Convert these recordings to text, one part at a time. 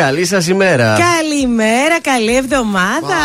Καλή σας ημέρα. Καλημέρα, καλή εβδομάδα.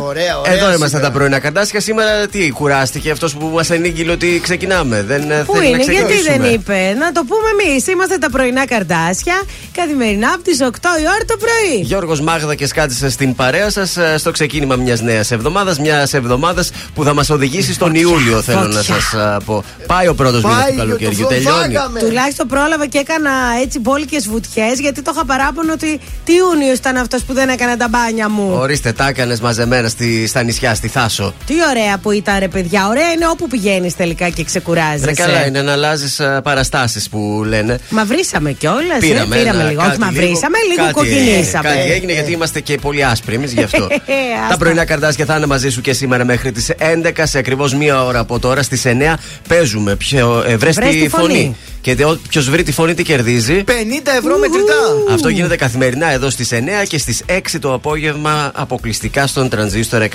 ωραία, ωραία. Εδώ είμαστε τα πρωινά καρτάσια. Σήμερα τι, κουράστηκε αυτός που μας ανήγγειλε ότι ξεκινάμε; Δεν ε, Πού θέλει είναι, να γιατί δεν ξεκινήσουμε. είπε; Να το πούμε εμείς. Είμαστε τα πρωινά καρτάσια. Καθημερινά από τις 8 η ώρα το πρωί. Γιώργος Μάγδα και σκάτησε στην παρέα σας στο ξεκίνημα μιας νέας εβδομάδας. Μιας εβδομάδας που θα μας οδηγήσει στον Ιούλιο, θέλω να Φωτιά. σας πω. Πάει ο πρώτος μήνας Πάει, του καλοκαιριού. το Τελειώνει. φάγαμε. Τουλάχιστον πρόλαβα και έκανα έτσι μπόλικε βουτιές γιατί το είχα παράπονο ότι τι Ιούνιος ήταν αυτός που δεν έκανε τα μπάνια μου. Ορίστε, τα έκανες μαζεμένα στη, στα νησιά, στη Θάσο. Τι ωραία που ήταν, ρε παιδιά. Ωραία είναι όπου πηγαίνεις τελικά και ξεκουράζεσαι. Ρε καλά είναι να αλλάζεις παραστάσεις που λένε. Μα βρήσαμε κιόλας. Πήραμε, πήραμε ένα- λίγο. κάτι Όχι, μα βρήσαμε, λίγο κάτι κοκκινήσαμε. έγινε, Κάτι έγινε γιατί είμαστε και πολύ άσπροι εμείς γι' αυτό. Άστα. Τα πρωινά καρτάσια θα είναι μαζί σου και σήμερα μέχρι τις 11 σε ακριβώς μία ώρα από τώρα στις 9 παίζουμε. Ποιο, ε, βρες Βρες τη τη φωνή. φωνή. Και ποιος βρει τη φωνή τι κερδίζει; 50 ευρώ μετρητά. Αυτό γίνεται καθημερινά εδώ στις 9 και στις 6 το απόγευμα αποκλειστικά στον τρανζίστορ 100,3.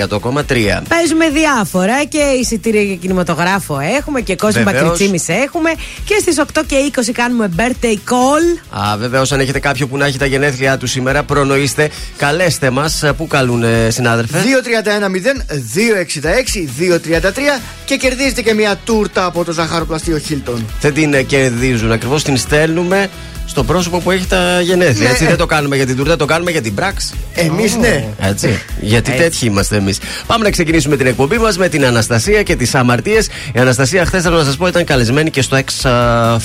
Παίζουμε διάφορα και εισιτήρια για κινηματογράφο έχουμε και κόσμο Βεβαίως. Μπακριτσίμη έχουμε. Και στις 8 και 20 κάνουμε birthday call. Α, βεβαίω, αν έχετε κάποιο που να έχει τα γενέθλιά του σήμερα, προνοήστε. Καλέστε μας. Πού καλούν, ε, συνάδελφε; 231-0-266-233 και κερδίζετε και μια τούρτα από το ζαχαροπλαστείο Χίλτον. Δεν την ε, κερδίζουν. Ακριβώς την στέλνουμε στο πρόσωπο που έχει τα γενέθλια. Ναι. Έτσι δεν το κάνουμε για την τούρτα, το κάνουμε για την πράξη. Εμείς ναι. Έτσι. Γιατί Έτσι. τέτοιοι είμαστε εμείς. Πάμε να ξεκινήσουμε την εκπομπή μας με την Αναστασία και τις αμαρτίες. Η Αναστασία, χθες θέλω να σας πω, ήταν καλεσμένη και στο X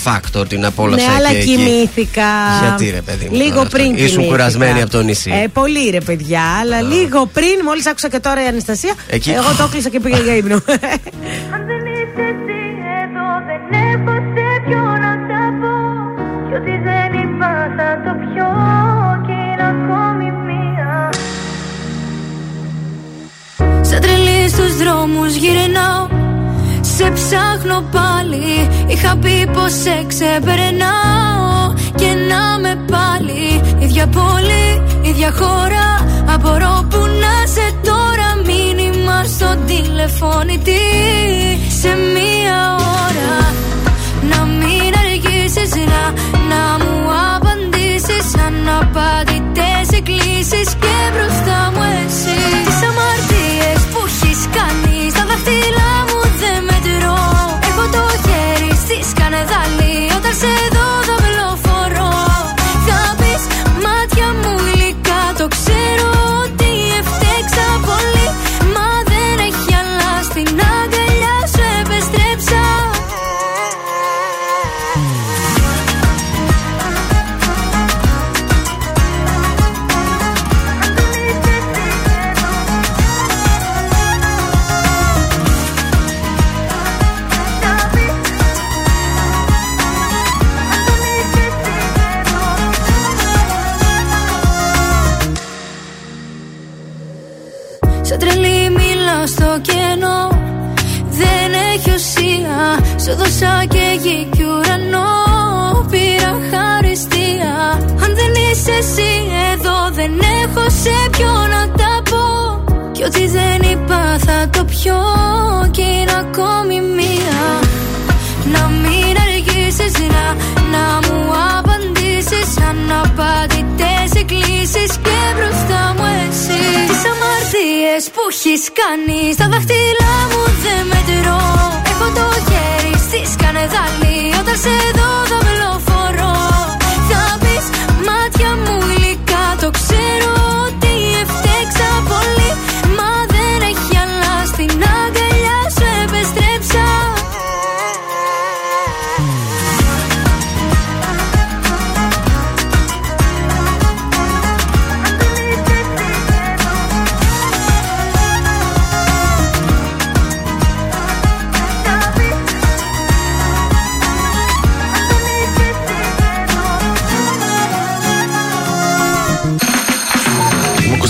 Factor. Την απόλαυσα Ναι, αλλά και εκεί. κοιμήθηκα. Γιατί, ρε, παιδί μου, Λίγο τώρα αυτό. πριν. Ήσουν κοιμήθηκα. κουρασμένη από το νησί. Ε, πολύ ρε, παιδιά. Αλλά λίγο πριν, μόλις άκουσα και τώρα η Αναστασία, Εκεί. εγώ το έκλεισα και πήγα για ύπνο. Αν δεν είσαι εσύ εδώ δεν έχω σε ποιο να τα πω Κι ότι δεν είπα θα το πιω κι είναι ακόμη μία. Σαν τρελή στους δρόμους γυρνάω Σε ψάχνω πάλι. Είχα πει πως σε ξεπερνάω Και να με πάλι. Ίδια πόλη, ίδια χώρα Απορώ που να σε τώρα. Μήνυμα στο τηλεφώνητη Σε μία ώρα. Να μην αργήσεις να, να μου απαντήσεις Αναπαντητές εκκλήσεις Και μπροστά μου εσύ Σου δώσα και γη κι ουρανό Πήρα χαριστία. Αν δεν είσαι εσύ εδώ Δεν έχω σε ποιο να τα πω. Κι ό,τι δεν είπα θα το πιω Κι είναι ακόμη μία. Να μην αργήσεις να, να μου απαντήσεις. Αναπαντητές εκκλήσεις Και μπροστά μου εσύ. Τις αμαρτίες που έχεις κάνει Στα δάχτυλά μου δεν μετρώ. Έχω το χέρι στη σκανεδάλη Όταν σε δω δαυλοφορώ Θα πεις μάτια μου γλυκά Το ξέρω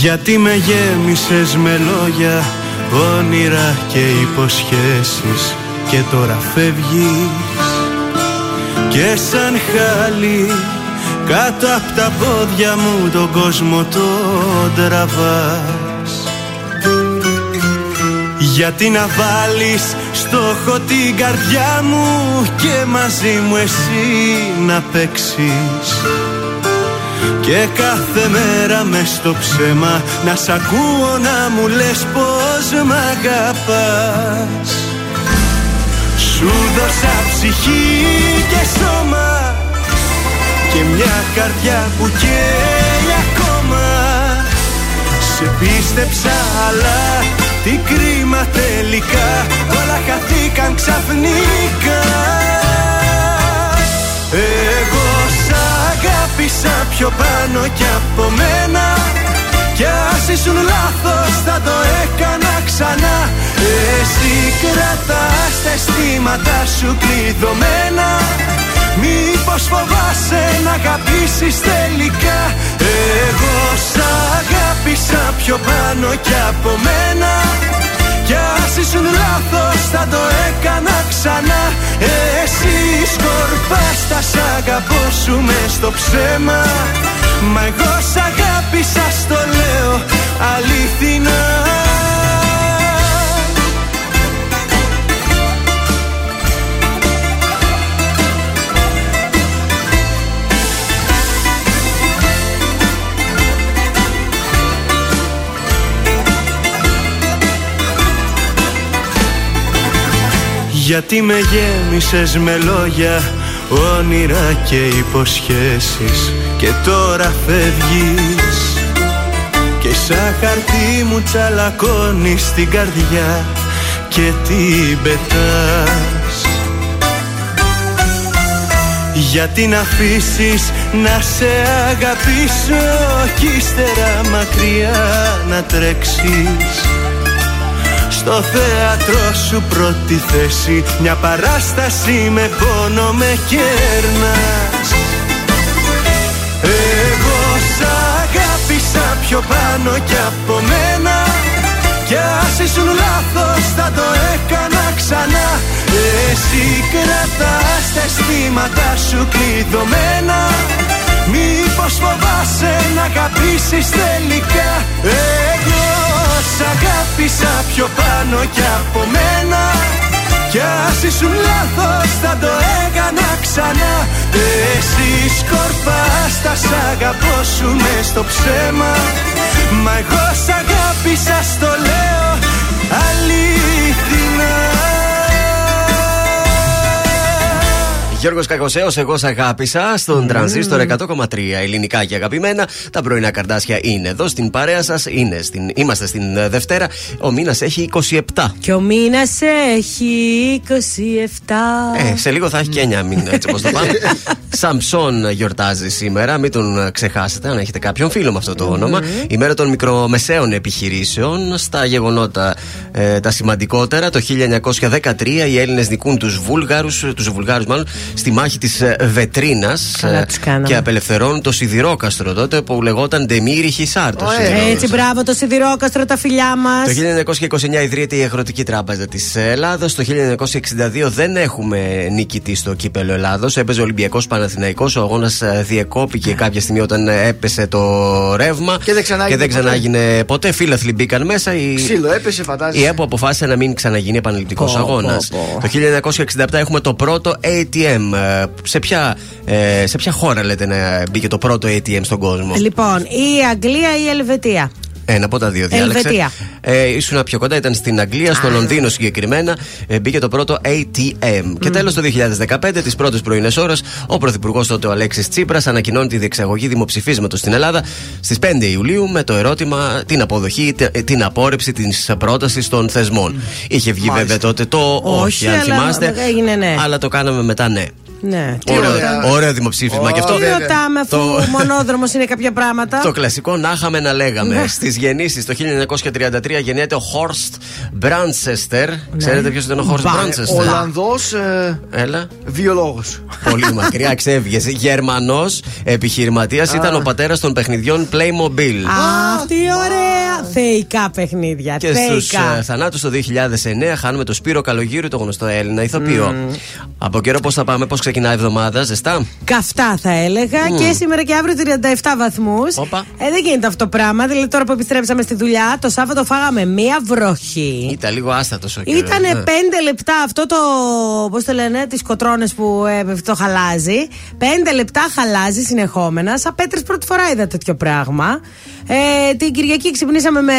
Γιατί με γέμισες με λόγια Όνειρα και υποσχέσεις. Και τώρα φεύγεις Και σαν χάλι Κάτω από τα πόδια μου τον κόσμο τον τραβάς. Γιατί να βάλεις στόχο την καρδιά μου Και μαζί μου εσύ να παίξεις και κάθε μέρα μες στο ψέμα Να σ' ακούω να μου λες πως μ' αγαπάς. Σου δώσα ψυχή και σώμα Και μια καρδιά που καίει ακόμα. Σε πίστεψα αλλά τι κρίμα τελικά Όλα χαθήκαν ξαφνικά Εγώ αγάπησα πιο πάνω κι από μένα. Κι ας ήσουν λάθος θα το έκανα ξανά. Εσύ κρατάς τα αισθήματα σου κλειδωμένα. Μήπως φοβάσαι να αγαπήσεις τελικά. Εγώ σ' αγάπησα πιο πάνω κι από μένα κι ας ήσουν λάθος θα το έκανα ξανά. Εσύ σκορπάς τα σ' αγαπώ σου μες στο ψέμα. Μα εγώ σ' αγάπησα στο λέω αληθινά Γιατί με γέμισες με λόγια Όνειρα και υποσχέσεις. Και τώρα φεύγεις. Και σαν χαρτί μου τσαλακώνεις την καρδιά Και την πετάς. Γιατί να αφήσεις να σε αγαπήσω Κι ύστερα μακριά να τρέξεις στο θέατρο σου πρώτη θέση Μια παράσταση με πόνο με κέρνας. Εγώ σ' αγάπησα πιο πάνω κι από μένα Κι ας ήσουν λάθος θα το έκανα ξανά. Εσύ κρατάς τα αισθήματα σου κλειδωμένα Μήπως φοβάσαι να αγαπήσεις τελικά; Εγώ σ' αγάπησα πιο πάνω κι από μένα. Κι ας ήσουν λάθος θα το έκανα ξανά. Εσύ σκορπάς τα σ' αγαπώ σου μες στο ψέμα. Μα εγώ σ' αγάπησα στο λέω αληθινά Γιώργος Κακοσέος, εγώ σ' αγάπησα στον mm. τρανζίστορ 100,3 ελληνικά και αγαπημένα. Τα πρωινά καρτάσια είναι εδώ στην παρέα σας. Στην... Είμαστε στην ε, Δευτέρα. Ο μήνας έχει 27. Και ο μήνας έχει 27. Ε, σε λίγο θα έχει και 9 μήνα, έτσι όπως το πάμε. Σαμψόν γιορτάζει σήμερα. Μην τον ξεχάσετε, αν έχετε κάποιον φίλο με αυτό το όνομα. Η μέρα των μικρομεσαίων επιχειρήσεων. Στα γεγονότα ε, τα σημαντικότερα, το 1913 οι Έλληνες νικούν τους Βούλγαρους, τους Βουλγάρους μάλλον, στη μάχη της Βετρίνας και απελευθερώνουν το σιδηρόκαστρο τότε που λεγόταν Ντεμίρι Χισάρ. Το Έτσι, μπράβο, το σιδηρόκαστρο, τα φιλιά μας. Το 1929 ιδρύεται η Αγροτική Τράπεζα της Ελλάδα. Το 1962 δεν έχουμε νικητή στο κύπελο Ελλάδος. Έπαιζε ο Ολυμπιακός Παναθηναϊκός. Ο αγώνας διεκόπηκε κάποια στιγμή όταν έπεσε το ρεύμα και δεν ξανάγινε, και δεν ξανάγινε ποτέ. Φίλαθλοι μπήκαν μέσα. Η... Ξύλο έπεσε, φαντάζεσαι. Η ΕΠΟ αποφάσισε να μην ξαναγίνει επαναληπτικός αγώνας. Το 1967 έχουμε το πρώτο ATM. Ε, σε ποια, ε, σε ποια χώρα λέτε να μπήκε το πρώτο ATM στον κόσμο, Λοιπόν, η Αγγλία ή η Ελβετία; Ένα από τα δύο διάλεξε. Ελβετία. Ε, ήσουν πιο κοντά, ήταν στην Αγγλία, στο Λονδίνο συγκεκριμένα. Ε, μπήκε το πρώτο ATM. Και τέλος το 2015, τις πρώτες πρωινές ώρες, ο Πρωθυπουργός τότε ο Αλέξης Τσίπρας ανακοινώνει τη διεξαγωγή δημοψηφίσματος στην Ελλάδα στις 5 Ιουλίου με το ερώτημα την αποδοχή, την απόρρεψη της πρότασης των θεσμών. Είχε βγει Μάλιστα. βέβαια τότε το όχι, αν αλλά θυμάστε. έγινε ναι. Αλλά το κάναμε μετά ναι. Ναι. Τι Ωραίο, ρωτάμε. ωραίο δημοψήφισμα και αυτό. Τι ρωτάμε αφού Το- ο μονόδρομος είναι κάποια πράγματα. Το κλασικό να είχαμε να λέγαμε. Ναι. Στις γεννήσεις το 1933 γεννιέται ο Χόρστ Μπράντσεστερ. Ξέρετε ποιος ήταν ο Χόρστ Μπα- Μπράντσεστερ; Ολλανδός Έλα. βιολόγος. Πολύ μακριά ξέφυγες. Γερμανός επιχειρηματίας ήταν ο πατέρας των παιχνιδιών Playmobil. Α, τι ωραία! Θεϊκά παιχνίδια. Και στους Θεϊκά. θανάτους το 2009 χάνουμε το Σπύρο Καλογύρου, το γνωστό Έλληνα ηθοποιό. Από καιρό πώς θα πάμε, πώς ξεκινάει η εβδομάδα, ζεστά; Καυτά θα έλεγα και σήμερα και αύριο 37 βαθμούς. Όπα. Ε, δεν γίνεται αυτό το πράγμα. Δηλαδή τώρα που επιστρέψαμε στη δουλειά, το Σάββατο φάγαμε μία βροχή. Ήταν λίγο άστατος ο καιρός. Ήτανε ε. πέντε λεπτά αυτό το. Πώς το λένε, τις κοτρώνες που ε, το χαλάζει. Πέντε λεπτά χαλάζει συνεχόμενα. Σαν πέτρε πρώτη φορά είδα τέτοιο πράγμα. Ε, την Κυριακή ξυπνήσαμε με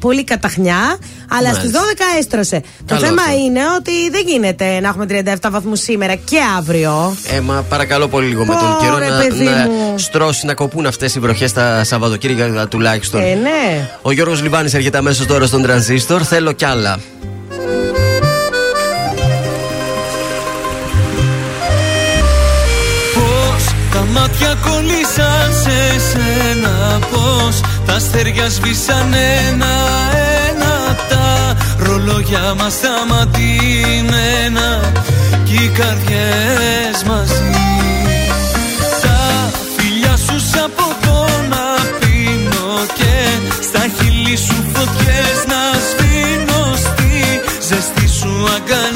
πολύ καταχνιά, αλλά Μάλιστα. στι 12 έστρωσε. Καλό το θέμα αυτό. είναι ότι δεν γίνεται να έχουμε 37 βαθμούς σήμερα και αύριο. Ε, μα παρακαλώ πολύ λίγο με Πω, τον καιρό ρε, να, παιδί να μου. στρώσει, να κοπούν αυτές οι βροχές τα Σαββατοκύριακα τουλάχιστον. Ε, ναι. Ο Γιώργος Λιβάνης έρχεται αμέσως τώρα στον τρανζίστορ. Θέλω κι άλλα. Μάτια κολλήσαν σε σένα Πώς τα αστέρια σβήσαν ένα-ένα Τα ρολόγια μας σταματημένα Κι οι καρδιές μαζί. Τα φιλιά σου σαν ποτό να πίνω Και στα χείλη σου φωτιές να σβήνω Στη ζεστή σου αγκαλιά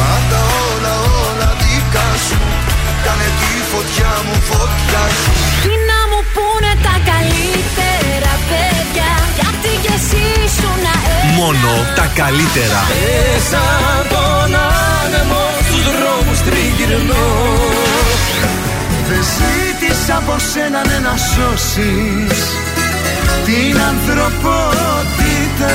Πάντα όλα όλα δικά σου. Κάνε τη φωτιά μου φωτιά σου. Τι να μου πούνε τα καλύτερα παιδιά; Γιατί κι εσύ σου να Μόνο τα καλύτερα. Μέσα από τον άνεμο Στους δρόμους τριγυρνώ. Δεν ζήτησα από σένα ναι, να σώσεις Την ανθρωπότητα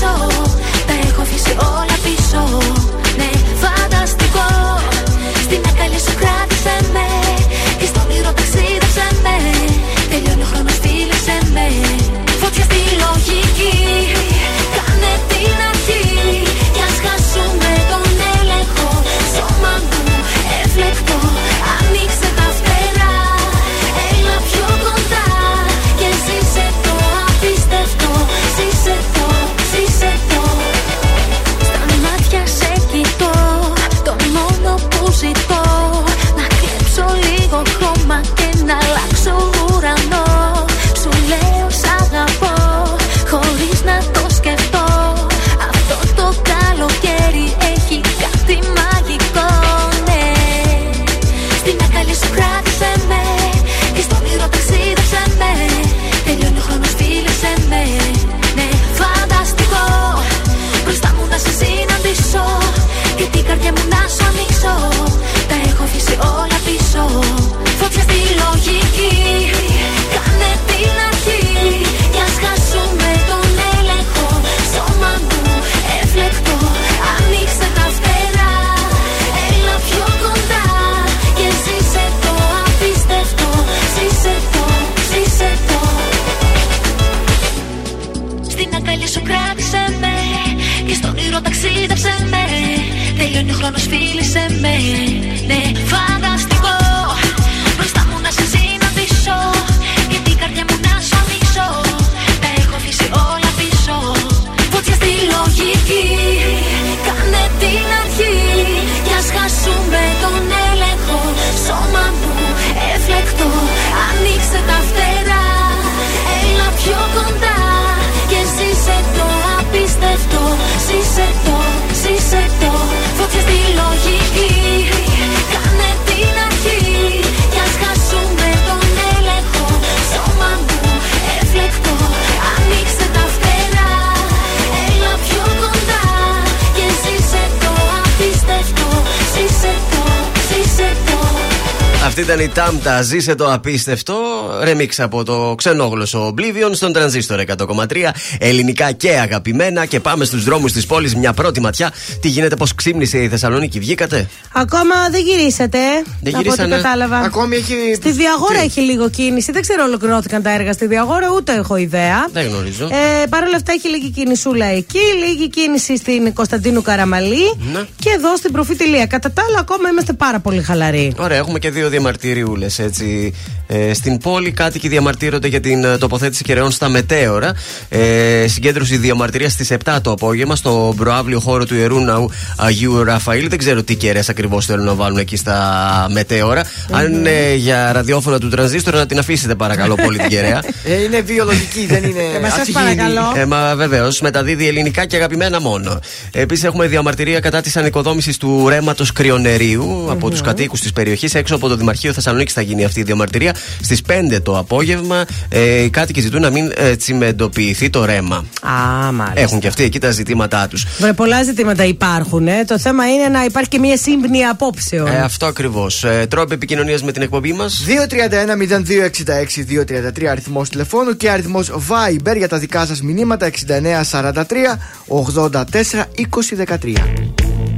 Να χρόνος φίλησε με Ναι, Αυτή ήταν η Τάμτα, ζήσε το απίστευτο. Ρεμίξ από το ξενόγλωσσο Oblivion στον τρανζίστορ 100,3. Ελληνικά και αγαπημένα. Και πάμε στους δρόμους της πόλης. Μια πρώτη ματιά. Τι γίνεται, πώς ξύπνησε η Θεσσαλονίκη, βγήκατε; Ακόμα δεν γυρίσατε. Δεν από ό,τι γυρίσανε. κατάλαβα. Ακόμη έχει. Στη Διαγόρα Τι; έχει λίγο κίνηση. Δεν ξέρω, ολοκληρώθηκαν τα έργα στη Διαγόρα, ούτε έχω ιδέα. Δεν γνωρίζω. Ε, Παρ' όλα αυτά έχει λίγη κινησούλα εκεί, λίγη κίνηση στην Κωνσταντίνου Καραμαλή Ναι. και εδώ στην Προφητηλία. Κατά τα άλλα, ακόμα είμαστε πάρα πολύ χαλαροί. Ωραία, έχουμε και δύο διαμαρτυριούλες έτσι. Ε, στην πόλη κάτοικοι διαμαρτύρονται για την ε, τοποθέτηση κεραιών στα μετέωρα. Ε, συγκέντρωση διαμαρτυρίας στις 7 το απόγευμα στο προάβλιο χώρο του ιερού ναού Αγίου Ραφαήλ. Δεν ξέρω τι κεραίες ακριβώς θέλουν να βάλουν εκεί στα μετέωρα. Αν είναι για ραδιόφωνα του τρανζίστορα, να την αφήσετε παρακαλώ πολύ την κεραία. Ε, είναι βιολογική, δεν είναι. Ε, μα σας αφηγήνη. παρακαλώ. Ε, μα βεβαίως, μεταδίδει ελληνικά και αγαπημένα μόνο. Επίσης, έχουμε διαμαρτυρία κατά της ανοικοδόμησης του ρέματος κρυονερίου από τους κατοίκους της περιοχής. Έξω από το Δημαρχείο Θεσσαλονίκη θα γίνει αυτή η διαμαρτυρία. Στις 5 το απόγευμα, ε, οι κάτοικοι ζητούν να μην ε, τσιμεντοποιηθεί το ρέμα. Α, μάλιστα. Έχουν και αυτοί εκεί τα ζητήματά τους. Βρε, πολλά ζητήματα υπάρχουν. Ε. Το θέμα είναι να υπάρχει και μια σύμπνοια απόψεων. Ε, αυτό ακριβώς. Ε, τρόποι επικοινωνίας με την εκπομπή μας. 231-0266-233 αριθμός τηλεφώνου και αριθμός Viber για τα δικά σας μηνύματα 6943 84 2013.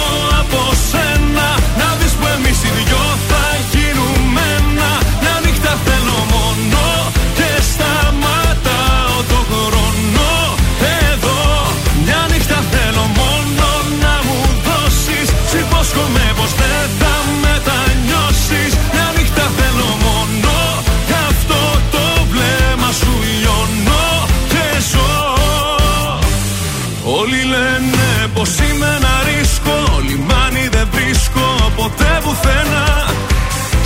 από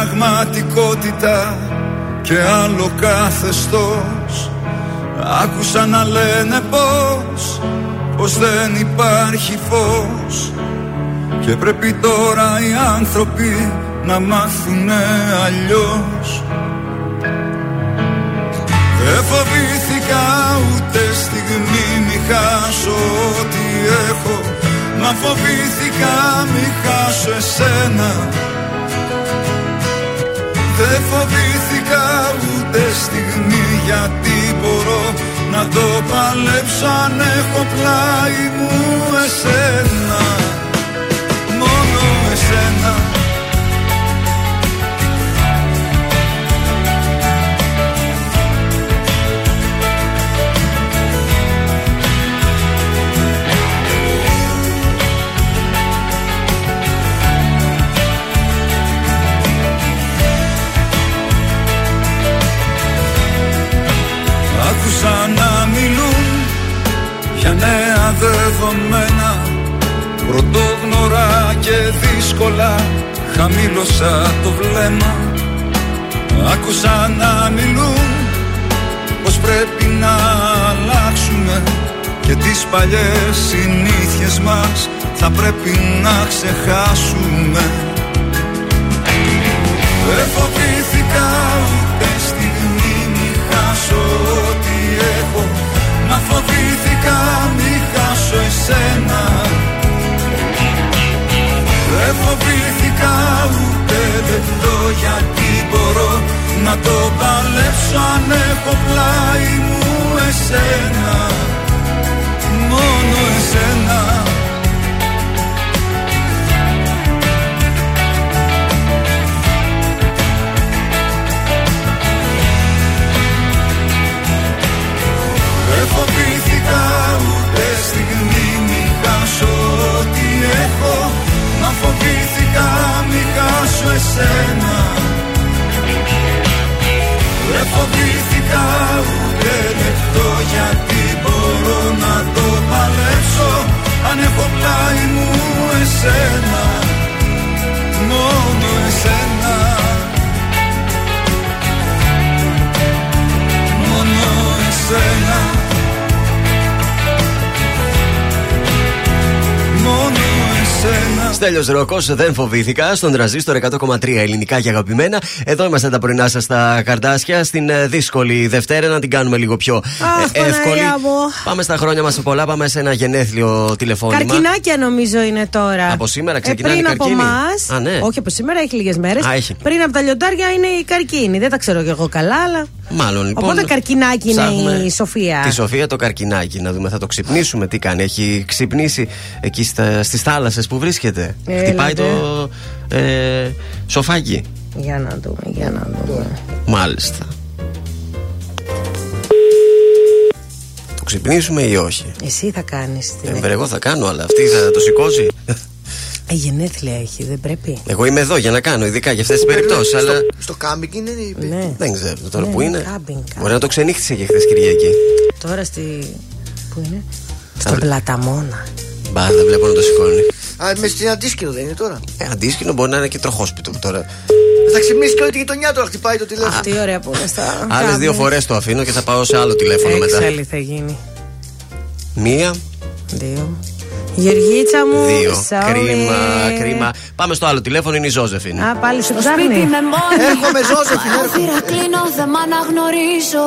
πραγματικότητα Και άλλο καθεστώς. Άκουσα να λένε πως Πως δεν υπάρχει φως. Και πρέπει τώρα οι άνθρωποι Να μάθουνε αλλιώς. Δεν φοβήθηκα ούτε στιγμή μη χάσω ό,τι έχω. Μα φοβήθηκα μη χάσω εσένα Δεν φοβήθηκα ούτε στιγμή γιατί μπορώ να το παλέψω. Αν έχω πλάι μου εσένα χαμήλωσα το βλέμμα. Άκουσα να μιλούν πως πρέπει να αλλάξουμε Και τις παλιές συνήθειες μας θα πρέπει να ξεχάσουμε Δεν φοβήθηκα ούτε στιγμή μη χάσω ό,τι έχω. Μα φοβήθηκα μη χάσω εσένα. Δεν φοβήθηκα ούτε λεπτό γιατί μπορώ να το παλέψω αν έχω πλάι μου εσένα. Μόνο εσένα. Δεν φοβήθηκα ούτε στιγμή μη χάσω ό,τι έχω Μα φοβήθηκα μη χάσω εσένα. Δεν φοβήθηκα ούτε λεπτό γιατί μπορώ να το παλέψω Αν έχω πλάι μου εσένα. Μόνο εσένα εσένα Στέλιος Ρόκος, δεν φοβήθηκα. Στον τραζίστορ 100,3 ελληνικά και αγαπημένα. Εδώ είμαστε τα πρωινά σας στα καρτάσια. Στην ε, δύσκολη Δευτέρα να την κάνουμε λίγο πιο Αχ, ε, εύκολη. Παναγία μου. Πάμε στα χρόνια μας πολλά. Πάμε σε ένα γενέθλιο τηλεφώνημα. Καρκινάκια νομίζω είναι τώρα. Από σήμερα ξεκινάνε ε, οι πριν από καρκίνοι; εμά. Α, ναι. Όχι από σήμερα, έχει λίγες μέρες. Α, έχει. Πριν από τα λιοντάρια είναι η καρκίνη. Δεν τα ξέρω κι εγώ καλά, αλλά. Μάλλον λοιπόν. Οπότε καρκινάκι είναι ψάχνουμε η Σοφία. Τη Σοφία το καρκινάκι. Να δούμε, θα το ξυπνήσουμε. Τι κάνει, έχει ξυπνήσει εκεί στις θάλασσες που βρίσκεται. Έλατε. Χτυπάει το ε, σοφάκι. Για να δούμε, για να δούμε. Μάλιστα. Το ξυπνήσουμε ή όχι; Εσύ θα κάνεις την. Ε, εγώ θα κάνω, αλλά αυτή θα το σηκώσει. Ε, γενέθλια έχει, δεν πρέπει. Εγώ είμαι εδώ για να κάνω, ειδικά για αυτές τις περιπτώσεις. Αλλά Στο, στο κάμπινγκ είναι. είπε. Ναι. δεν ξέρω τώρα Ναι, που είναι. κάμπινγκ, Μπορεί να το ξενύχτησε και χθες Κυριακή. Τώρα στη. Πού είναι; Στον Πλαταμόνα. Μπα, δεν βλέπω να το σηκώνει. Α, με στην αντίσκηνο δεν είναι τώρα. Ε, αντίσκηνο μπορεί να είναι και τροχόσπιτο τώρα. Θα ξυπνήσει και όλη τη γειτονιά τώρα χτυπάει το τηλέφωνο. Τι ωραία που είναι στα. Άλλες δύο φορές το αφήνω και θα πάω σε άλλο τηλέφωνο μετά. Έξαλλη θα γίνει. Μία, Δύο. Γεωργίτσα μου. δύο. sorry. Κρίμα, κρίμα. Πάμε στο άλλο τηλέφωνο, είναι η Ζώζεφιν. Α, πάλι σου Στο σπίτι ψάχνει. με μόνη Έρχομαι, Ζώζεφιν, Παράθυρα κλείνω, δεν μ' αναγνωρίζω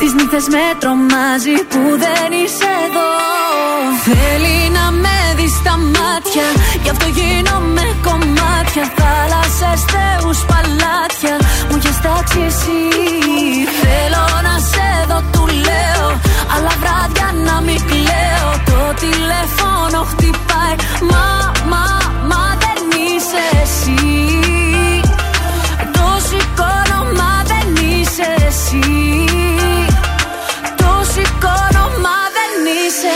Τις νύχτες με τρομάζει Που δεν είσαι εδώ. Θέλει να με δεις στα μάτια Γι' αυτό γίνομαι κομμάτια. Θάλασσες, θεούς, παλάτια Μου έχεις τάξει εσύ. Θέλω να σε δω, του λέω Αλλά βράδια να μην κλαίω. Το τηλέφωνο χτυπάει Μα, μα, μα δεν είσαι εσύ. Το σηκώνω, μα δεν είσαι εσύ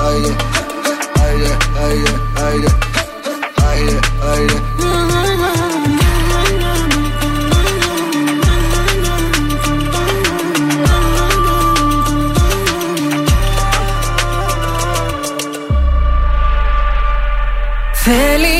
ayrı ayrı ayrı ayrı ayrı ayrı Feliz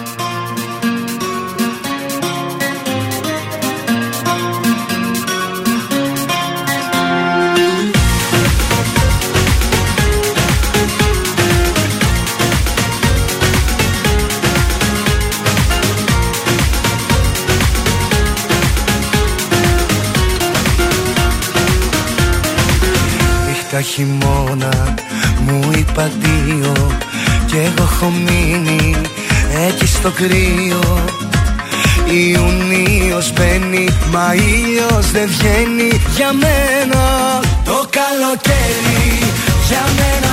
Χειμώνα μου είπα δύο Κι εγώ έχω μείνει εκεί στο κρύο. Ιουνίος μπαίνει μα ήλιος δεν βγαίνει για μένα. Το καλοκαίρι για μένα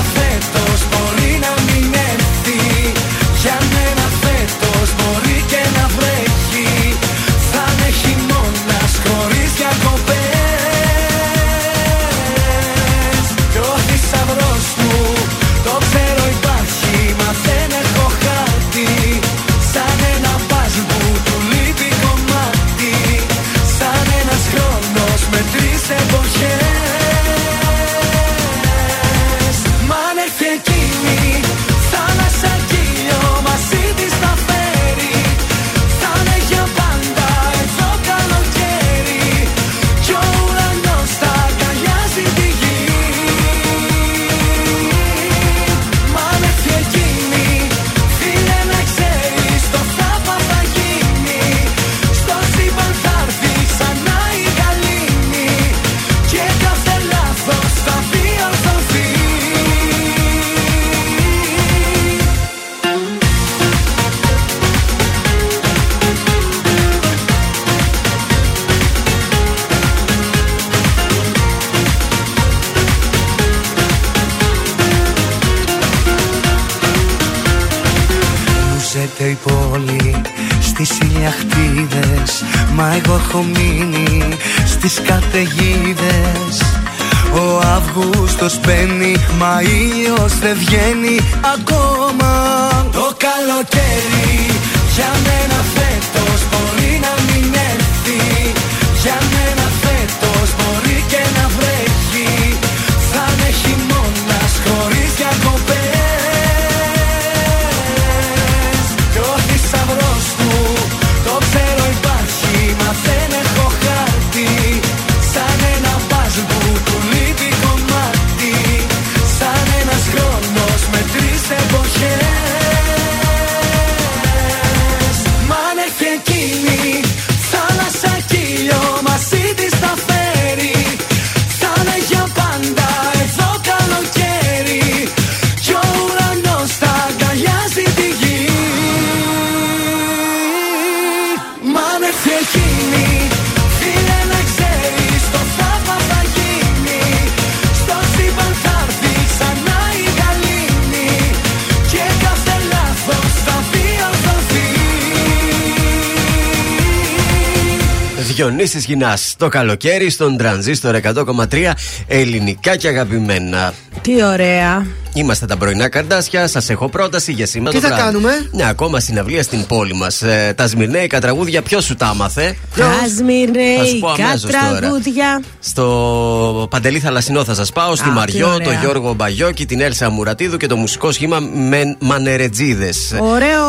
έχω μείνει στις καταιγίδες. Ο Αύγουστος μπαίνει μα ήλιος δεν βγαίνει ακόμα. Το καλοκαίρι για μένα Διονύσης Γινάς το καλοκαίρι στον τρανζίστορ 100,3 ελληνικά και αγαπημένα. Τι ωραία. Είμαστε τα πρωινά καρδάσια. Σας έχω πρόταση για σήμερα Τι το θα βράδυ. κάνουμε; Ναι, ακόμα συναυλία στην πόλη μας. Ε, τα σμυρνέικα τραγούδια, ποιος σου τα άμαθε; Θα σου πω Κασμιρέικα αμέσως τώρα. τραγούδια. Στο Παντελή Θαλασσινό θα σας πάω, στη Α, τι Μαριό, ωραία. τον Γιώργο Μπαγιώκη, την Έλσα Μουρατίδου και το μουσικό σχήμα με Μανερετζίδες. Ωραίο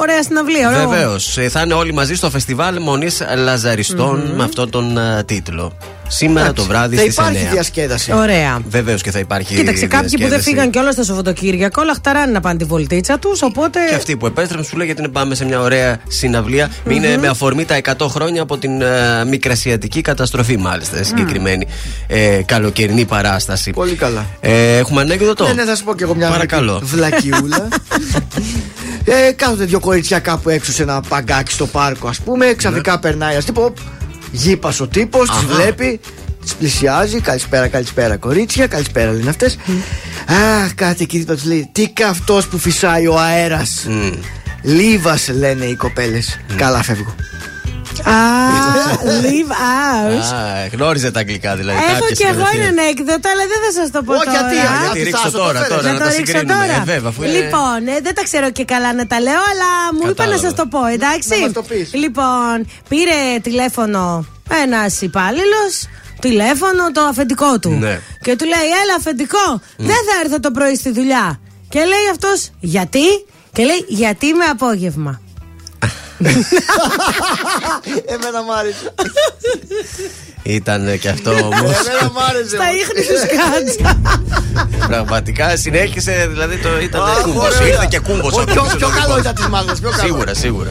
ωραία συναυλία. ωραίο. Βεβαίως. Θα είναι όλοι μαζί στο φεστιβάλ Μονής Λαζαριστών με αυτόν τον ε, τίτλο. Σήμερα Εντάξει, το βράδυ θα στις 9. υπάρχει διασκέδαση. Ωραία. Βεβαίως και θα υπάρχει. Κοίταξε, κάποιοι που δεν διασκέδαση. φύγαν κιόλας το Σαββατοκύριακο, όλα χταράνε να πάνε τη βολτίτσα τους. Οπότε. Και αυτοί που επέστρεψαν σου λέει γιατί να πάμε σε μια ωραία συναυλία. Είναι με αφορμή τα 100 χρόνια από την ε, μικρασιατική καταστροφή, μάλιστα. Συγκεκριμένη ε, καλοκαιρινή παράσταση. Πολύ καλά. Ε, έχουμε ανέκδοτο; Ναι, ναι, θα σου πω κι εγώ μια Παρακαλώ. βλακιούλα. ε, κάθονται δύο κορίτσια κάπου έξω σε ένα παγκάκι στο πάρκο, ας πούμε. Ξαφνικά περνάει ένας τύπος. Γήπας ο τύπος, τις Αχα. βλέπει, τις πλησιάζει. Καλησπέρα, καλησπέρα, κορίτσια. Καλησπέρα, λένε αυτές. Αχ, κάτι εκεί δίπλα του λέει. Τι καυτό που φυσάει ο αέρας. Λίβας, λένε οι κοπέλες. Καλά, φεύγω. Α, leave out. Α, γνώριζε τα αγγλικά δηλαδή. Έχω κάποιες κι εγώ κατευθείαν. ένα ανέκδοτο, αλλά δεν θα σας το πω Όχι, τώρα. γιατί, Γιατί γιατί ρίξτε θα σου το τώρα, φέρω. τώρα Να να το τα ρίξω συγκρίνουμε. τώρα. Ε, βέβαια, αφού είναι- Λοιπόν, ε, δεν τα ξέρω και καλά να τα λέω, αλλά μου είπα να Κατάλαβα. σας το πω, εντάξει. Να μας το πεις. Λοιπόν, πήρε τηλέφωνο ένας υπάλληλος. Τηλέφωνο το αφεντικό του. Ναι. Και του λέει: Έλα, αφεντικό, δεν θα έρθω το πρωί στη δουλειά. Και λέει αυτός: Γιατί; Και λέει: Γιατί με απόγευμα. Εμένα μ' άρεσε. Ήταν και αυτό όμως. Εμένα μ' άρεσε. Στα ίχνη τους κάτσα. Πραγματικά συνέχισε, δηλαδή το ήταν Αχ, κούμπος. ωραία. Ήρθε και κούμπος. Ο- πιο- πιο καλό ήταν της μάγας, πιο καλό. Σίγουρα, σίγουρα.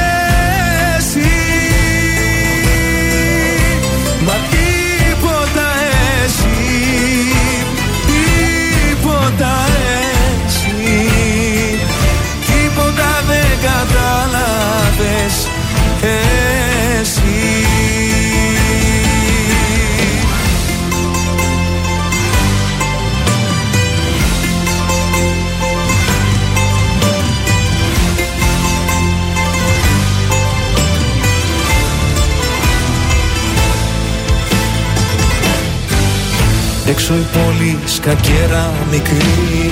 Εσύ. Έξω η πόλη σκακέρα μικρή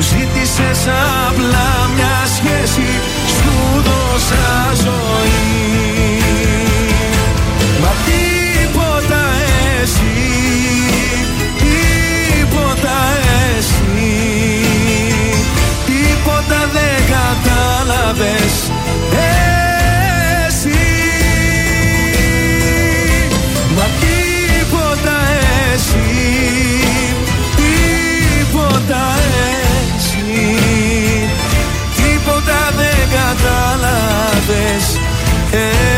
Μου ζήτησες απλά μια σχέση Σου δώσα ζωή. Μα τίποτα εσύ Τίποτα εσύ Τίποτα δεν κατάλαβες Εσύ. Μα τίποτα εσύ Τίποτα εσύ κατάλαβες Εσύ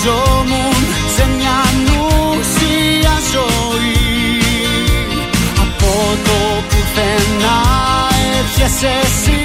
βυθίζομουν σε μια νουσία ζωή. Από το πουθενά έρχεσαι εσύ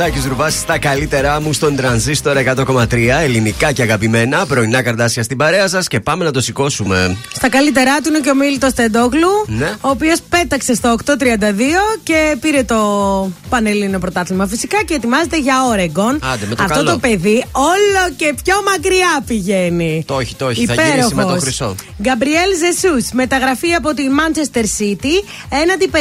Σάκης Ρουβάς στα καλύτερά μου στον τρανζίστορ 100,3 ελληνικά και αγαπημένα. Πρωινά καρτάσια στην παρέα σας και πάμε να το σηκώσουμε. Στα καλύτερά του είναι και ο Μίλτος Τεντόγλου, Ναι. ο οποίος πέταξε στο 8.32 και πήρε το Πανελλήνιο Πρωτάθλημα φυσικά και ετοιμάζεται για Όρεγκον. Άντε, με το Αυτό καλό. το παιδί όλο και πιο μακριά πηγαίνει. Το όχι, το όχι. Θα γυρίσει με το χρυσό. Γκαμπριέλ Ζεσούς, μεταγραφή από τη Manchester City έναντι 52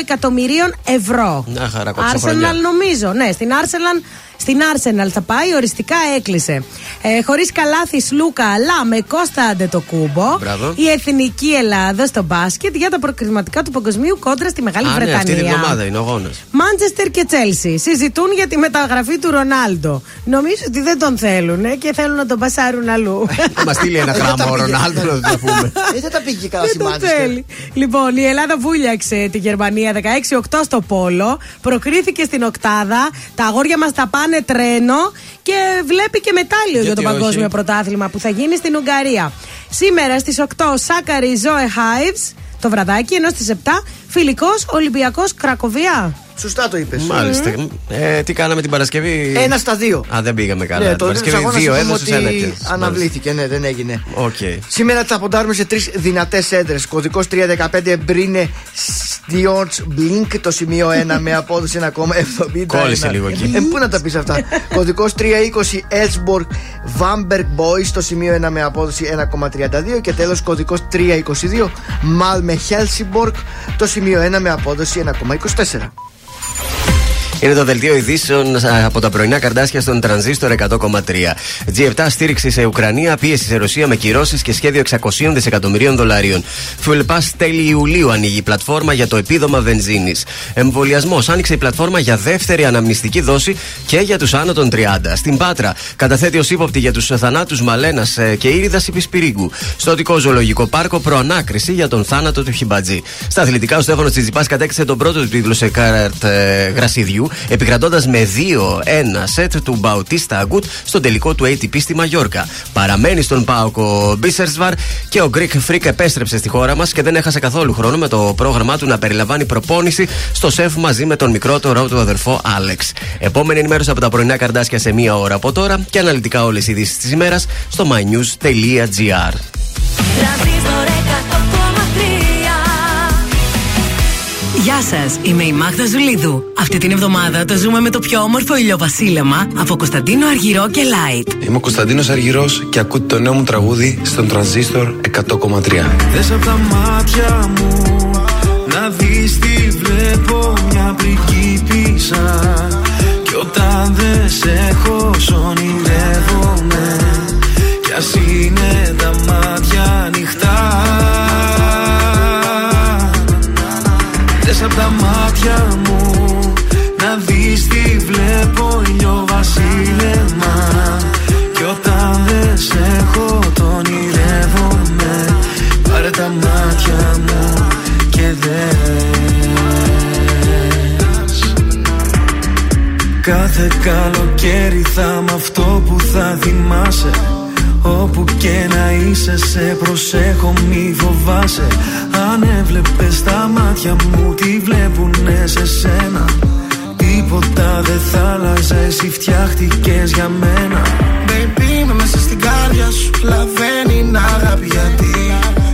εκατομμυρίων ευρώ. Να χαρά, κόψε χρονιά. Arsenal νομίζω. Ναι, ναι, στην Άρσελαν στην Arsenal θα πάει, οριστικά έκλεισε. Ε, Χωρίς καλάθις Λούκα, αλλά με Κώστα Αντετοκούμπο. Μπράβο. Η εθνική Ελλάδα στο μπάσκετ για τα προκριματικά του παγκοσμίου κόντρα στη Μεγάλη Α, ναι, Βρετανία. αυτή την εβδομάδα είναι ο γόνα. Μάντσεστερ και Τσέλσι συζητούν για τη μεταγραφή του Ρονάλντο. Νομίζω ότι δεν τον θέλουν και θέλουν να τον πασάρουν αλλού. Θα μας στείλει ένα Ε, δεν γράμμα τα ο πήγε. Ρονάλντο να το πούμε. Ε, δεν τα πήγε καλά Δεν στη το Manchester. θέλει. Λοιπόν, η Ελλάδα βούλιαξε τη Γερμανία 16-8 στο Πόλο. Προκρίθηκε στην Οκτάδα. Τα αγόρια μας τα πάνε τρένο και βλέπει και μετάλλιο για Γιατί το παγκόσμιο όχι. πρωτάθλημα που θα γίνει στην Ουγγαρία. Σήμερα στις 8 Σάκαρη Ζόε Χάιβς το βραδάκι, ενώ στις 7 Φιλικός Ολυμπιακός Κρακοβία. Σωστά το είπες. Μάλιστα. Ε, τι κάναμε την Παρασκευή; Ένα στα δύο. Α, δεν πήγαμε καλά. Ναι, την το Παρασκευή αγώνα δύο είπαμε έδωσες ένα ότι και. αναβλήθηκε, ναι, δεν έγινε. Οκ. Σήμερα θα ποντάρουμε σε τρεις δυνατές έδρες. Κωδικός 315 Μπρίνε Στιόρνταλς Μπλινκ, το σημείο 1 με απόδοση 1,71. Κόλλησε λίγο εκεί. Ε, πού να τα πεις αυτά; Κωδικός 320 Έλφσμποργκ Βάρμπεργκ Μπόις, το σημείο 1 με απόδοση 1,32. Και τέλος κωδικός 322 Μάλμε Χέλσινμποργκ, το σημείο 1 με απόδοση 1,24. Είναι το δελτίο ειδήσεων α, από τα πρωινά Καρντάσια στον τρανζίστορ 100,3. G7 στήριξη σε Ουκρανία, πίεση σε Ρωσία με κυρώσεις και σχέδιο 600 δισεκατομμυρίων δολαρίων. Fuel Pass τέλη Ιουλίου ανοίγει η πλατφόρμα για το επίδομα βενζίνης. Εμβολιασμός άνοιξε η πλατφόρμα για δεύτερη αναμνηστική δόση και για τους άνω των 30. Στην Πάτρα καταθέτει ως ύποπτη για τους θανάτους Μαλένας ε, και Ήριδας Υπησπυρίγκου. Στο Οτικό Ζωολογικό Πάρκο προανάκριση για τον θάνατο του Χιμπατζή. Στα αθλητικά, ο Στέφανος Τσιτζιπά κατέκτησε τον πρώτο του τίτλο σε κάρτ ε, γρασιδιού, επικρατώντας με 2-1 σετ του Μπαουτίστα Αγκούτ στον τελικό του ATP στη Μαγιόρκα. Παραμένει στον Πάοκο Μπίσερσβαρ και ο Greek Freak επέστρεψε στη χώρα μας και δεν έχασε καθόλου χρόνο με το πρόγραμμά του να περιλαμβάνει προπόνηση στο σεφ μαζί με τον μικρότερο του αδερφό Άλεξ. Επόμενη ενημέρωση από τα πρωινά καρδάσια σε μία ώρα από τώρα και αναλυτικά όλες οι ειδήσεις της ημέρας στο mynews.gr. Γεια σας, είμαι η Μάγδα Ζουλίδου. Αυτή την εβδομάδα το ζούμε με το πιο όμορφο ηλιοβασίλεμα από Κωνσταντίνο Αργυρό και Light. Είμαι ο Κωνσταντίνος Αργυρός και ακούτε το νέο μου τραγούδι στον τρανζίστορ 100,3. Δες απ' τα μάτια μου να δεις τι βλέπω μια πριγκίπισσα Κι όταν δεν σε έχω σ' ονειρεύομαι Κι ας είναι τα μάτια ανοιχτά Δες απ' τα μάτια μου να δεις τι βλέπω ηλιοβασίλεμα Κι όταν δεν σε έχω το ονειρεύομαι Πάρε τα μάτια μου και δες. Κάθε καλοκαίρι θα είμαι αυτό που θα θυμάσαι. Όπου και να είσαι σε προσέχω μη φοβάσαι Αν έβλεπες τα μάτια μου τι βλέπουνε σε σένα; Τίποτα δεν θα άλλαζε εσύ φτιάχτηκες για μένα. Baby είμαι μέσα στην κάρδια σου Λαβαίνει είναι αγάπη γιατί.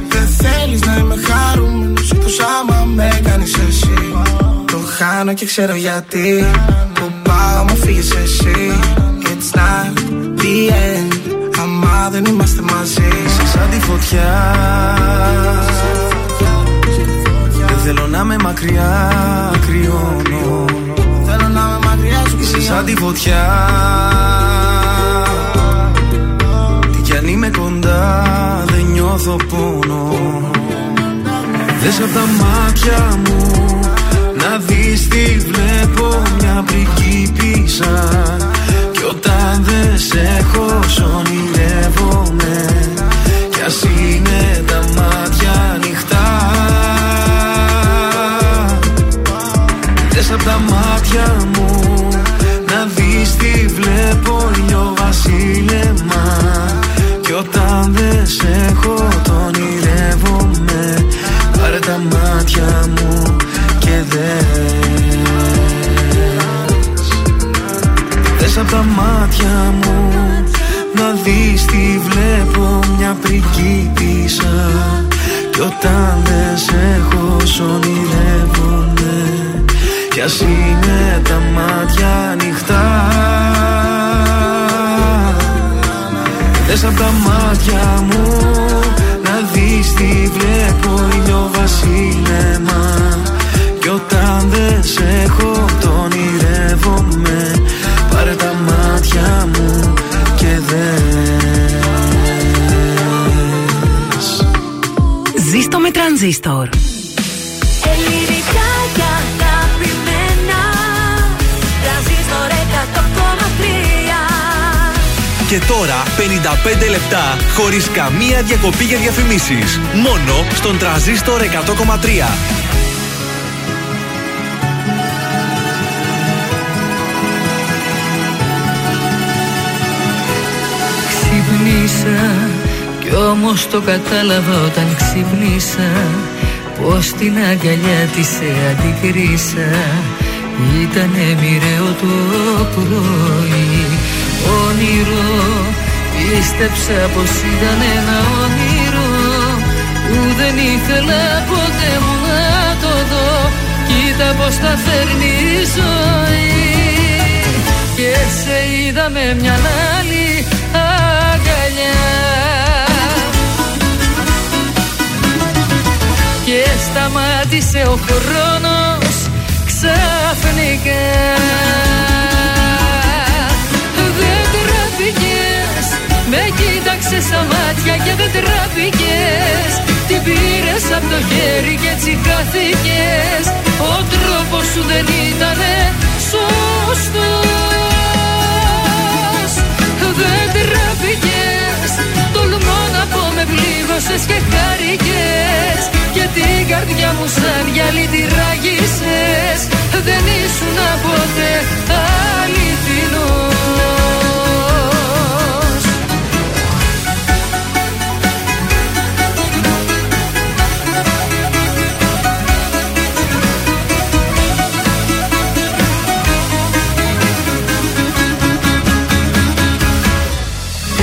Δεν θέλεις να είμαι χαρούμενος Εκτός άμα με κάνεις εσύ. Το χάνω και ξέρω γιατί. Που πάω μου φύγεις εσύ. It's not the end. Άμα δεν είμαστε μαζί. Σαν τη φωτιά. Δεν θέλω να είμαι μακριά Κρυώνω. Θέλω να είμαι μακριά σου Είσαι σαν τη φωτιά. Τι κι αν είμαι κοντά Δεν νιώθω πόνο. Δες απ' τα μάτια μου Να δεις τι βλέπω Μια πριγκίπισσα Κι όταν δεν σε έχω σ' ονειρεύομαι. Κι ας είναι τα μάτια τα μάτια μου. Να δεις τι βλέπω ηλιοβασίλεμα Κι όταν δεν σε έχω το ονειρεύομαι. Πάρε τα μάτια μου και δες. Δες απ' τα μάτια μου. Να δεις τι βλέπω μια πριγκίπισσα Κι όταν δεν σε έχω σ' ονειρεύομαι Κι ας είναι τα μάτια ανοιχτά. Δες απ' τα μάτια μου Να δεις τι βλέπω ηλιοβασίλεμα. Κι όταν δεν σε έχω το ονειρεύομαι Πάρε τα μάτια μου και δες. Ζήστο με τρανζίστορ. Ελληνικά Και τώρα 55 λεπτά χωρίς καμία διακοπή για διαφημίσεις. Μόνο στον τραζίστορ 100,3. Ξυπνήσα κι όμως το κατάλαβα όταν ξυπνήσα Πως την αγκαλιά της σε αντικρίσα Ήτανε μοιραίο το πρωί Όνειρο. Πίστεψα πως ήταν ένα όνειρο. Που δεν ήθελα ποτέ μου να το δω. Κοίτα πως τα φέρνει η ζωή. Και σε είδα με μια άλλη αγκαλιά. Και σταμάτησε ο χρόνος ξαφνικά από το χέρι και έτσι χάθηκες. Ο τρόπος σου δεν ήταν σωστός. Δεν τραπήκες Τολμώ να πω με πλήγωσες και χάρηκες. Και την καρδιά μου σαν γυαλί τη ράγισες Δεν ήσουν ποτέ αληθινός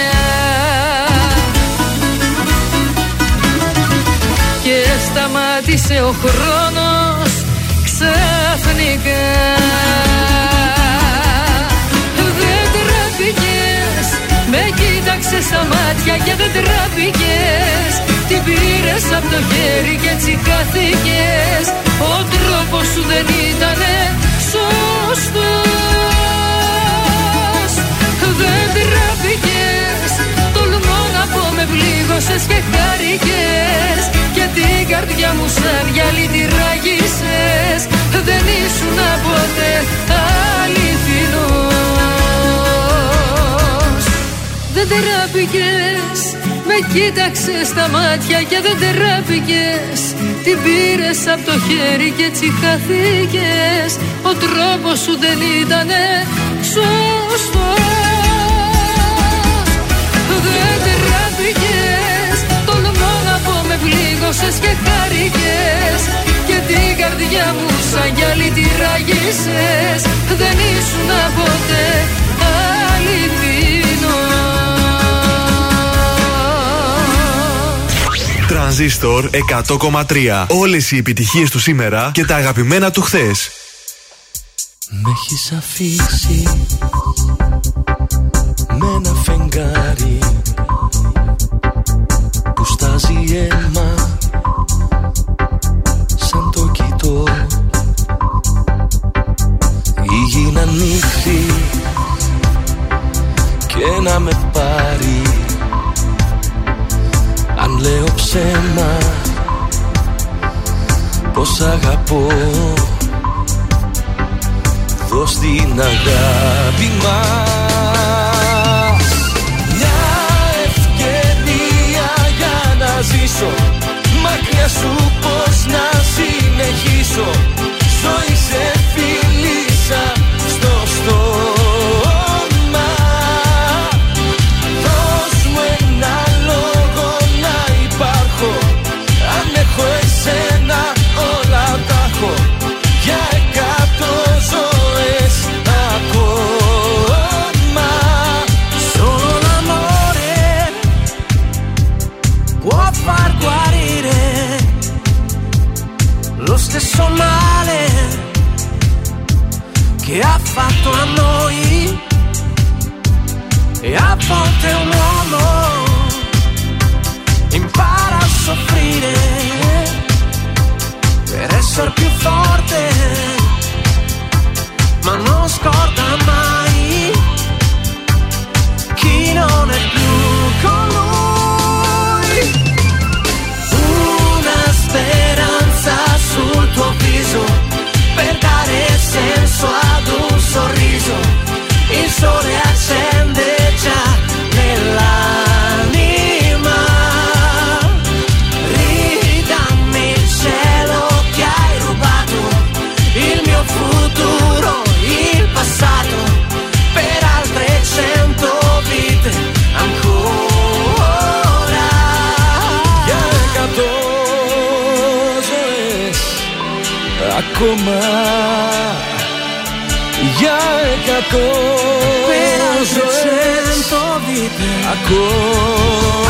αγκαλιά Και σταμάτησε ο χρόνος ξαφνικά. Δεν τραπήκες Με κοίταξες στα μάτια και δεν τραπήκες Την πήρες από το χέρι και έτσι χάθηκες. Ο τρόπος σου δεν ήτανε σωστός με πλήγωσες και χάρηκες. Και την καρδιά μου σαν γυαλί τη ράγισες Δεν ήσουν ποτέ αληθινός. Δεν τραπήκες με κοίταξες στα μάτια και δεν τεράπηκες Την πήρες από το χέρι και έτσι χαθήκες. Ο τρόπος σου δεν ήτανε σωστός τράπηκες Τολμώ να πω με πλήγωσες και χάρηκες. Και την καρδιά μου σαν γυαλί τη ράγισες Δεν ήσουν ποτέ αληθινός. Τρανζίστορ 100,3. Όλες οι επιτυχίες του σήμερα και τα αγαπημένα του χθες. Με έχεις αφήσει με ένα φεγγάρι πως αγαπώ. Δώσ' την αγάπη μας. Μια ευκαιρία για να ζήσω. Μακριά σου πως να συνεχίσω. Ζωή σε φίλησα ακόμα. Για εκατό Per altre ζωές cento vite ακόμα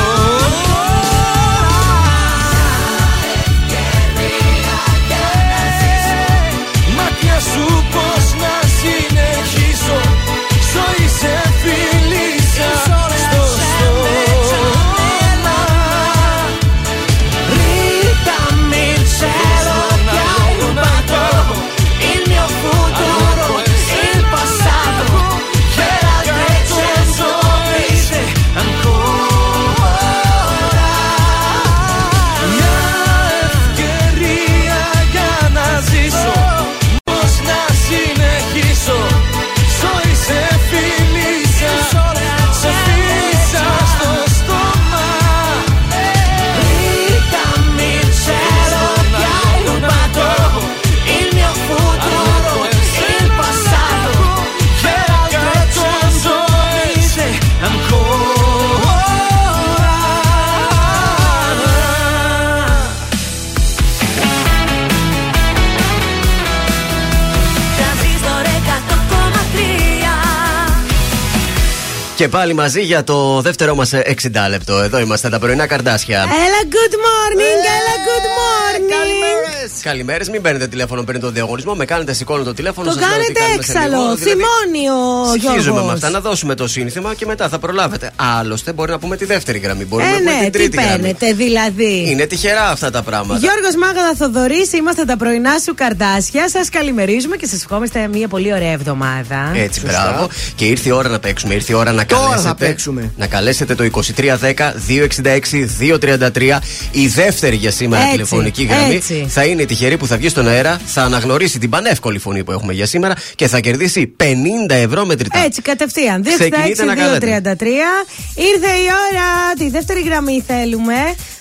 Και πάλι μαζί για το δεύτερό μας 60 λεπτό. Εδώ είμαστε τα πρωινά καρδάσια. Έλα, good morning, έλα, good morning. Καλημέρες, μην παίρνετε τηλέφωνο πριν τον διαγωνισμό. Με κάνετε σηκώνω το τηλέφωνο. Το σας λέω τι κάνετε κάνουμε σε λίγο. έξαλλο. Δηλαδή, Θυμώνει ο Συνεχίζουμε με Γιώργος. αυτά. Να δώσουμε το σύνθημα και μετά θα προλάβετε. Άλλωστε, μπορεί να πούμε τη δεύτερη γραμμή. Μπορούμε Ε, να πούμε ναι, την τι τρίτη γραμμή. παίρνετε δηλαδή; Είναι τυχερά αυτά τα πράγματα. Γιώργος Μάγαδα Θοδωρής, είμαστε τα πρωινά σου καρδάσια. Σας καλημερίζουμε και σας ευχόμαστε μια πολύ ωραία εβδομάδα. Έτσι, μπράβο. Και ήρθε η ώρα να παίξουμε. Ήρθε η ώρα να Τώρα καλέσετε. θα παίξουμε. Να καλέσετε το 2310-266-233. Η δεύτερη για σήμερα Έτσι, τηλεφωνική γραμμή έτσι. θα είναι η τυχερή που θα βγει στον αέρα, θα αναγνωρίσει την πανεύκολη φωνή που έχουμε για σήμερα και θα κερδίσει 50 ευρώ μετρητά. Έτσι, κατευθείαν. 266-233. Ξεκινείτε να καλέτε. Ήρθε η ώρα. Τη δεύτερη γραμμή θέλουμε.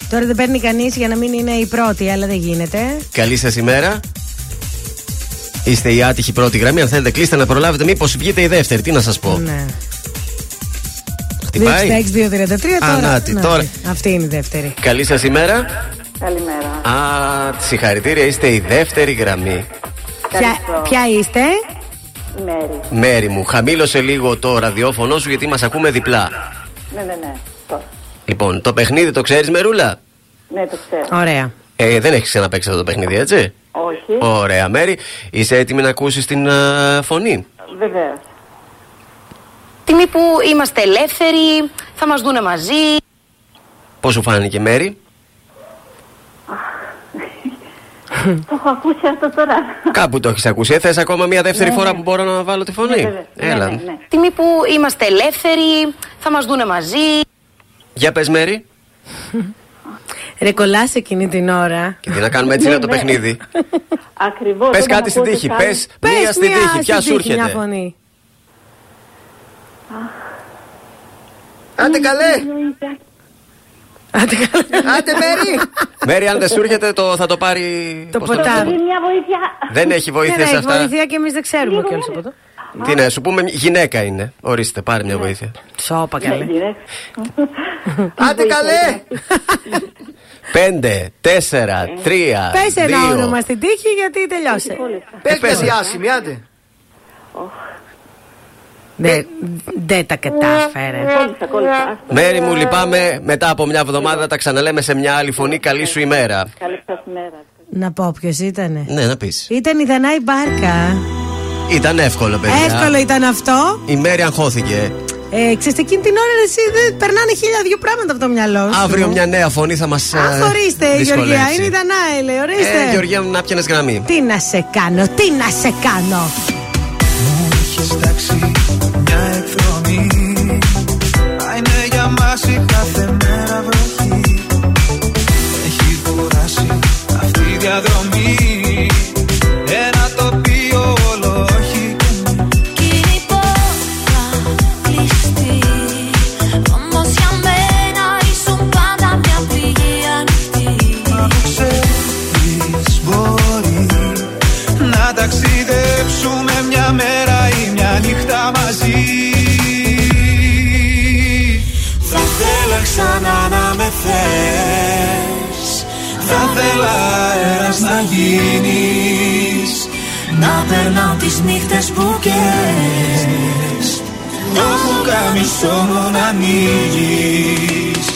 Τώρα δεν παίρνει κανείς για να μην είναι η πρώτη, αλλά δεν γίνεται. Καλή σας ημέρα. Είστε η άτυχη πρώτη γραμμή. Αν θέλετε, κλείστε να προλάβετε. Μήπως βγείτε η δεύτερη. Τι να σας πω. Ναι. Χτυπάει. 266-233 τώρα. Α, νάτι, να, τώρα. Αυτή είναι η δεύτερη. Καλή σας ημέρα. Καλημέρα. Α, συγχαρητήρια. Είστε η δεύτερη γραμμή. Ποια, ποια είστε; Μέρη. Μέρη μου, χαμήλωσε λίγο το ραδιόφωνο σου γιατί μας ακούμε διπλά. Ναι, ναι, ναι. Το. Λοιπόν, το παιχνίδι το ξέρεις, Μερούλα; Ναι, το ξέρω. Ωραία. Ε, δεν έχεις ξαναπέξει αυτό το παιχνίδι, έτσι; Όχι. Ωραία, Μέρη. Είσαι έτοιμη να ακούσεις την α, φωνή; Βεβαίως. Τιμή που είμαστε ελεύθεροι, θα μας δούνε μαζί. Πώς σου φάνηκε, Μέρη; Το έχω ακούσει αυτό τώρα. Κάπου το έχεις ακούσει. Ε, θες ακόμα μια δεύτερη Ναι, φορά ναι. που μπορώ να βάλω τη φωνή; Ναι, βέβαια. Έλα. Ναι, ναι, ναι. Τιμή που είμαστε ελεύθεροι, θα μας δούνε μαζί. Για πες, Μέρη. Ρε κολλάς εκείνη την ώρα. Και τι να κάνουμε έτσι Ναι, είναι το ναι. παιχνίδι. Ακριβώς. Πες κάτι στην τύχη. Πες μία στην τύχη. Ποια σου Μια έρχεται; φωνή. Άντε καλέ! Άντε Μέρη! Μέρη, αν δεν σου έρχεται, το, θα το πάρει. Το πώς ποτάμι. λένε; Μια βοήθεια. Δεν έχει βοήθεια Δεν σε έχει αυτά. βοήθεια και εμείς δεν ξέρουμε κιόλα από εδώ. Τι να σου πούμε, γυναίκα είναι. Ορίστε, πάρε μια βοήθεια. Σώπα καλέ. Άντε καλέ! Πέντε, τέσσερα, τρία, Πες ένα δύο. όνομα στην τύχη γιατί τελειώσε. Πες μια διάσημη, άντε. Δεν δεν τα κατάφερε. Μέρη μου, λυπάμαι. Μετά από μια εβδομάδα τα ξαναλέμε σε μια άλλη φωνή. Καλή σου ημέρα. Καλή σας μέρα. Να πω ποιος ήτανε. Ναι, να πεις. Ήταν η Δανάη Μπάρκα. Ήταν εύκολο, παιδιά. Εύκολο ήταν αυτό. Η Μέρη αγχώθηκε. Ε, ξέρεις, εκείνη την ώρα εσύ δεν περνάνε χίλια δύο πράγματα από το μυαλό σου. Αύριο μια νέα φωνή θα μας. Αχ, ορίστε, Γεωργία, είναι η Δανάη, λέει, ορίστε. Ε, Γεωργία, μου να πιάνει γραμμή. Τι να σε κάνω, τι να σε κάνω. Έχεις τάξει για μας η κάθε μέρα βροχή. Έχει κουράσει αυτή η διαδρομή Θα θέλα αέρας να γίνεις. Να περνάω τις νύχτες που καίες Το πουκάμισο μου να ανοίγεις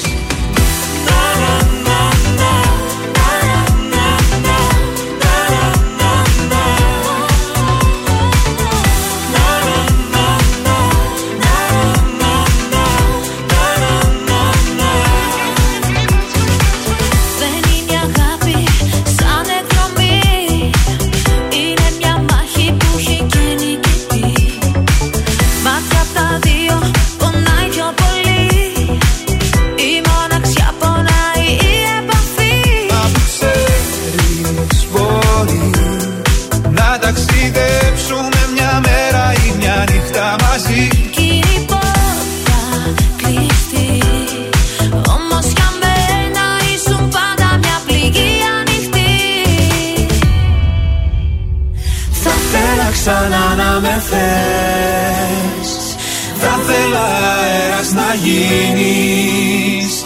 γίνεις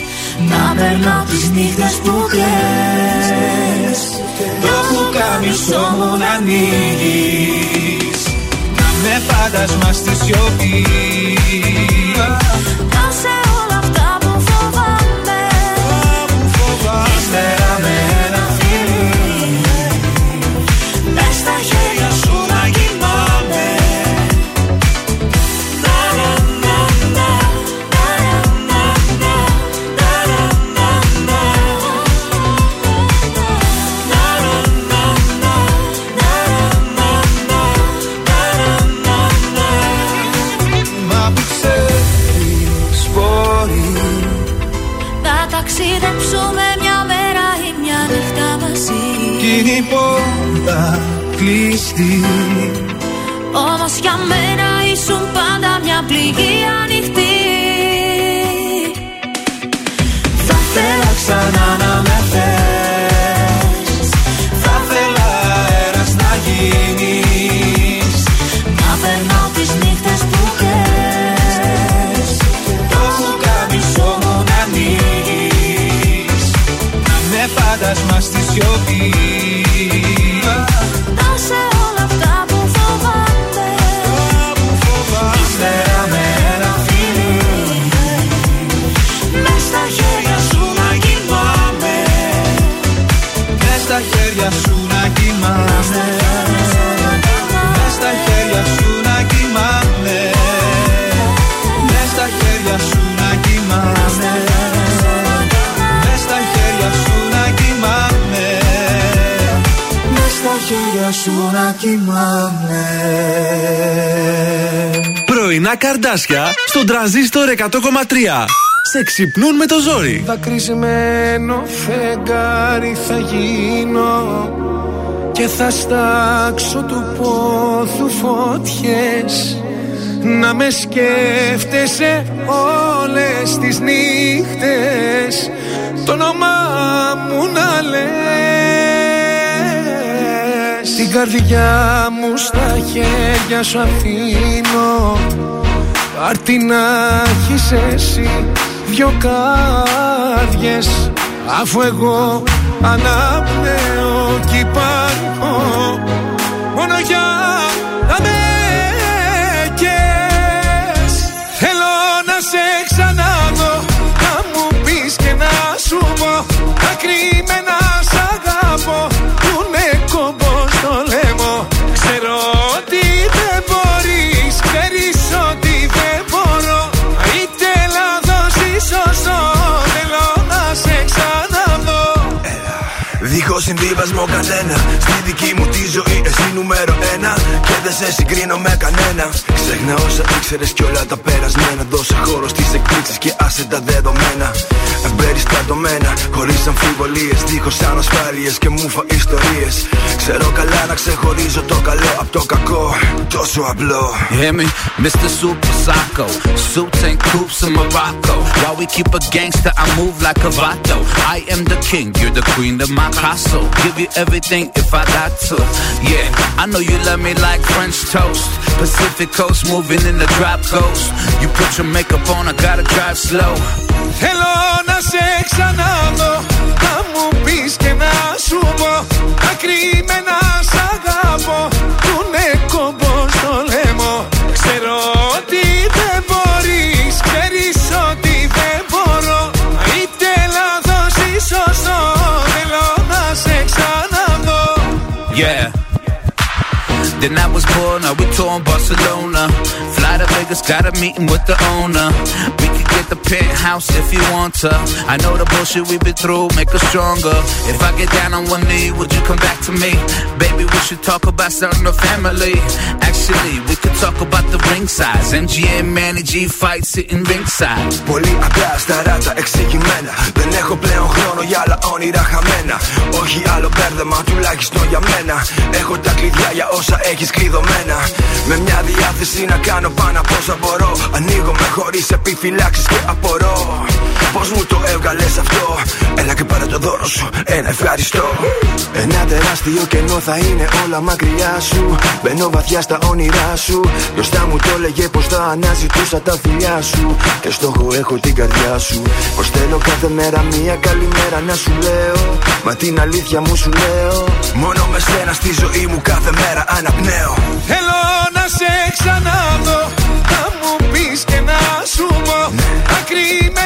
Να περνάω τις νύχτες που κλαις. Το πουκάμισο μου να ανοίγεις. Να με φάντασμα στη σιωπή φάντασμα στη χέρια σου να κοιμάμαι Πρωινά καρδάσια στον τραζίστορ 100,3. Σε ξυπνούν με το ζόρι. Δακρυσμένο φεγγάρι θα γίνω Και θα στάξω του πόθου φωτιές Να με σκέφτεσαι όλες τις νύχτες Το όνομά μου να λες Την καρδιά μου στα χέρια σου αφήνω. Πάρ' την να έχεις εσύ δυο κάρδιες Αφού εγώ αναπνέω κι υπάρχω Δίχως συμβίβασμο κανένα Στη δική μου τη ζωή εσύ νούμερο ένα Και δεν σε συγκρίνω με κανένα Ξέχνα όσα ήξερες κι όλα τα περασμένα Δώσε χώρο στις εκπλήξεις και άσε τα δεδομένα Εμπεριστατωμένα, χωρίς αμφιβολίες Δίχως ανασφάλειες και μουφα ιστορίες Ξέρω καλά να ξεχωρίζω το καλό από το κακό Τόσο απλό Hear me? Mr. Super Psycho. Suits and coops in Morocco. While we keep a gangster, I move like a vato. I am the king, you're the queen of my castle. Give you everything if I got to. Yeah, I know you love me like French toast. Pacific coast, moving in the drop coast. You put your makeup on, I gotta drive slow. Θέλω να σε ξαναδώ Να μου πεις και να σου πω Τα Then I was born, now we touring Barcelona. Fly to Vegas, got a meeting with the owner. We could get the penthouse if you want to. I know the bullshit we've been through, make us stronger. If I get down on one knee, would you come back to me? Baby, we should talk about starting a family. Actually, we could talk about the ring size. MGM, Manny G fight sitting ringside. Πολύ απλά σταράτα εξηγημένα Δεν έχω πλέον χρόνο για άλλα όνειρα χαμένα Όχι άλλο μπέρδεμα τουλάχιστον για μένα Έχω τα κλειδιά για όσα έχεις κλειδωμένα Με μια διάθεση να κάνω πάνω από όσα μπορώ. Ανοίγομαι χωρίς επιφυλάξεις και απορώ. Πώς μου το έβγαλες αυτό; Έλα και πάρε το δώρο σου. Ένα ευχαριστώ. Ένα τεράστιο κενό θα είναι όλα μακριά σου. Μπαίνω βαθιά στα όνειρά σου. Μπροστά μου το έλεγε πως θα αναζητούσα τα φιλιά σου. Και στόχο έχω την καρδιά σου. Πως θέλω κάθε μέρα μία καλημέρα να σου λέω. Μα την αλήθεια μου σου λέω. Μόνο με σένα στη ζωή μου κάθε μέρα αναπνέω. Θέλω να σε ξαναδώ σου πω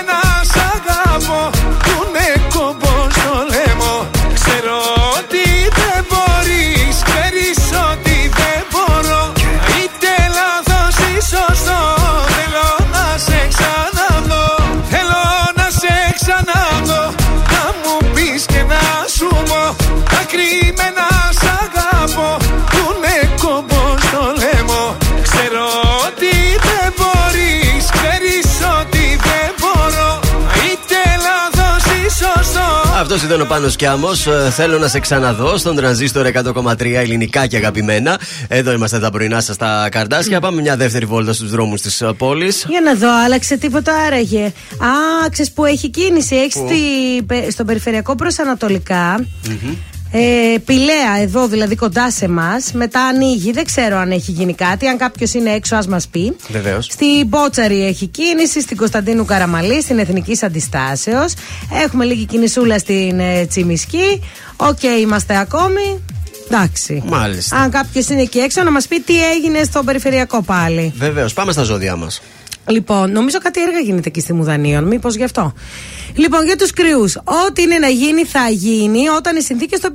Αυτός ήταν ο Πάνος Κιάμος. Θέλω να σε ξαναδώ στον τρανζίστορ 100,3 ελληνικά και αγαπημένα. Εδώ είμαστε τα πρωινά σας στα καρδάσια. Πάμε μια δεύτερη βόλτα στους δρόμους της πόλης. Για να δω, άλλαξε τίποτα άραγε. Α, ξέρεις που έχει κίνηση. Έχεις στη, στον περιφερειακό προς Ανατολικά. Ε, Πηλαία, εδώ δηλαδή κοντά σε εμά. Μετά ανοίγει, δεν ξέρω αν έχει γίνει κάτι. Αν κάποιος είναι έξω, ας μας πει. Βεβαίως. Στην Μπότσαρη έχει κίνηση, στην Κωνσταντίνου Καραμαλή, στην Εθνική Αντιστάσεως. Έχουμε λίγη κινησούλα στην ε, Τσιμισκή. Οκ, είμαστε ακόμη. Εντάξει. Μάλιστα. Αν κάποιος είναι εκεί έξω, να μας πει τι έγινε στο περιφερειακό πάλι. Βεβαίως, πάμε στα ζώδια μας. Λοιπόν, νομίζω κάτι έργα γίνεται εκεί στη Μουδανίων. Μήπως γι' αυτό. Λοιπόν, για τους Κριούς. Ό,τι είναι να γίνει, θα γίνει όταν οι συνθήκες το,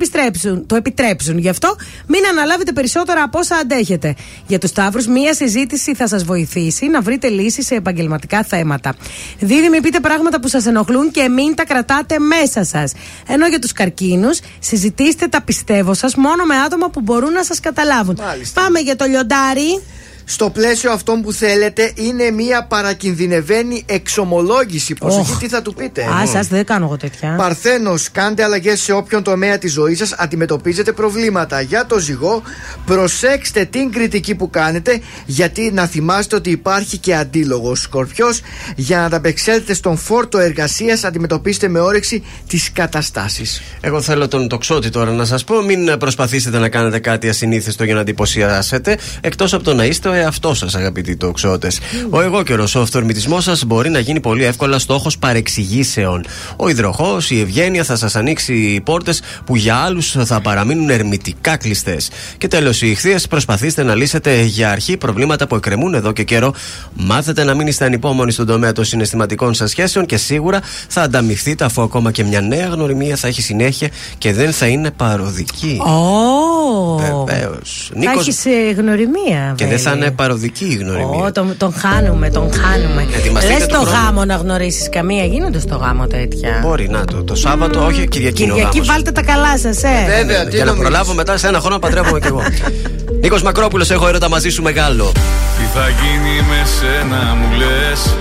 το επιτρέψουν. Γι' αυτό μην αναλάβετε περισσότερα από όσα αντέχετε. Για τους Ταύρους, μία συζήτηση θα σας βοηθήσει να βρείτε λύσεις σε επαγγελματικά θέματα. Δίδυμοι, πείτε πράγματα που σας ενοχλούν και μην τα κρατάτε μέσα σας. Ενώ για τους καρκίνους, συζητήστε τα πιστεύω σας μόνο με άτομα που μπορούν να σας καταλάβουν. Πάμε για το λιοντάρι στο πλαίσιο αυτών που θέλετε είναι μια παρακινδυνευμένη εξομολόγηση. Προσοχή, τι θα του πείτε. Α, σας δεν κάνω εγώ τέτοια. Παρθένος, κάντε αλλαγές σε όποιον τομέα της ζωής σας αντιμετωπίζετε προβλήματα. Για το ζυγό, προσέξτε την κριτική που κάνετε, γιατί να θυμάστε ότι υπάρχει και αντίλογος. Σκορπιός, για να ανταπεξέλθετε στον φόρτο εργασίας, αντιμετωπίστε με όρεξη τις καταστάσεις. Εγώ θέλω τον τοξότη τώρα να σας πω, μην προσπαθήσετε να κάνετε κάτι ασυνήθιστο για να εντυπωσιάσετε, εκτός από το να είστε εαυτό σας, αγαπητοί τοξότες. Mm. Ο εγώ καιρο, ο αυθορμητισμό σας μπορεί να γίνει πολύ εύκολα στόχος παρεξηγήσεων. Ο υδροχός, η ευγένεια θα σας ανοίξει πόρτες που για άλλους θα παραμείνουν ερμητικά κλειστές. Και τέλος, οι ηχθείε, προσπαθήστε να λύσετε για αρχή προβλήματα που εκκρεμούν εδώ και καιρό. Μάθετε να μην είστε ανυπόμονοι στον τομέα των συναισθηματικών σας σχέσεων και σίγουρα θα ανταμυφθείτε αφού ακόμα και μια νέα γνωριμία θα έχει συνέχεια και δεν θα είναι παροδική. Oh. Βεβαίως. Θα έχεις ε, γνωριμία. Και δεν θα είναι παροδική η γνωριμία. Oh, τον, τον χάνουμε, τον χάνουμε. Λες το γάμο να γνωρίσεις καμία, γίνονται στο γάμο τέτοια; Μπορεί να το. Το Σάββατο, όχι Κυριακή. Κυριακή βάλτε τα καλά σας, ε. Βέβαια, τι Για να προλάβω μετά σε ένα χρόνο παντρεύομαι κι εγώ. Νίκος Μακρόπουλος, έχω έρωτα μαζί σου μεγάλο. Τι θα γίνει με σένα, μου λες;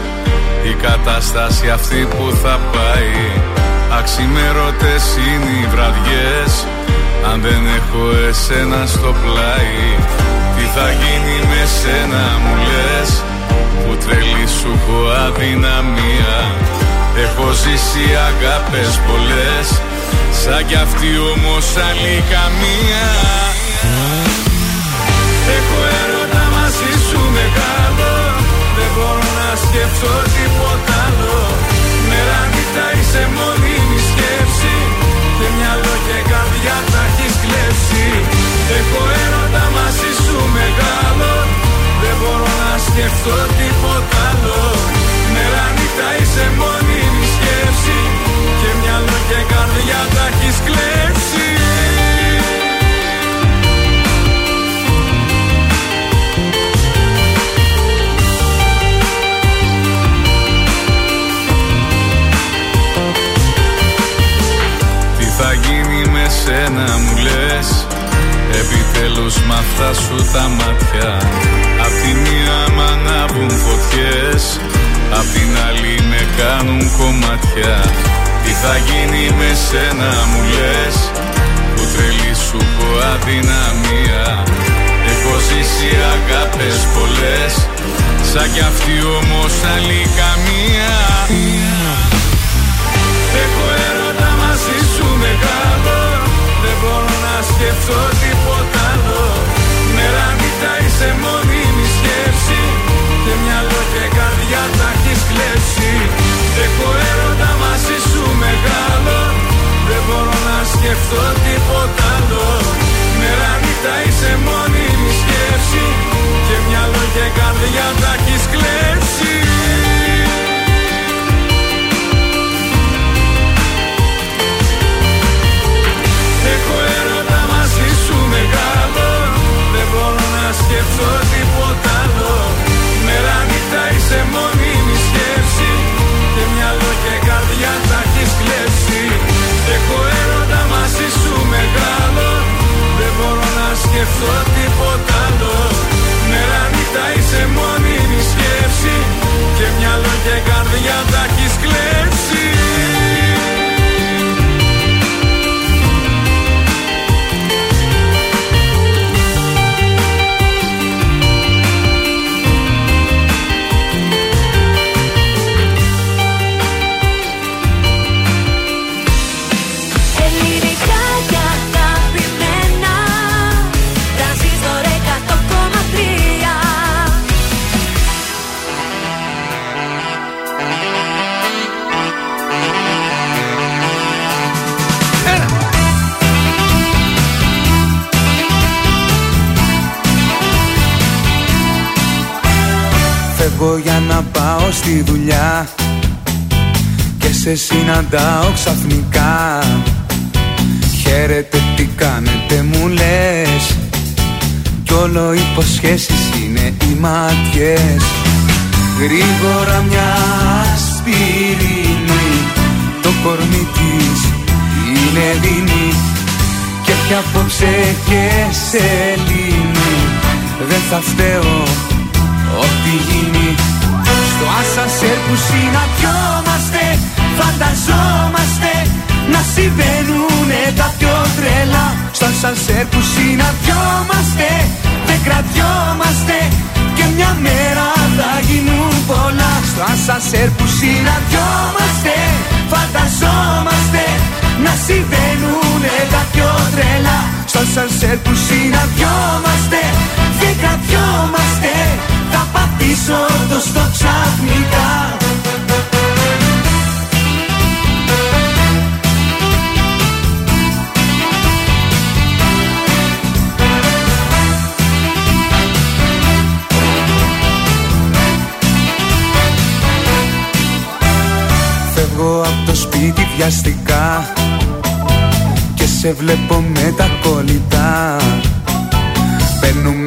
Η κατάσταση αυτή που θα πάει. Αξιμέρωτες είναι οι βραδιές Αν δεν έχω εσένα στο πλάι Τι θα γίνει με σένα μου λες. Που τρελή σου έχω αδυναμία. Έχω ζήσει αγάπες πολλές. Σαν κι αυτή όμως άλλη καμία. Έχω έρωτα μαζί σου μεγάλο Δεν μπορώ να σκεφτώ τίποτα άλλο. Μέρα νύχτα είσαι μόνιμη σκέψη. Και μυαλό και καρδιά τα έχεις κλέψει. Έχω σκεφτώ τίποτα Σαν κι αυτή όμως άλλη καμία. Έχω έρωτα μαζί σου μεγάλο. Δεν μπορώ να σκεφτώ τίποτα άλλο. Μέρα νύχτα είσαι μόνιμη σκέψη. Και μυαλό και καρδιά τα έχεις κλέψει. Έχω έρωτα μαζί σου μεγάλο. Δεν μπορώ να σκεφτώ τίποτα άλλο. Μέρα νύχτα είσαι καρδιά τα έχεις κλέψει. Έχω έρωτα μαζί σου μεγάλο. Δεν μπορώ να σκεφτώ τίποτα άλλο. Μέρα νύχτα είσαι μόνιμη σκέψη. Και μυαλό και καρδιά τα έχεις κλέψει. Έχω έρωτα μαζί σου μεγάλο. Δεν μπορώ να σκεφτώ τίποτα έχεις κλέψει. Να πάω στη δουλειά Και σε συναντάω ξαφνικά. Χαίρετε τι κάνετε μου λες. Κι όλο υποσχέσεις είναι οι μάτιες. Γρήγορα μια σπυρίνη Το κορμί της είναι δίνη Και πια απόψε και σε λύνει. Δεν θα φταίω ό,τι γίνει Στο άσανσερ που συναντιόμαστε Φανταζόμαστε να συμβαίνουνε τα πιο τρελά. Στο άσανσερ που συναντιόμαστε Δεν κρατιόμαστε και μια μέρα θα γίνουν πολλά. Στο άσανσερ που συναντιόμαστε Φανταζόμαστε να συμβαίνουνε τα πιο τρελά. Στο άσανσερ που συναντιόμαστε Δεν κρατιόμαστε Θα πατήσω το στο ξαφνικά. Φεύγω από το σπίτι βιαστικά Και σε βλέπω με τα κολλητά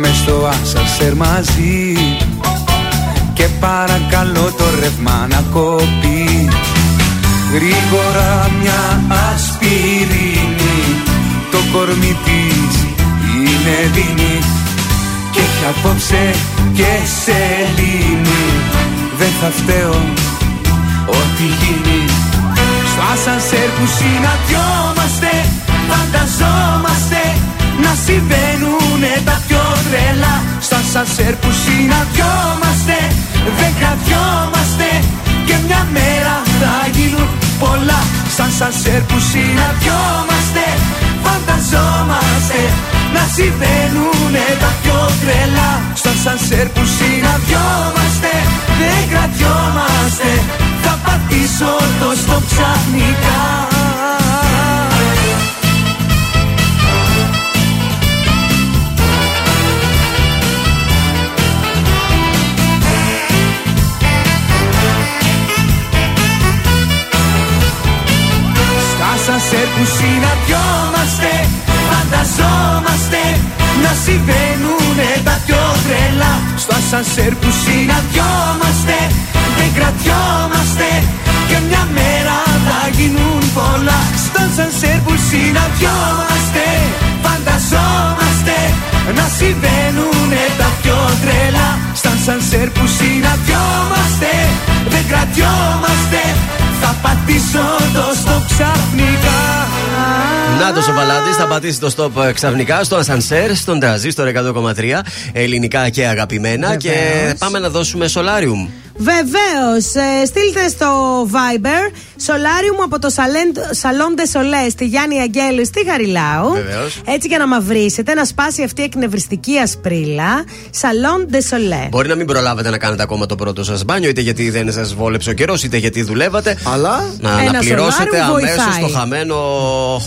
Μπαίνουμε στο άσανσερ μαζί. Και παρακαλώ το ρεύμα να κοπεί. Γρήγορα μια ασπιρίνη. Το κορμί της είναι δίνη Και έχει απόψε και σελήνη. Δεν θα φταίω ό,τι γίνει. Στο άσανσερ που συναντιόμαστε Φανταζόμαστε να συμβαίνουνε τα πιο τρελά. Στο άσανσερ που συναντιόμαστε Δεν κρατιόμαστε. Και μια μέρα θα γίνουν πολλά. Στα άσανσερ που συναντιόμαστε Φανταζόμαστε να συμβαίνουνε τα πιο τρελά. Στο άσανσερ που συναντιόμαστε Δεν κρατιόμαστε. Θα πατήσω το στο ξαφνικά που συναντιόμαστε Φανταζόμαστε να συμβαίνουνε τα πιο τρελά. Στο ασανσέρ που συναντιόμαστε Δεν κρατιόμαστε Και μια μέρα θα γίνουν πολλά. Στο ασανσέρ που συναντιόμαστε Φανταζόμαστε να συμβαίνουνε τα πιο τρελά. Στα σανσέρ που συναντιόμαστε Δεν κρατιόμαστε Θα πατήσω το στο ξαφνικά Νάτο ο Βαλάντη θα πατήσει το stop ε, ξαφνικά στο Ασανσέρ, στον τραζίστορ 100,3 ελληνικά και αγαπημένα. Βεβαίως. Και πάμε να δώσουμε σολάριουμ. Βεβαίως, ε, στείλτε στο Viber σολάριου μου από το Salon de Solé στη Γιάννη Αγγέλου στη Γαριλάου. Βεβαίως. Έτσι για να μαυρίσετε, να σπάσει αυτή η εκνευριστική ασπρίλα. Salon de Solé. Μπορεί να μην προλάβετε να κάνετε ακόμα το πρώτο σας μπάνιο, είτε γιατί δεν σας βόλεψε ο καιρός, είτε γιατί δουλεύατε. Αλλά να, Ένα να πληρώσετε σολάριουμ αμέσως βοηθάει. το χαμένο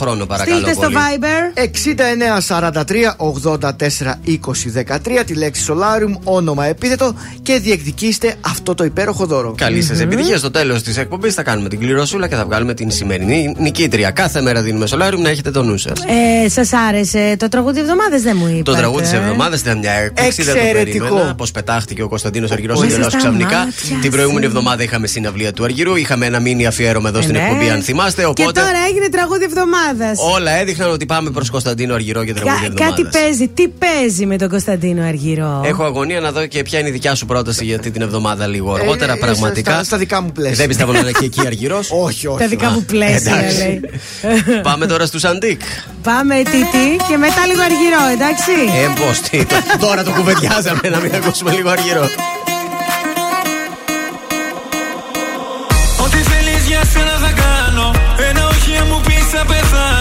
χρόνο, παρακαλώ. Στείλτε στο πολύ. Viber. 6943 84 20 13 τη λέξη Solarium, όνομα επίθετο και διεκδικήστε αυτό το υπέροχο δώρο. Καλή σας επιτυχία. Στο τέλος της εκπομπής θα κάνουμε την κληροσούλα και θα βγάλουμε την σημερινή νικήτρια. Κάθε μέρα δίνουμε σολάριουμ να έχετε το νου σας. Ε, Σας άρεσε το τραγούδι εβδομάδες, δεν μου είπατε. Το τραγούδι της εβδομάδας ήταν μια έκπληξη. Δεν το Εξαιρετικό. περίμενα. Πώς πετάχτηκε ο Κωνσταντίνος Αργυρός Μέσα εντελώ στα ξαφνικά. μάτια Την προηγούμενη σου. εβδομάδα είχαμε συναυλία του Αργυρού. Είχαμε ένα μήνυ αφιέρωμα εδώ στην Ε, ναι. εκπομπή, αν θυμάστε. Και Οπότε τώρα έγινε τραγούδι εβδομάδας. όλα έδειχναν ότι πάμε προς Κωνσταντίνο Αργυρό και τραγούδι εβδομάδα. Κάτι παίζει, τι παίζει με τον Κωνσταντίνο Αργυρό; Έχω αγωνία να δω και ποια είναι η δικιά σου πρόταση για αυτή την εβδομάδα λίγο αργότερα. ε, πραγματικά. στα- στα δικά μου πλαίσια. Δεν πιστεύω να είναι και εκεί Αργυρός. όχι, όχι. Τα δικά μου πλαίσια, εντάξει. λέει. Πάμε τώρα στους Αντίκ. Πάμε τίτι και μετά λίγο αργυρό, εντάξει. Ε, πώς τι. το- Τώρα το κουβεντιάζαμε να μην ακούσουμε λίγο Αργυρό. Ό,τι θέλεις για σένα θα κάνω Ένα όχι αν μου πεις θα πεθάνω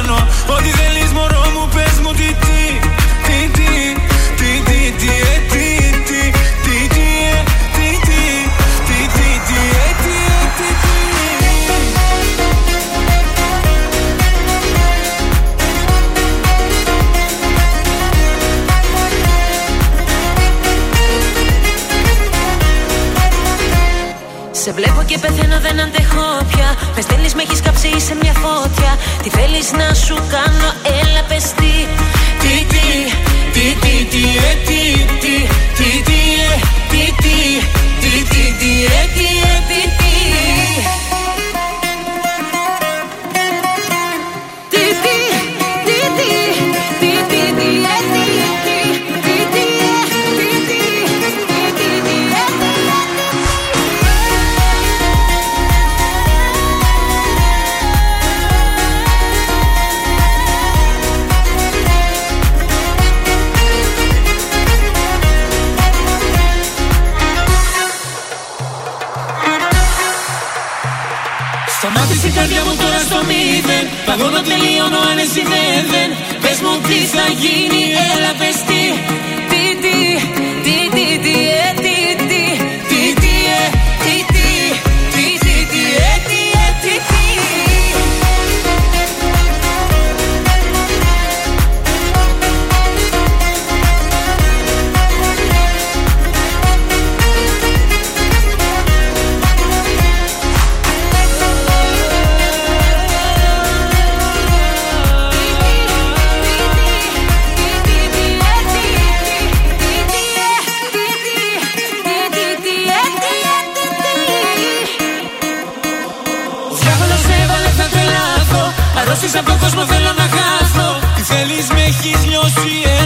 Σε βλέπω και πεθαίνω, δεν αντέχω πια. Με στέλνει, με έχει κάψει, σε μια φώτια. Τι θέλει να σου κάνω, έλα πε τι. Τι, τι, τι, τι, τι, ε, τι, τι, τι, τι, ε, τι, τι, τι, Σταμάτησε η καρδιά μου τώρα στο μηδέν. Παγώνω τελείωνω αν εσύ δεν Πες μου τι θα γίνει. Έλα πες τι Τι τι θέλεις με έχεις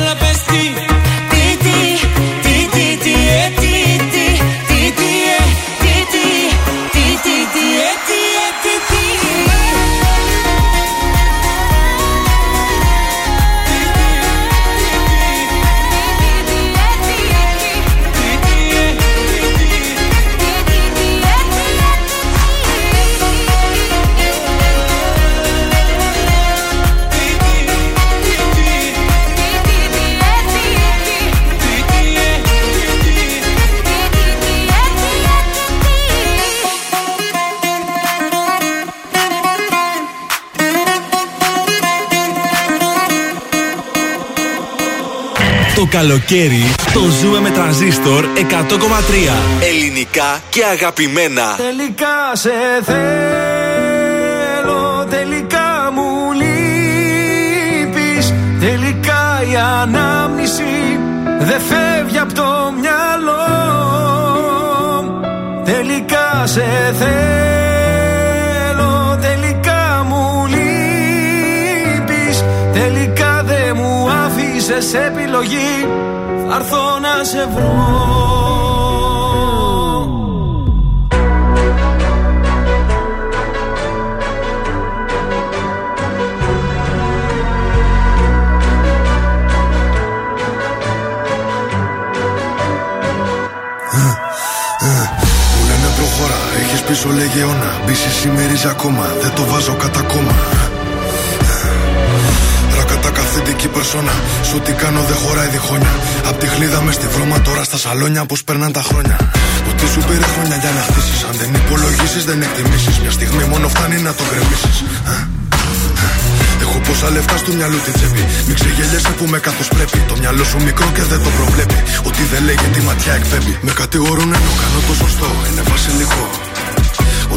καλοκαίρι το ζούμε με τρανζίστορ 100,3. Ελληνικά και αγαπημένα. Τελικά σε θέλω, τελικά μου λείπεις Τελικά η ανάμνηση δεν φεύγει από το μυαλό Τελικά σε θέλω, άφησες επιλογή Θα έρθω να σε βρω. Μου λένε προχώρα, έχεις πίσω λέγε αιώνα Μπίση σημερίζει ακόμα, δεν το βάζω κατά κόμμα Ρακατά καθεντική περσόνα Σου τι κάνω δεν χωράει διχόνια Απ' τη χλίδα μες στη βρώμα τώρα στα σαλόνια Πως περνάνε τα χρόνια Ότι σου πήρε χρόνια για να χτίσεις Αν δεν υπολογίσεις δεν εκτιμήσεις Μια στιγμή μόνο φτάνει να το γκρεμίσεις Έχω πόσα λεφτά στο μυαλό την τσέπη. Μην ξεγελιέσαι που με καθώ πρέπει. Το μυαλό σου μικρό και δεν το προβλέπει. Ότι δεν λέγει τη ματιά εκπέμπει. Με κατηγορούν ενώ κάνω το σωστό. Είναι βασιλικό.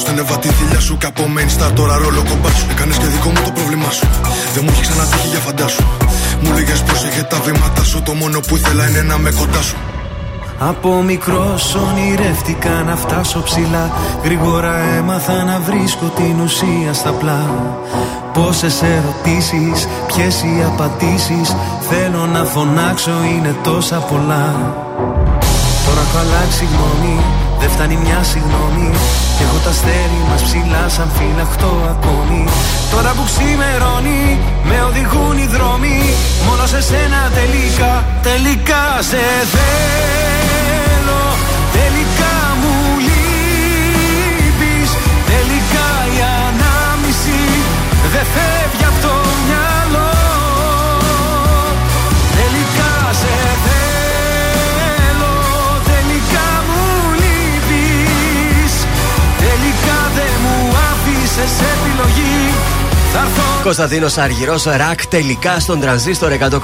Με κάθε μου λάθο δεν έβα τη θηλιά σου. Και από main star τώρα ρόλο κομπά σου. Έκανες και δικό μου το πρόβλημά σου. Δεν μου έχει ξανατύχει για φαντάσου. Μου λέγες πρόσεχε τα βήματα σου. Το μόνο που ήθελα είναι να με κοντά σου. Από μικρός ονειρεύτηκα να φτάσω ψηλά. Γρήγορα έμαθα να βρίσκω την ουσία στα πλά. Πόσες ερωτήσεις, ποιες οι απαντήσεις. Θέλω να φωνάξω, είναι τόσα πολλά. Τώρα έχω αλλάξει γνώμη, δεν φτάνει μια συγγνώμη. Κι έχω τα αστέρι μας ψηλά, σαν φυλαχτό ακόμη. Τώρα που ξημερώνει, με οδηγούν οι δρόμοι. Μόνο σε σένα τελικά, τελικά σε θέλω. Τελικά μου λείπεις Τελικά η ανάμνηση δεν φεύγει από άφησες επιλογή. Θα έρθω Κωνσταντίνο Αργυρός, ρακ τελικά στον τρανζίστορ 100,3.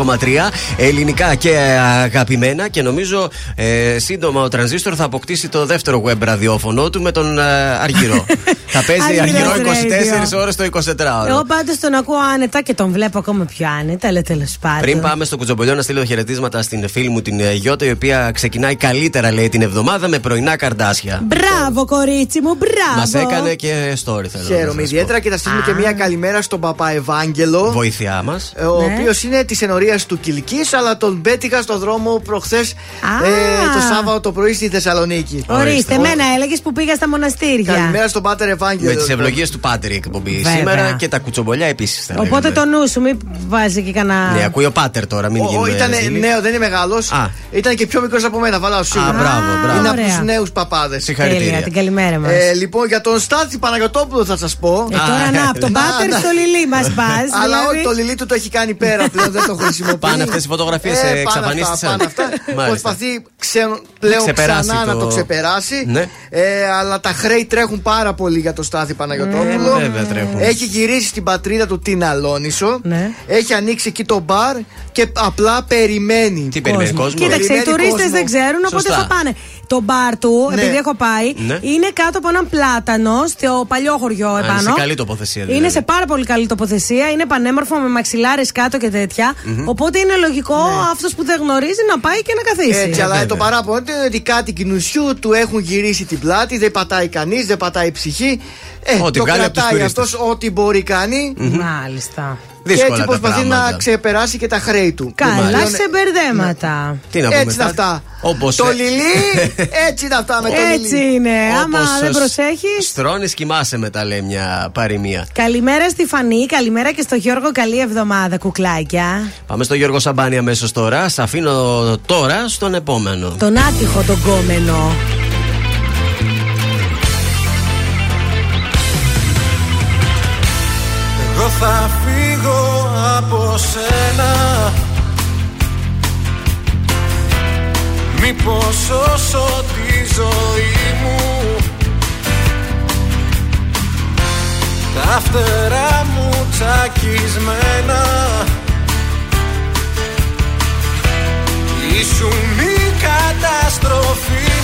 Ελληνικά και αγαπημένα και νομίζω ε, σύντομα ο τρανζίστορ θα αποκτήσει το δεύτερο web ραδιόφωνο του με τον ε, Αργυρό. θα παίζει Αργυρός 24 ώρες το 24ωρο. Εγώ πάντως τον ακούω άνετα και τον βλέπω ακόμα πιο άνετα, αλλά τέλος πάντων. Πριν πάμε στο κουτσομπολιό να στείλω χαιρετίσματα στην φίλη μου την ε, Γιώτα, η οποία ξεκινάει καλύτερα λέει την εβδομάδα με πρωινά καρδάσια. Μπράβο, κορίτσι μου, μπράβο. Μας έκανε και story θέλω. να Χαίρομαι σας πω. ιδιαίτερα και θα στείλουμε και μια καλημέρα στον παπά Ευάγγελο. Βοήθειά μας. ε, Ο Ναι. οποίος είναι της ενορίας του Κυλική, αλλά τον πέτυχα στο δρόμο προχθές ε, το Σάββατο το πρωί στη Θεσσαλονίκη. Ορίστε, εμένα έλεγες που πήγα στα μοναστήρια. Καλημέρα στον Πάτερ Ευάγγελο. Με τις ευλογίες του Πάτερ η εκπομπή Βέβαια. σήμερα και τα κουτσομπολιά επίσης. Οπότε το νου σου, μην βάζει και κανένα. Ναι, ακούει ο Πάτερ τώρα, μην Ο, γίνουμε ήτανε ζήλοι. νέο, δεν είναι μεγάλο. Α. Ήταν και πιο μικρός από μένα, βαλάω σίγουρα. Α, μπράβο, μπράβο. Είναι από Ωραία. τους νέους παπάδες. Τέλεια, την καλημέρα μας. Ε, λοιπόν, για τον Στάθη Παναγιοτόπουλο θα σας πω. Ε, τώρα να, από τον Να, πάτερ να. στο λιλί μας πα. Αλλά όχι, το λιλί του το έχει κάνει πέρα πλέον, δεν το χρησιμοποιεί. Πάνε αυτές οι φωτογραφίες, ε, εξαφανίστησαν. Πάνε αυτά. Μάλιστα. Προσπαθεί ξε- πλέον ξεπεράσει ξανά το- να το ξεπεράσει. Ναι. Ε, αλλά τα χρέη τρέχουν πάρα πολύ για το Στάθη Παναγιοτόπουλο. Ε, βέβαια τρέχουν. Έχει γυρίσει στην πατρίδα του την Αλόνισο. Ναι. Έχει ανοίξει εκεί το μπαρ και απλά περιμένει. Τι περιμένει κόσμο. Κοίταξε, οι Περιμένει τουρίστες κόσμο. δεν ξέρουν, οπότε Σωστά. θα πάνε. Το μπαρ του, Ναι. επειδή έχω πάει, Ναι. είναι κάτω από έναν πλάτανο στο παλιό χωριό Α, είναι επάνω. σε καλή τοποθεσία δηλαδή. Είναι σε πάρα πολύ καλή τοποθεσία, είναι πανέμορφο με μαξιλάρες κάτω και τέτοια. Οπότε είναι λογικό αυτός που δεν γνωρίζει να πάει και να καθίσει. Έτσι, αλλά βέβαια. το παράπονο είναι ότι κάτι κοινουσιού του έχουν γυρίσει την πλάτη, δεν πατάει κανείς, δεν πατάει ψυχή. Ε, Ό,τι το βγάλει από τους κρατάει τουρίστες. αυτός ό,τι μπορεί κάνει. Μάλιστα. Και Δύσκολα έτσι τα προσπαθεί πράγματα. να ξεπεράσει και τα χρέη του. Καλά, Πλέον- σε μπερδέματα. Τι να πούμε Έτσι είναι κάτι. αυτά. Όπως, Το ε, λιλί, έτσι είναι αυτά με το Έτσι λιλί. είναι. Άμα Όπως δεν σ- προσέχει. Στρώνεις κοιμάσαι μετά λέει μια παροιμία. Καλημέρα στη Φανή, καλημέρα και στο Γιώργο. Καλή εβδομάδα, κουκλάκια. Πάμε στο Γιώργο Σαμπάνη αμέσως τώρα. Σ' αφήνω τώρα στον επόμενο. Τον άτυχο τον κόμενο. Εγώ θα φύγω από σένα. Μήπως σώσω τη ζωή μου Τα φτερά μου τσακισμένα Ήσουν η καταστροφή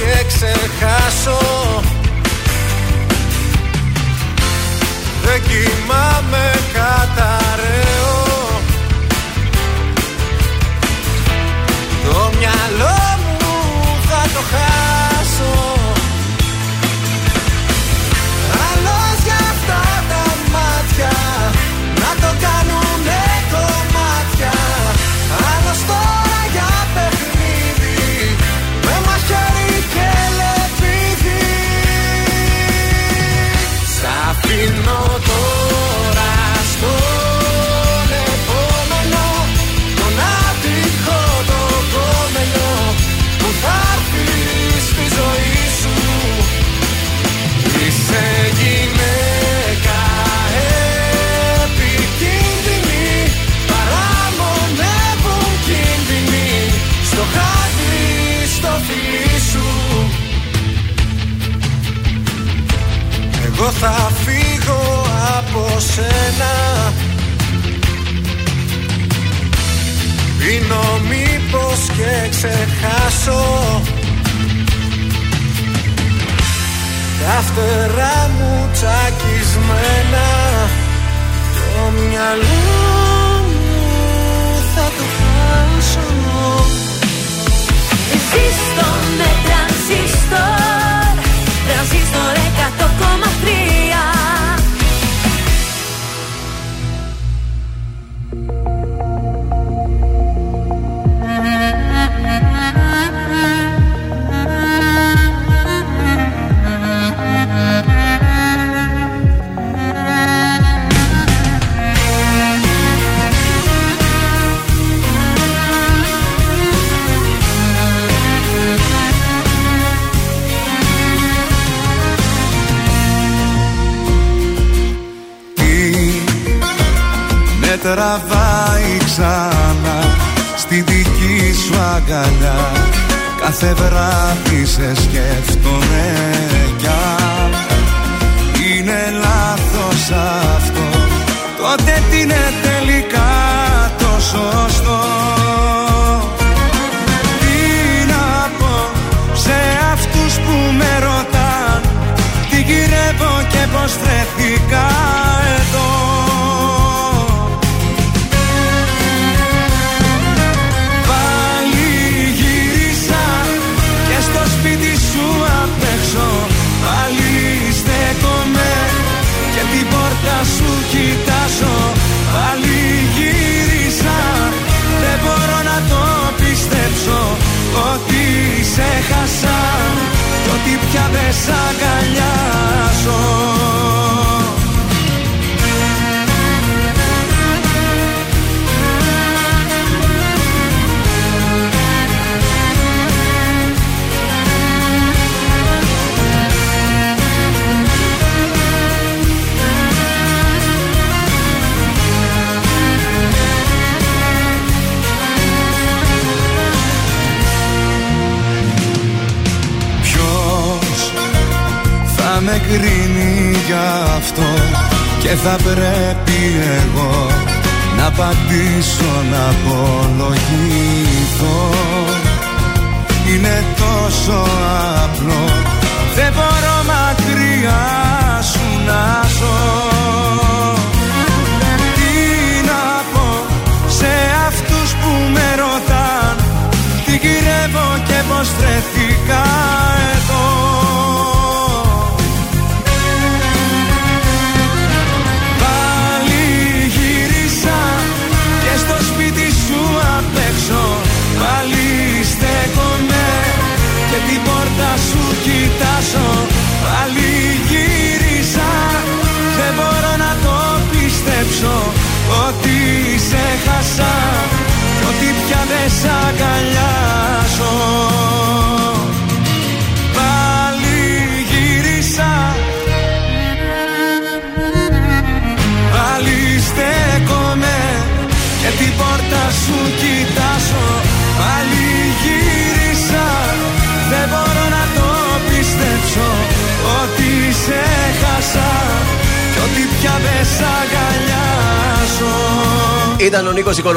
και ξεχάσω. Δεν κοιμάμαι καταραίω. Το μυαλό θα φύγω από σένα Πίνω μήπως και ξεχάσω Τα φτερά μου τσακισμένα Το μυαλό μου θα το χάσω Ζήστο με τρανσίστορ Τρανσίστορ 100 ακόμα τραβάει ξανά στη δική σου αγκαλιά. Κάθε βράδυ σε σκέφτομαι κι είναι λάθος αυτό. Τότε την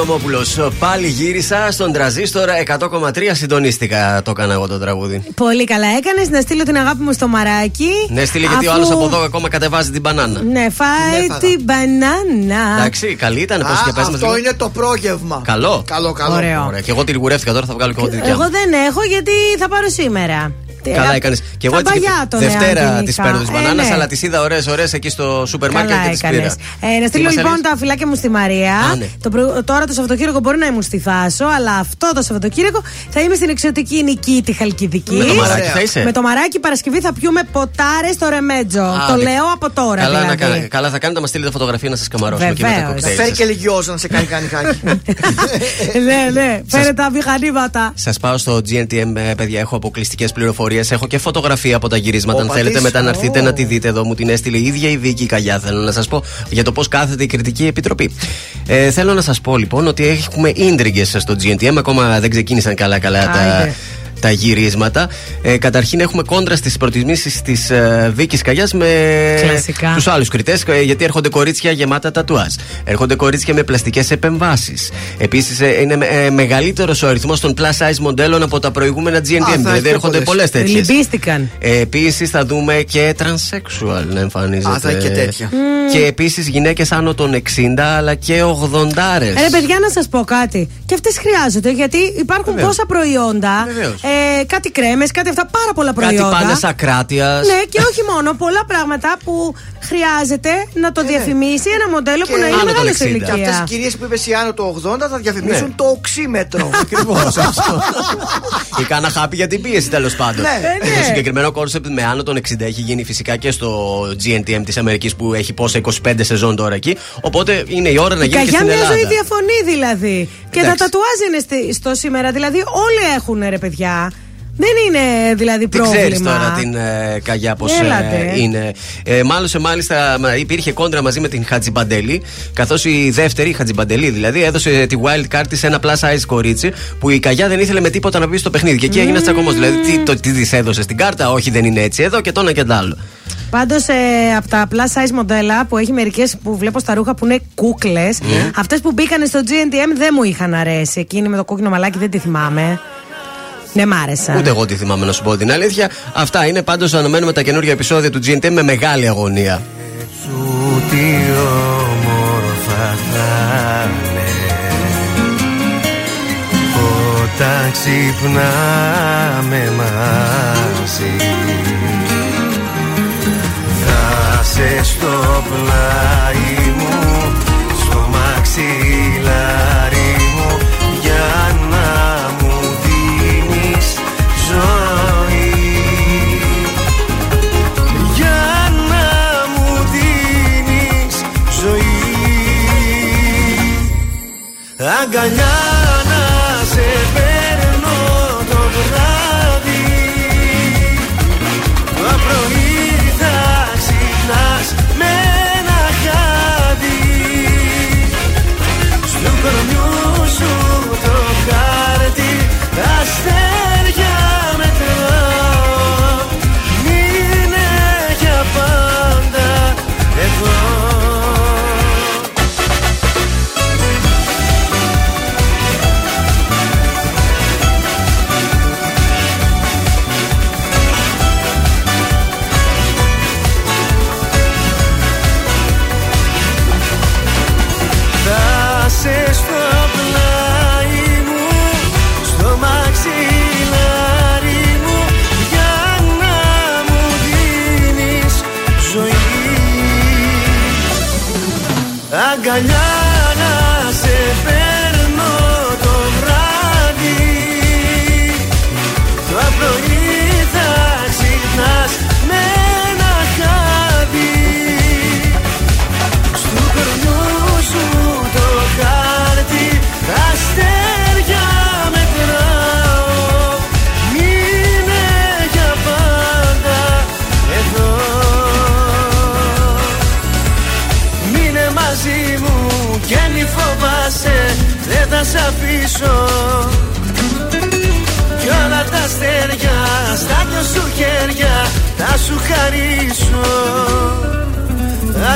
Οικονομόπουλο. Πάλι γύρισα στον τραζίστορ 100,3 συντονίστηκα. Το έκανα εγώ το τραγούδι. Πολύ καλά έκανε να στείλω την αγάπη μου στο μαράκι. Ναι, στείλε γιατί ο αφού- άλλο από εδώ ακόμα κατεβάζει την μπανάνα. Ναι, φάει Ναι, την μπανάνα. Εντάξει, καλή ήταν. Πώ Α, και πες μας αυτό λίγο. είναι το πρόγευμα. Καλό. Καλό, καλό. Ωραίο. Ωραία. Και εγώ τη λιγουρεύτηκα τώρα θα βγάλω και εγώ τη δικιά Εγώ μου. δεν έχω γιατί θα πάρω σήμερα. Καλά έκανες. Και εγώ Τα έτσι και παλιά τον Δευτέρα εάν της γενικά. παίρνω της Ε, μπανάνα, ναι. αλλά τις είδα ωραίες ωραίες εκεί στο σούπερ μάρκετ Καλά και τις έκανες. πήρα. Ε, να στείλω Τι μας λοιπόν έλεγες; τα φυλάκια μου στη Μαρία. Α, ναι. το προ- Τώρα το Σαββατοκύριακο μπορεί να ήμουν στη Θάσο, αλλά αυτό το Σαββατοκύριακο θα είμαι στην εξωτική νική τη Χαλκιδική. Με το μαράκι θα είσαι; Με το μαράκι Παρασκευή θα πιούμε ποτάρε στο ρεμέτζο. Α, το ναι. λέω από τώρα. Καλά, να δηλαδή. κα- καλά θα κάνετε να μας στείλετε φωτογραφία να σας καμαρώσουμε και με τα Βεβαίως. κοκτέιλ. Φέρει σας. και λιγιόζο να σε κάνει κάνει χάκι. ναι, ναι, φέρε τα μηχανήματα. Σας πάω στο GNTM, ε, παιδιά. Έχω αποκλειστικές πληροφορίες. Έχω και φωτογραφία από τα γυρίσματα. Αν Ω, θέλετε, πατήσεις. μετά να έρθετε Ω. να τη δείτε εδώ. Μου την έστειλε η ίδια η Βίκη Καγιά. Θέλω να σας πω για το πώς κάθεται η κριτική επιτροπή. Ε, θέλω να σας πω λοιπόν ότι έχουμε ίντριγκες στο GNTM. Ακόμα δεν ξεκίνησαν καλά-καλά τα, Άιντε. Τα γυρίσματα. Ε, καταρχήν έχουμε κόντρα στις προτιμήσεις της ε, Βίκης Καγιάς με Κλασικά. τους άλλους κριτές. Γιατί έρχονται κορίτσια γεμάτα τατουάζ. Έρχονται κορίτσια με πλαστικές επεμβάσεις. Επίσης είναι ε, μεγαλύτερος ο αριθμός των plus size μοντέλων από τα προηγούμενα GNTM. θα δηλαδή έχει έρχονται πολλές. πολλές τέτοιες. Λυμπίστηκαν. Επίσης θα δούμε και transsexual να εμφανίζεται. Α, θα έχει και τέτοια. Και επίσης γυναίκες άνω των 60 αλλά και 80 Ε, Ρε παιδιά, να σας πω κάτι. Και αυτές χρειάζονται γιατί υπάρχουν Βεβαίως. τόσα προϊόντα. Βεβαίως. Ε, κάτι κρέμες, κάτι αυτά. Πάρα πολλά Κάτι προϊόντα. πάνε ακράτεια. Ναι, και όχι μόνο. Πολλά πράγματα που χρειάζεται να το διαφημίσει ένα μοντέλο που να είναι άνω των μεγάλο 60. σε Και αυτές οι ηλικία. κυρίες που είπε η άνω των 80 θα διαφημίσουν Ναι. το οξύμετρο. Ακριβώς Ή κάνα χάπι για την πίεση τέλος πάντων. Ναι. Ε, ναι. Το συγκεκριμένο κόνσεπτ με άνω των 60 έχει γίνει φυσικά και στο GNTM της Αμερικής που έχει πόσα 25 σεζόν τώρα εκεί. Οπότε είναι η ώρα να Η γίνει και καγιά στην μια Ελλάδα. ζωή διαφωνεί δηλαδή. Και τα Εντάξει. τατουάζ είναι στη- στο σήμερα. Δηλαδή όλοι έχουν ρε παιδιά. Δεν είναι δηλαδή Τι πρόβλημα. ξέρει τώρα την ε, Καγιά πώς Έλατε. είναι. Ε, μάλιστα, μάλιστα μα, υπήρχε κόντρα μαζί με την Χατζιμπαντελή. Καθώς η δεύτερη, η Χατζιμπαντελή δηλαδή, έδωσε τη wild card της σε ένα plus size κορίτσι που η Καγιά δεν ήθελε με τίποτα να μπει στο παιχνίδι. Και εκεί έγινε τσακωμό. Δηλαδή, τι, το, τι της έδωσες στην κάρτα, Όχι, δεν είναι έτσι εδώ και το ένα και το άλλο. Πάντως ε, από τα plus size μοντέλα που έχει μερικές που βλέπω στα ρούχα που είναι κούκλες, Ναι. αυτές που μπήκαν στο GNTM δεν μου είχαν αρέσει. Εκείνη με το κόκκινο μαλάκι δεν τη θυμάμαι. Δεν μ' άρεσαν. Ούτε εγώ τη θυμάμαι να σου πω την αλήθεια. Αυτά είναι πάντως αναμένουμε τα καινούργια επεισόδια του GNT με μεγάλη αγωνία. Σου τι όμορφα θα είναι Όταν ξυπνάμε μαζί Θα σε στο πλάι μου Στο μαξιλάρι Αγκαλιά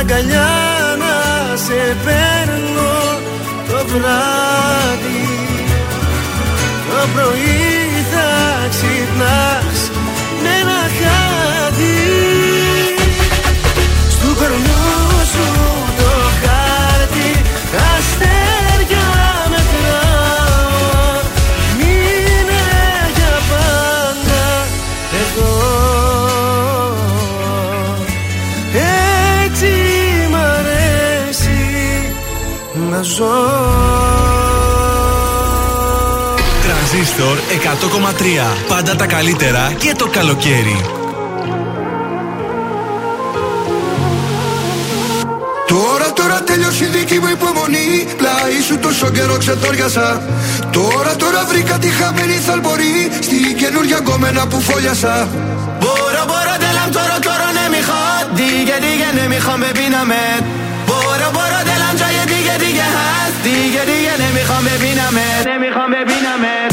Αγκαλιά να σε παίρνω το βράδυ. Το πρωί θα ξυπνάς ζω. Τρανζίστορ 100,3 Πάντα τα καλύτερα και το καλοκαίρι. Τώρα, τώρα τελειώσει η δική μου υπομονή. Πλάι σου τόσο καιρό ξετόριασα. Τώρα, τώρα βρήκα τη χαμένη θαλπορή. Στη καινούργια γκόμενα που φόλιασα. Μπορώ, μπορώ, τέλα, τώρα, τώρα, ναι, μη χα Δίγε, δίγε, ναι, μη دیگه دیگه نمیخوام ببینمت نمیخوام ببینمت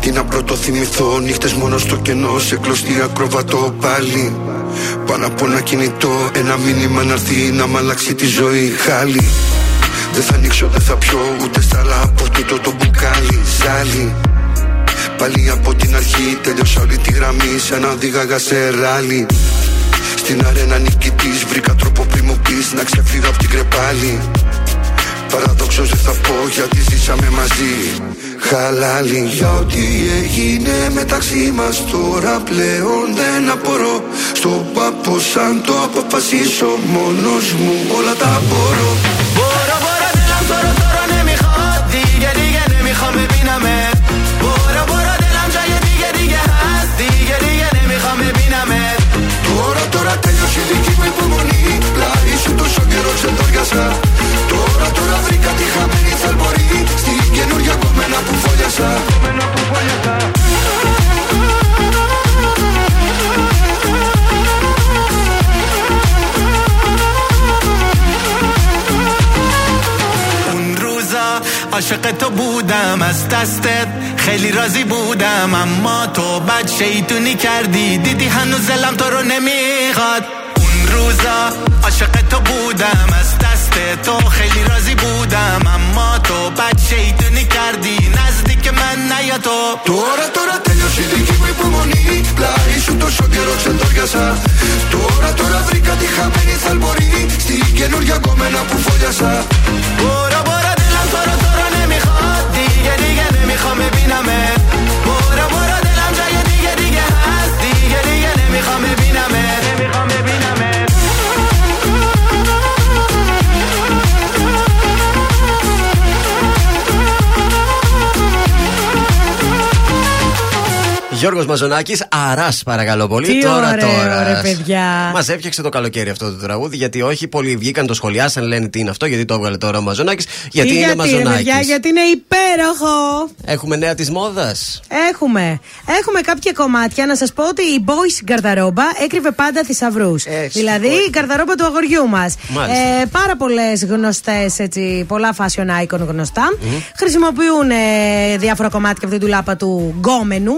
Τι να πρώτο θυμηθώ νύχτες μόνο στο κενό Σε κλωστή ακροβατό πάλι Πάνω από ένα κινητό Ένα μήνυμα να έρθει να μ' αλλάξει τη ζωή Χάλι Δεν θα ανοίξω, δεν θα πιω Ούτε στάλα από τούτο το μπουκάλι Ζάλι Πάλι από την αρχή τελειώσα όλη τη γραμμή σαν να δίγαγα σε ράλι. Στην αρένα νικητής βρήκα τρόπο πριν να ξεφύγω από την κρεπάλι Παραδόξως δεν θα πω γιατί ζήσαμε μαζί. Χαλάλι. Για ό,τι έγινε μεταξύ μας τώρα πλέον δεν απορώ. Στο πάπο σαν το αποφασίσω μόνος μου όλα τα μπορώ. Μπορώ, μπορώ, δεν τώρα, τώρα, ναι, μη γιατί, γιατί, μη χάω, τώρα τέλειωσε η δική μου υπομονή Πλάι σου τόσο καιρό ξεντόριασα Τώρα τώρα βρήκα τη χαμένη θαλπορή Στην καινούργια κομμένα που φόλιασα اون روزا عاشق تو بودم از دستت خیلی راضی بودم اما تو بد شیطونی کردی دیدی هنوز دلم تو رو نمیخواد اون روزا عاشق تو بودم از دست تو خیلی راضی بودم اما تو بد شیطونی کردی نزدیک من نیا تو Τώρα τώρα τέλειωσε η δική μου υπομονή Πλάι σου τόσο καιρό ξεντόριασα Τώρα τώρα βρήκα τη χαμένη θαλπορή Στην καινούργια κομμένα που φόλιασα Γιώργος Μαζονάκης, αράς παρακαλώ πολύ. Τι τώρα, ωραίο, τώρα. ρε παιδιά. Μας έφτιαξε το καλοκαίρι αυτό το τραγούδι, γιατί όχι πολλοί βγήκαν, το σχολιάσαν, λένε τι είναι αυτό, γιατί το έβγαλε τώρα ο Μαζονάκης. Γιατί Τι είναι γιατί, ρε Μαζονάκης; παιδιά, γιατί είναι υπέροχο. Έχουμε νέα της μόδας. Έχουμε. Έχουμε κάποια κομμάτια. Να σας πω ότι η Boys γκαρδαρόμπα έκρυβε πάντα θησαυρούς. Δηλαδή η γκαρδαρόμπα του αγοριού μας. Μάλιστα. Ε, πάρα πολλές γνωστές, πολλά fashion icon γνωστά. Χρησιμοποιούν ε, διάφορα κομμάτια από την τουλάπα του γκόμενου.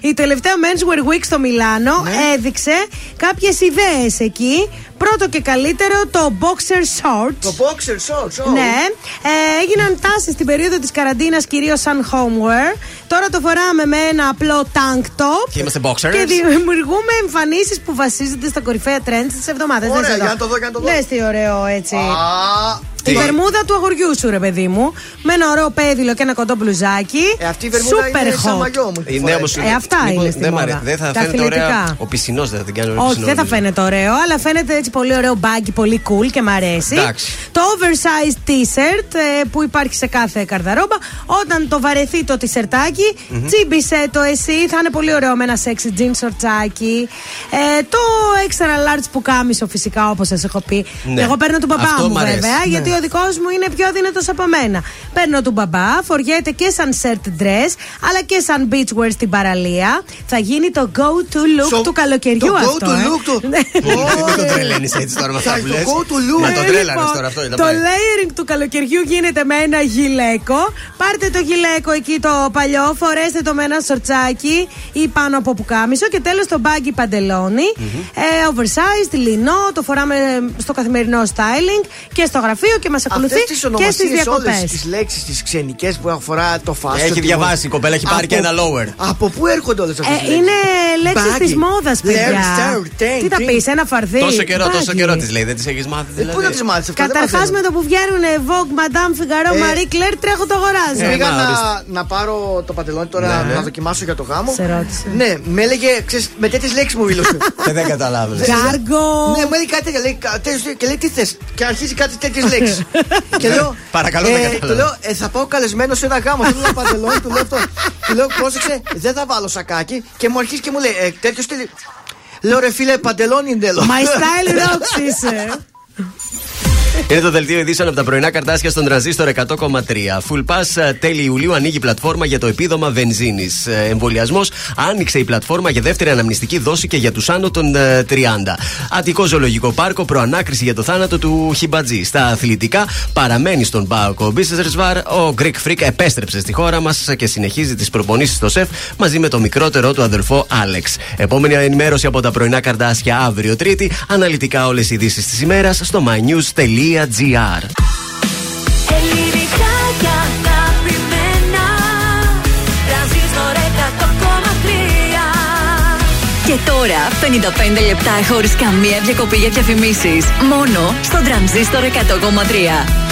Η τελευταία Menswear Week στο Μιλάνο έδειξε κάποιες ιδέες εκεί. Πρώτο και καλύτερο το boxer shorts. Το boxer shorts, oh. Ναι, ε, έγιναν τάσεις στην περίοδο της καραντίνας κυρίως σαν homewear. Τώρα το φοράμε με ένα απλό tank top. Και είμαστε boxers. Και δημιουργούμε εμφανίσεις που βασίζονται στα κορυφαία trends της εβδομάδας. Ωραία, για να το δω, για να το δω. Λες τι ωραίο έτσι. Α, Η βερμούδα του αγοριού σου, ρε παιδί μου. Με ένα ωραίο πέδιλο και ένα κοντό μπλουζάκι. Ε, αυτή η βερμούδα Super είναι σαν hot. μαγιό μου. Η νέα μου Ε, αυτά είναι στη δεν, μ' αρέ- μόδα. δεν θα Τα φαίνεται ωραία. αθλητικά. Ο πισινός δεν θα την κάνει ωραία. Όχι, πισινό, δεν θα νομίζω. φαίνεται ωραίο, αλλά φαίνεται έτσι πολύ ωραίο μπάγκι, πολύ cool και μ' αρέσει. Εντάξει. Το oversized t-shirt ε, που υπάρχει σε κάθε καρδαρόμπα. Όταν το βαρεθεί το t-shirtάκι, τσίμπησε το εσύ. Θα είναι πολύ ωραίο με ένα sexy jean σορτσάκι. Ε, το extra large που κάμισο φυσικά όπως σας έχω πει. Ναι. Εγώ παίρνω τον παπά Αυτό μου μ' αρέσει. βέβαια, γιατί ο δικός μου είναι πιο δυνατό από μένα. Παίρνω του μπαμπά, φοριέται και σαν shirt dress, αλλά και σαν beachwear στην παραλία. Θα γίνει το go-to look So- του καλοκαιριού το αυτό. go-to ε. look του- Ναι. Μην το τρελαίνεις έτσι τώρα με αυτά Θα που το λες. go to look. Μα το Ε, τρέλανε λοιπόν, τώρα αυτό. είδα Το πάει. layering του καλοκαιριού γίνεται με ένα γυλαίκο. Πάρτε το γυλαίκο εκεί το παλιό, φορέστε το με ένα σορτσάκι ή πάνω από πουκάμισο και τέλος το μπάγκι παντελόνι. ε, oversized, λινό, το φοράμε στο καθημερινό styling και στο γραφείο και μας ακολουθεί Αυτές τις και στις ονομασίες διακοπές. όλες τις λέξεις τις ξενικές που αφορά το fashion Έχει τη διαβάσει μόδα. η κοπέλα, έχει πάρει Από- και ένα lower. Από πού έρχονται όλες αυτές Ε, τις λέξεις; είναι λέξεις Baggy, της μόδας, παιδιά. Leather, shirt, tank, Τι θα jeans. πεις, ένα φαρδί. Τόσο καιρό, τόσο baggy. καιρό της λέει. Δεν τις έχεις μάθει Ε, δηλαδή. Πού να τις μάθεις αυτά, δεν Καταρχάς μαθαίνω. με το που βγαίνουν Vogue, Madame Figaro, Ε, Marie Claire, τρέχω το αγοράζω. Πήγα μα, να, ορίστε. να πάρω το παντελόνι τώρα Ναι, ναι. να δοκιμάσω για το γάμο. Σε ρώτησε. Ναι, με έλεγε, ξέρεις, με τέτοιες λέξεις μου μιλούσε. Και δεν καταλάβαινες. Κάργο. ναι, μου έλεγε κάτι τέτοια, λέει, κα- τέτοιο- και λέει τι θες. Και αρχίζει κάτι τέτοιες λέξεις. και λέω. Παρακαλώ, δεν ε, κατάλαβα. Του λέω, ε, θα πάω καλεσμένο σε ένα γάμο. Θέλω ένα παντελόνι, του λέω αυτό. Του λέω, πρόσεξε, δεν θα βάλω σακάκι. Και μου αρχίζει και μου λέει, ε, τέτοιος στυλ. Λέω ρε φίλε, παντελόνι είναι τέλος. My style rocks είσαι. Είναι το δελτίο ειδήσεων από τα πρωινά καρτάσια στον τραζίστορ 100,3. Full Pass ε, τέλη Ιουλίου ανοίγει πλατφόρμα για το επίδομα βενζίνης. Εμβολιασμός άνοιξε η πλατφόρμα για δεύτερη αναμνηστική δόση και για τους άνω των ε, 30. Αττικό Ζωολογικό Πάρκο προανάκριση για το θάνατο του Χιμπατζή. Στα αθλητικά παραμένει στον Πάοκο Business Reservoir. Ο Greek Freak επέστρεψε στη χώρα μας και συνεχίζει τις προπονήσεις στο σεφ μαζί με το μικρότερό του αδελφό Άλεξ. Επόμενη ενημέρωση από τα πρωινά καρτάσια αύριο Τρίτη. Αναλυτικά όλες οι ειδήσεις της ημέρας στο mynews.gr. Ελληνικά και αγαπημένα Τρανζίστορ 100,3 Και τώρα 55 λεπτά χωρίς καμία διακοπή για διαφημίσεις. Μόνο στο τρανζίστορ 100,3.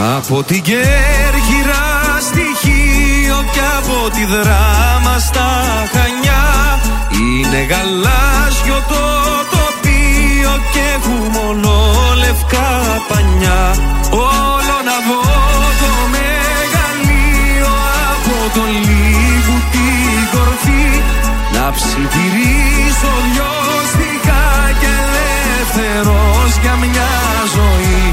Από την Κέρκυρα στη Χίο και από τη Δράμα στα Χανιά. Είναι γαλάζιο το τοπίο και έχουμε ολόλευκα πανιά. Όλο να δω το μεγαλείο από το λίγου την κορφή. Να ψιθυρίσω δυο στιχά και ελεύθερος για μια ζωή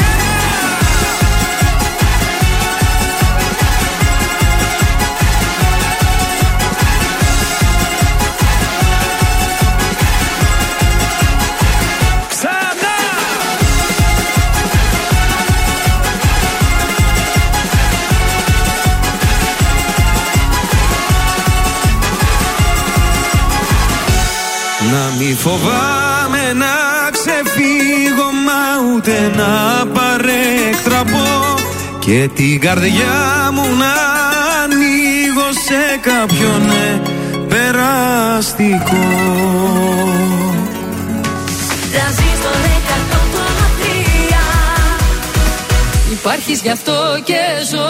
φοβάμαι να ξεφύγω μα ούτε να παρέκτραπω. Και την καρδιά μου να ανοίγω σε κάποιον ναι, περαστικό Τρανζίστορ 100,3 Υπάρχεις γι' αυτό και ζω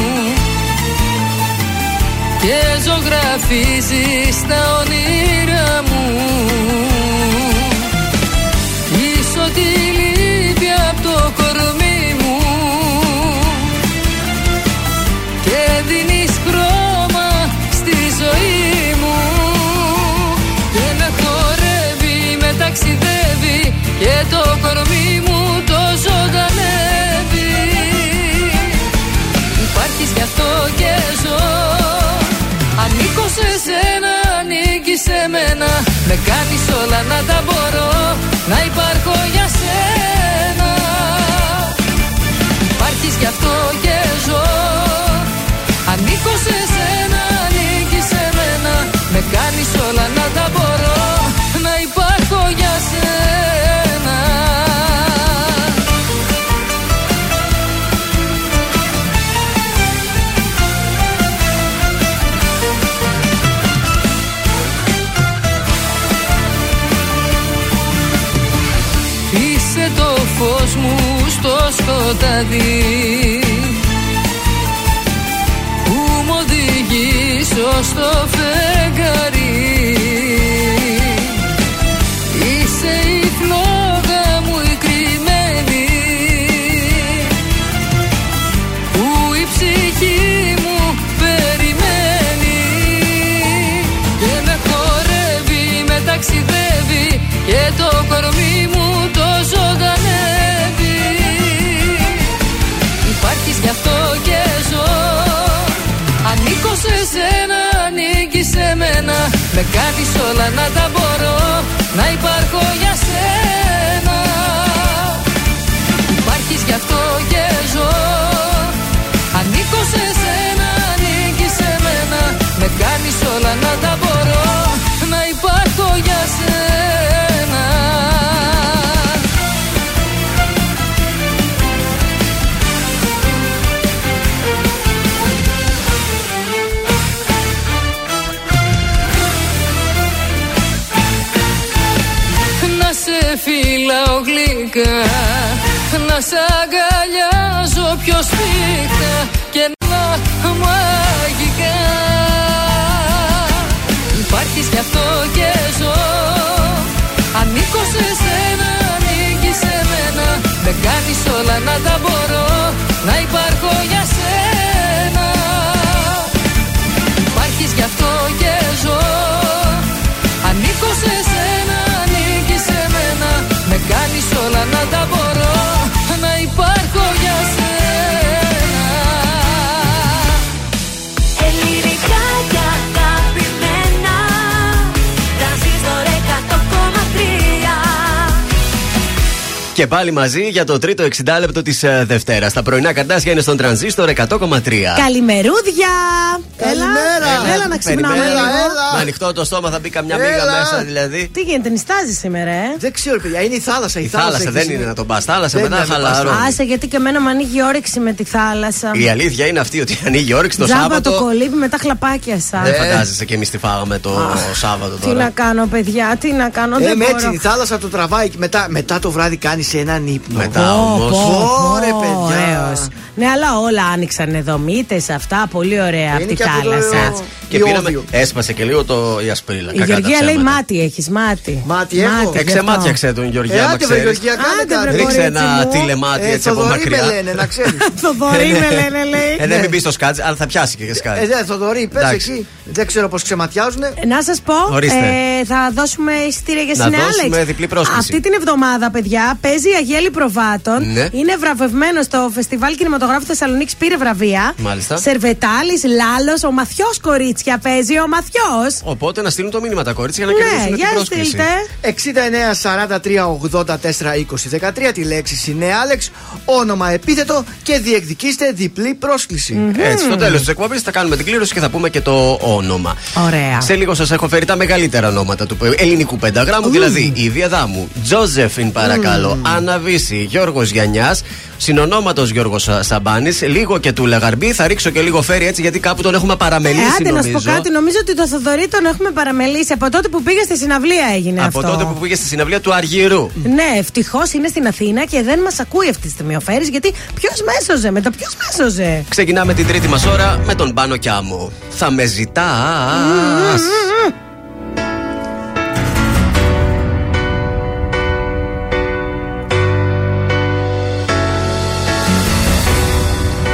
και ζωγραφίζεις τα όνειρά μου. Πίσω τη λύπη απ' το κορμί μου. Και δίνεις χρώμα στη ζωή μου. Και με χορεύει, με ταξιδεύει και το κορμί Ανήκω σε σένα, ανήκει σε μένα. Με κάνεις όλα να τα μπορώ Να υπάρχω για σένα. Υπάρχεις γι' αυτό και ζω. Ανήκω σε σένα, ανήκει σε μένα. Με κάνεις όλα να τα μπορώ Να υπάρχω για σένα σκοτάδι Που μου οδηγεί στο φεγγάρι. Είσαι η φλόγα μου η κρυμμένη. Που η ψυχή μου περιμένει. Και με χορεύει, με ταξιδεύει Και το σένα, ανήκει σε μένα. Με κάνεις όλα να τα μπορώ σ' αγκαλιάζω πιο σφίχτα Και να μαγικά Υπάρχεις γι' αυτό και ζω. Ανήκω σε σένα, ανήκεις σε μένα. Με κάνεις όλα να τα Και πάλι μαζί για το τρίτο 60 λεπτό τη Δευτέρας. Τα πρωινά καρτάσια είναι στον τρανζίστορ 100,3. Καλημερούδια! Έλα, έλα να ξυπνάμε. Περιμένω. λίγο. Με ανοιχτό το στόμα θα μπει καμιά μίγα Έλα. μέσα δηλαδή. Τι γίνεται, νιστάζει σήμερα, ε; Δεν ξέρω, παιδιά, είναι η θάλασσα. Η, Η θάλασσα έχει δεν σήμερα. είναι να τον πας. Θάλασσα Δεν μετά είναι να τον πας. χαλαρό. Άσε, γιατί και εμένα μου ανοίγει όρεξη με τη θάλασσα. Η αλήθεια είναι αυτή ότι ανοίγει όρεξη το Τζάμπα Σάββατο. το κολύμπι με τα χλαπάκια σαν. Δεν φαντάζεσαι και εμείς τι φάγαμε το Σάββατο Τι να τώρα. κάνω, παιδιά, τι να κάνω, Ε, δεν με μπορώ. έτσι η θάλασσα το τραβάει και μετά, μετά το βράδυ κάνεις έναν ύπνο. Μετά Πω, όμως. πω, Ωρε, πω, παιδιά. Ωραίος. Ναι, αλλά όλα άνοιξαν εδώ. Μύτες αυτά, πολύ ωραία από τη και από το- θάλασσα. Και πήραμε, έσπασε και λίγο το η ασπρίλα. Η κακά τα Γεωργία λέει ψέματα. μάτι έχεις, μάτι. Μάτι έχω. γι' αυτό. Εξεμάτιαξε τον Γεωργία, Ε, άμα άντε, βρε, ξέρεις. Γεωργία, κάνε Άντε, κάτι. βρε, Ρίξε κορίτσι ένα μου. τηλεμάτι Ε, έτσι από Θοδωρή μακριά. με λένε, να ξέρεις. Θοδωρή με λένε, λέει. Ε, δεν μην πεις στο σκάτζ, αλλά θα πιάσει και Ε, σκάτζ. δε, Θοδωρή, πες Εντάξει. εκεί. Δεν ξέρω πώς ξεματιάζουνε. Να σας πω, Ορίστε. ε, θα δώσουμε εισιτήρια για Να συνάλεξ. δώσουμε διπλή πρόσκληση. Αυτή την εβδομάδα, παιδιά, παίζει η Αγέλη Προβάτων. Ναι. Είναι βραβευμένο στο Φεστιβάλ Κινηματογράφου Θεσσαλονίκης. Πήρε βραβεία. Μάλιστα. Σερβετάλης, Λάλος, ο Μαθιός κορίτσια παίζει, ο Μαθιός. Οπότε να στείλουν το μήνυμα τα κορίτσια για να Ναι, κερδίσουν για την πρόσκληση. στείλτε. 69 43 84 20 13 τη λέξη είναι Άλεξ, όνομα επίθετο και διεκδικήστε διπλή πρόσκληση. Έτσι, στο τέλος της εκπομπής θα κάνουμε την κλήρωση και θα πούμε και το όνομα. Ωραία. Σε λίγο σας έχω φέρει τα μεγαλύτερα ονόματα του ελληνικού πενταγράμμου, δηλαδή η Διαδάμου, Τζόζεφιν παρακαλώ, Άννα Βύση, Γιώργος Γιανιά, συνονόματος Γιώργος Σαμπάνης, λίγο και του Λεγαρμπή. Θα ρίξω και λίγο φέρει έτσι γιατί κάπου τον έχουμε Ε, παραμελήσει. άντε να σου νομίζω. πω κάτι, νομίζω ότι το Θοδωρή τον έχουμε παραμελήσει. Από τότε που πήγε στη συναυλία έγινε Από αυτό. τότε που πήγε στη συναυλία του Αργυρού. Ναι, ευτυχώς είναι στην Αθήνα και δεν μας ακούει αυτή τη στιγμή ο Φέρης, γιατί ποιος μέσοζε, μετά ποιος μέσοζε. Ξεκινάμε την τρίτη μας ώρα με τον Πάνο Κιάμο. Θα με ζητάς;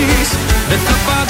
φωνάζεις Δεν θα απαντάω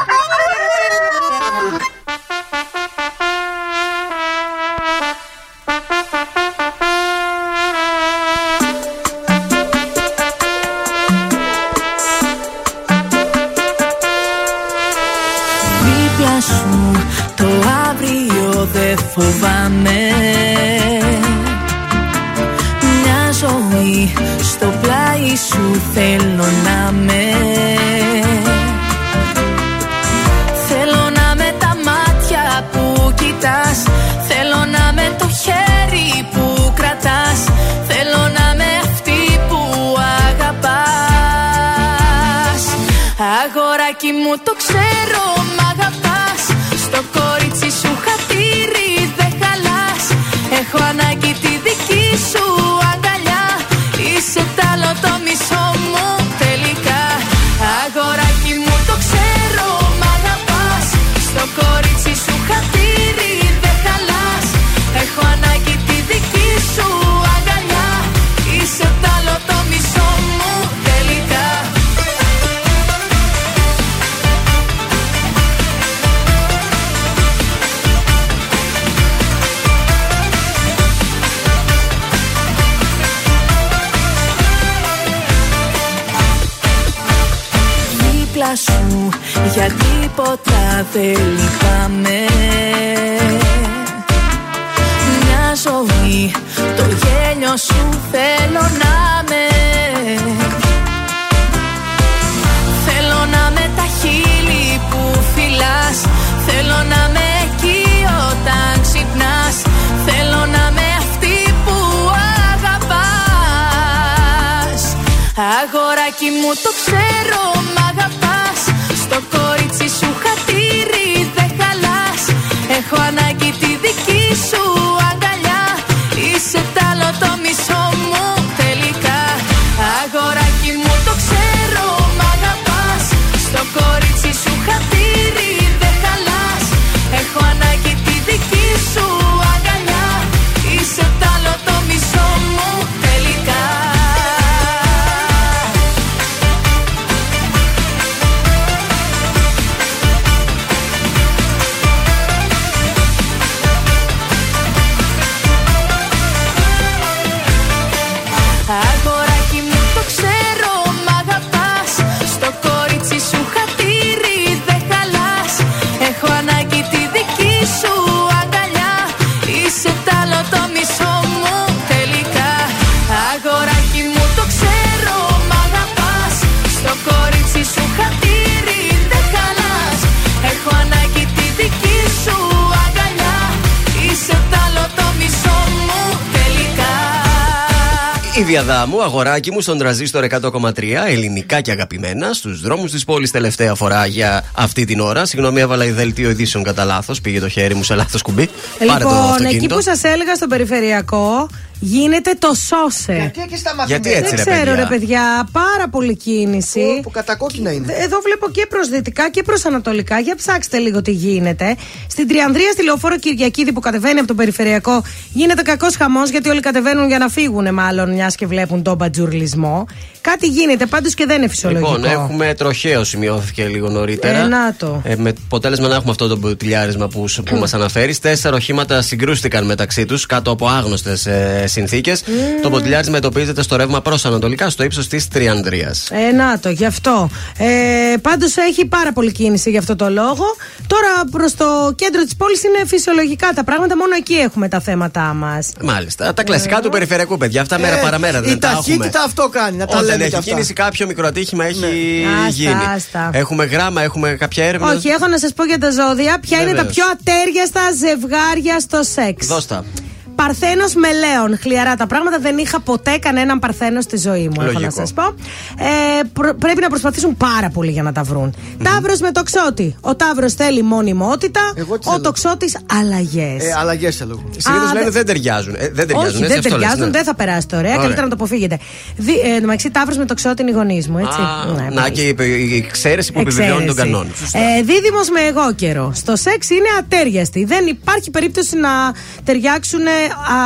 Αγοράκι μου, στον τραζίστορ 100,3 ελληνικά και αγαπημένα στους δρόμους της πόλης τελευταία φορά για αυτή την ώρα. Συγγνώμη, έβαλα η δελτίο ειδήσεων κατά λάθος. Πήγε το χέρι μου σε λάθος κουμπί. Πάρε το Λοιπόν, εκεί αυτοκίνητο. που σας έλεγα στο περιφερειακό, γίνεται το σώσε. Γιατί και στα Γιατί μαθημένα. έτσι, Δεν ρε ξέρω, παιδιά. ρε παιδιά, πάρα πολύ κίνηση. Που κατακόκκινα είναι. Εδώ βλέπω και προς δυτικά και προς ανατολικά. Για ψάξτε λίγο τι γίνεται. Στην Τριανδρία, στη λεωφόρο Κυριακίδη που κατεβαίνει από το περιφερειακό, γίνεται κακός χαμός γιατί όλοι κατεβαίνουν για να φύγουν, μάλλον, μιας και βλέπουν τον μπατζουρλισμό. Κάτι γίνεται πάντως και δεν είναι φυσιολογικό. Λοιπόν, έχουμε τροχαίο, σημειώθηκε λίγο νωρίτερα. Ε, να το. Ε, με αποτέλεσμα να έχουμε αυτό το μποτιλιάρισμα που, που μας αναφέρεις. Τέσσερα οχήματα συγκρούστηκαν μεταξύ τους κάτω από άγνωστες ε, συνθήκες. Το μποτιλιάρισμα εντοπίζεται στο ρεύμα προς Ανατολικά, στο ύψος της Τριανδρίας. Ε, να το, γι' αυτό. Ε, Πάντως έχει πάρα πολύ κίνηση γι' αυτό το λόγο. Τώρα προς το κέντρο της πόλης είναι φυσιολογικά τα πράγματα, μόνο εκεί έχουμε τα θέματα μας. Μάλιστα. Τα κλασικά του περιφερειακού, παιδιά. Αυτά μέρα Ε, παραμέρα Η δεν τα έχουμε. ταχύτητα αυτό κάνει. Να τα Όταν λέμε έχει κι αυτά. κίνηση, κάποιο μικρό ατύχημα έχει Άστα, γίνει. άστα. Έχουμε γράμμα, έχουμε κάποια έρευνα. Όχι, έχω να σας πω για τα ζώδια. Ποια είναι τα Βεβαίως. πιο ατέριαστα ζευγάρια στο σεξ; Δώστα. Παρθένος με λέον. Χλιαρά τα πράγματα. Δεν είχα ποτέ κανέναν παρθένο στη ζωή μου, έχω να Λογικό. σας πω. Ε, προ- πρέπει να προσπαθήσουν πάρα πολύ για να τα βρουν. Ταύρος με τοξότη. Ο Ταύρος θέλει μονιμότητα. Εγώ τι Ο θέλω. τοξότης αλλαγές. Ε, Αλλαγές θέλω. Συνήθως Α, λένε δε- δεν ταιριάζουν. Ε, δεν ταιριάζουν. Όχι, έτσι δεν αυτό λες, ταιριάζουν, ναι. δεν θα περάσετε ωραία. Ωραία. Καλύτερα να το αποφύγετε. Δι, ε, εν τω μεταξύ, Ταύρος με τοξότη είναι οι γονείς μου, έτσι. Α, Ναι, να μάλιστα. και η, η εξαίρεση που επιβεβαιώνει τον Εξαίρεση. κανόνα. Σωστά. Ε, Δίδυμος με εγώ καιρό. Στο σεξ είναι ατέριαστη. Δεν υπάρχει περίπτωση να ταιριάξουν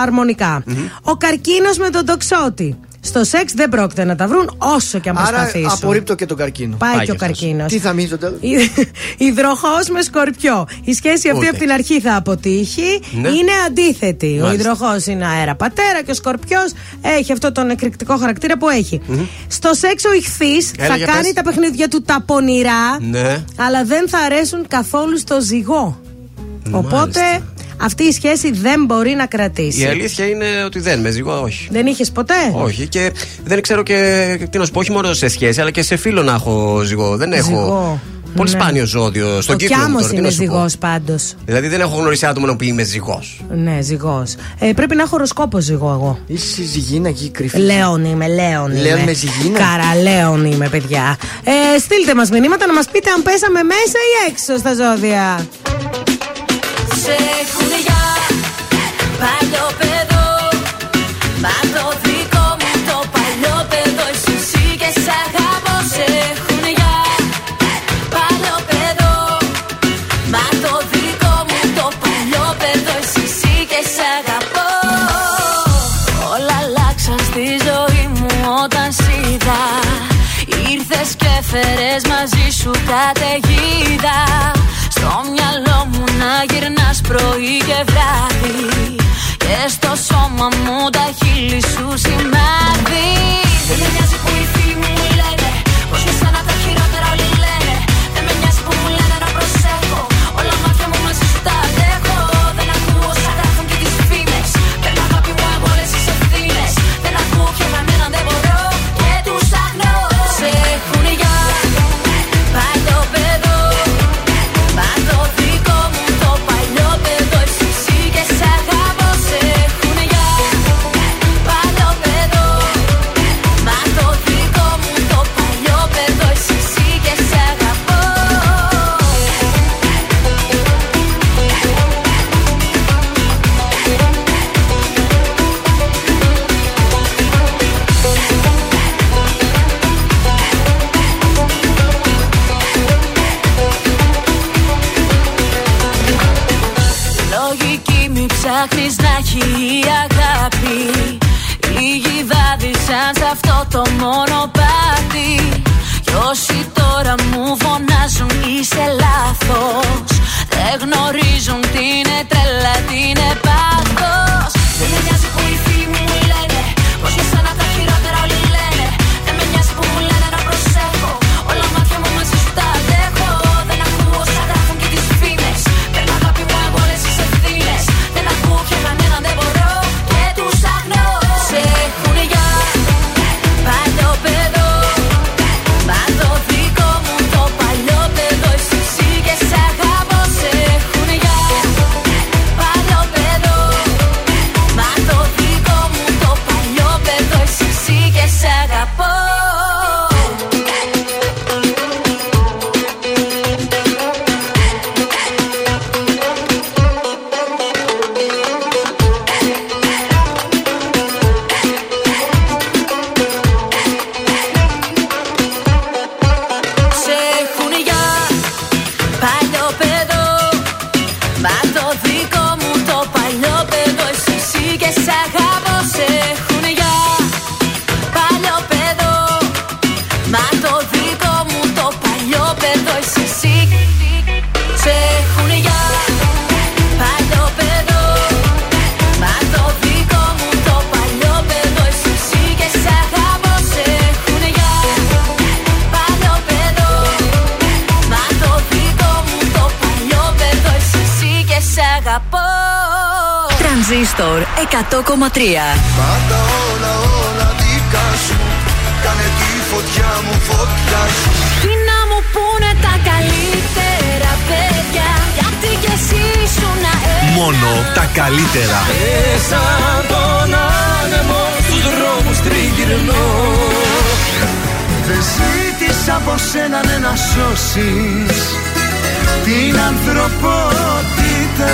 αρμονικά. Ο καρκίνος με τον τοξότη. Στο σεξ δεν πρόκειται να τα βρουν όσο και αν Άρα προσπαθήσουν. απορρίπτω και τον καρκίνο. Πάει, Πάει και ο και αυτός. καρκίνος. Τι θα μείνει στο τέλο. Υδροχός με σκορπιό. Η σχέση αυτή Ούτε. από την αρχή θα αποτύχει. Ναι. Είναι αντίθετη. Ο Μάλιστα. υδροχός είναι αέρα πατέρα και ο σκορπιός έχει αυτό τον εκρηκτικό χαρακτήρα που έχει. Στο σεξ ο ηχθής Έλα, θα για κάνει πες. τα παιχνίδια του τα πονηρά, Ναι. αλλά δεν θα αρέσουν καθόλου στο ζυγό. Οπότε Μάλιστα. Αυτή η σχέση δεν μπορεί να κρατήσει. Η αλήθεια είναι ότι δεν με ζυγό, όχι. Δεν είχες ποτέ; Όχι, και δεν ξέρω και τι να σου πω, όχι μόνο σε σχέση, αλλά και σε φίλο να έχω ζυγό. Δεν έχω. Ζυγό. Πολύ Ναι. σπάνιο ζώδιο στον Ο κύκλο. μου Κιάμος τώρα, τι είναι να σου πω. ζυγός πάντως. Δηλαδή δεν έχω γνωρίσει άτομο να πει είμαι ζυγός. Ναι, ζυγός. Ε, πρέπει να έχω οροσκόπο ζυγό εγώ. Είσαι ζυγίνα εκεί κρυφή. Λέων είμαι, Λέων είμαι. Λέων με ζυγίνα. Καραλέων είμαι, παιδιά. Ε, στείλτε μας μηνύματα να μας πείτε αν πέσαμε μέσα ή έξω στα ζώδια. Σε έχουν για παλιό παιδό. Μα το δικό μου το παλιό παιδό Είσαι εσύ και σ' αγαπώ. Σε έχουν για παλιό παιδό. Μα το δικό μου το παλιό παιδό Είσαι εσύ και σ' αγαπώ. Όλα αλλάξαν στη ζωή μου όταν σ' είδα. Ήρθες και φέρες μαζί σου καταιγίδα. Στο μυαλό μου να γυρνάς πρωί και βράδυ Και στο σώμα μου τα χείλη σου σημάδι. Δεν με νοιάζει Λογική μη ψάχνεις να έχει η αγάπη. Λίγοι βάδισαν σε αυτό το μονοπάτι Κι όσοι τώρα μου φωνάζουν είσαι λάθος. Δεν γνωρίζουν τι είναι τρέλα, τι είναι Τρανζίστορ 100,3 Πάντα όλα όλα δικά σου. Κάνε τη φωτιά μου φωτιά σου. Τι να μου πούνε τα καλύτερα παιδιά; Γιατί κι εσύ σου να Μόνο τα καλύτερα. Μέσα τον άνεμο Στους δρόμους τριγυρνώ. Δεν ζήτησα από σένα ναι, να σώσεις Την ανθρωπότητα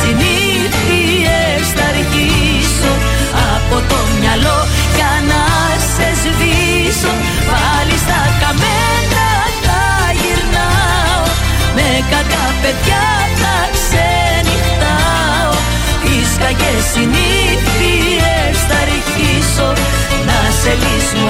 συνήθειες θα αρχίσω από το μυαλό για να σε σβήσω. Πάλι στα καμένα τα γυρνάω με κακά παιδιά τα ξενυχτάω. Τις κακές συνήθειες θα αρχίσω να σε λύσω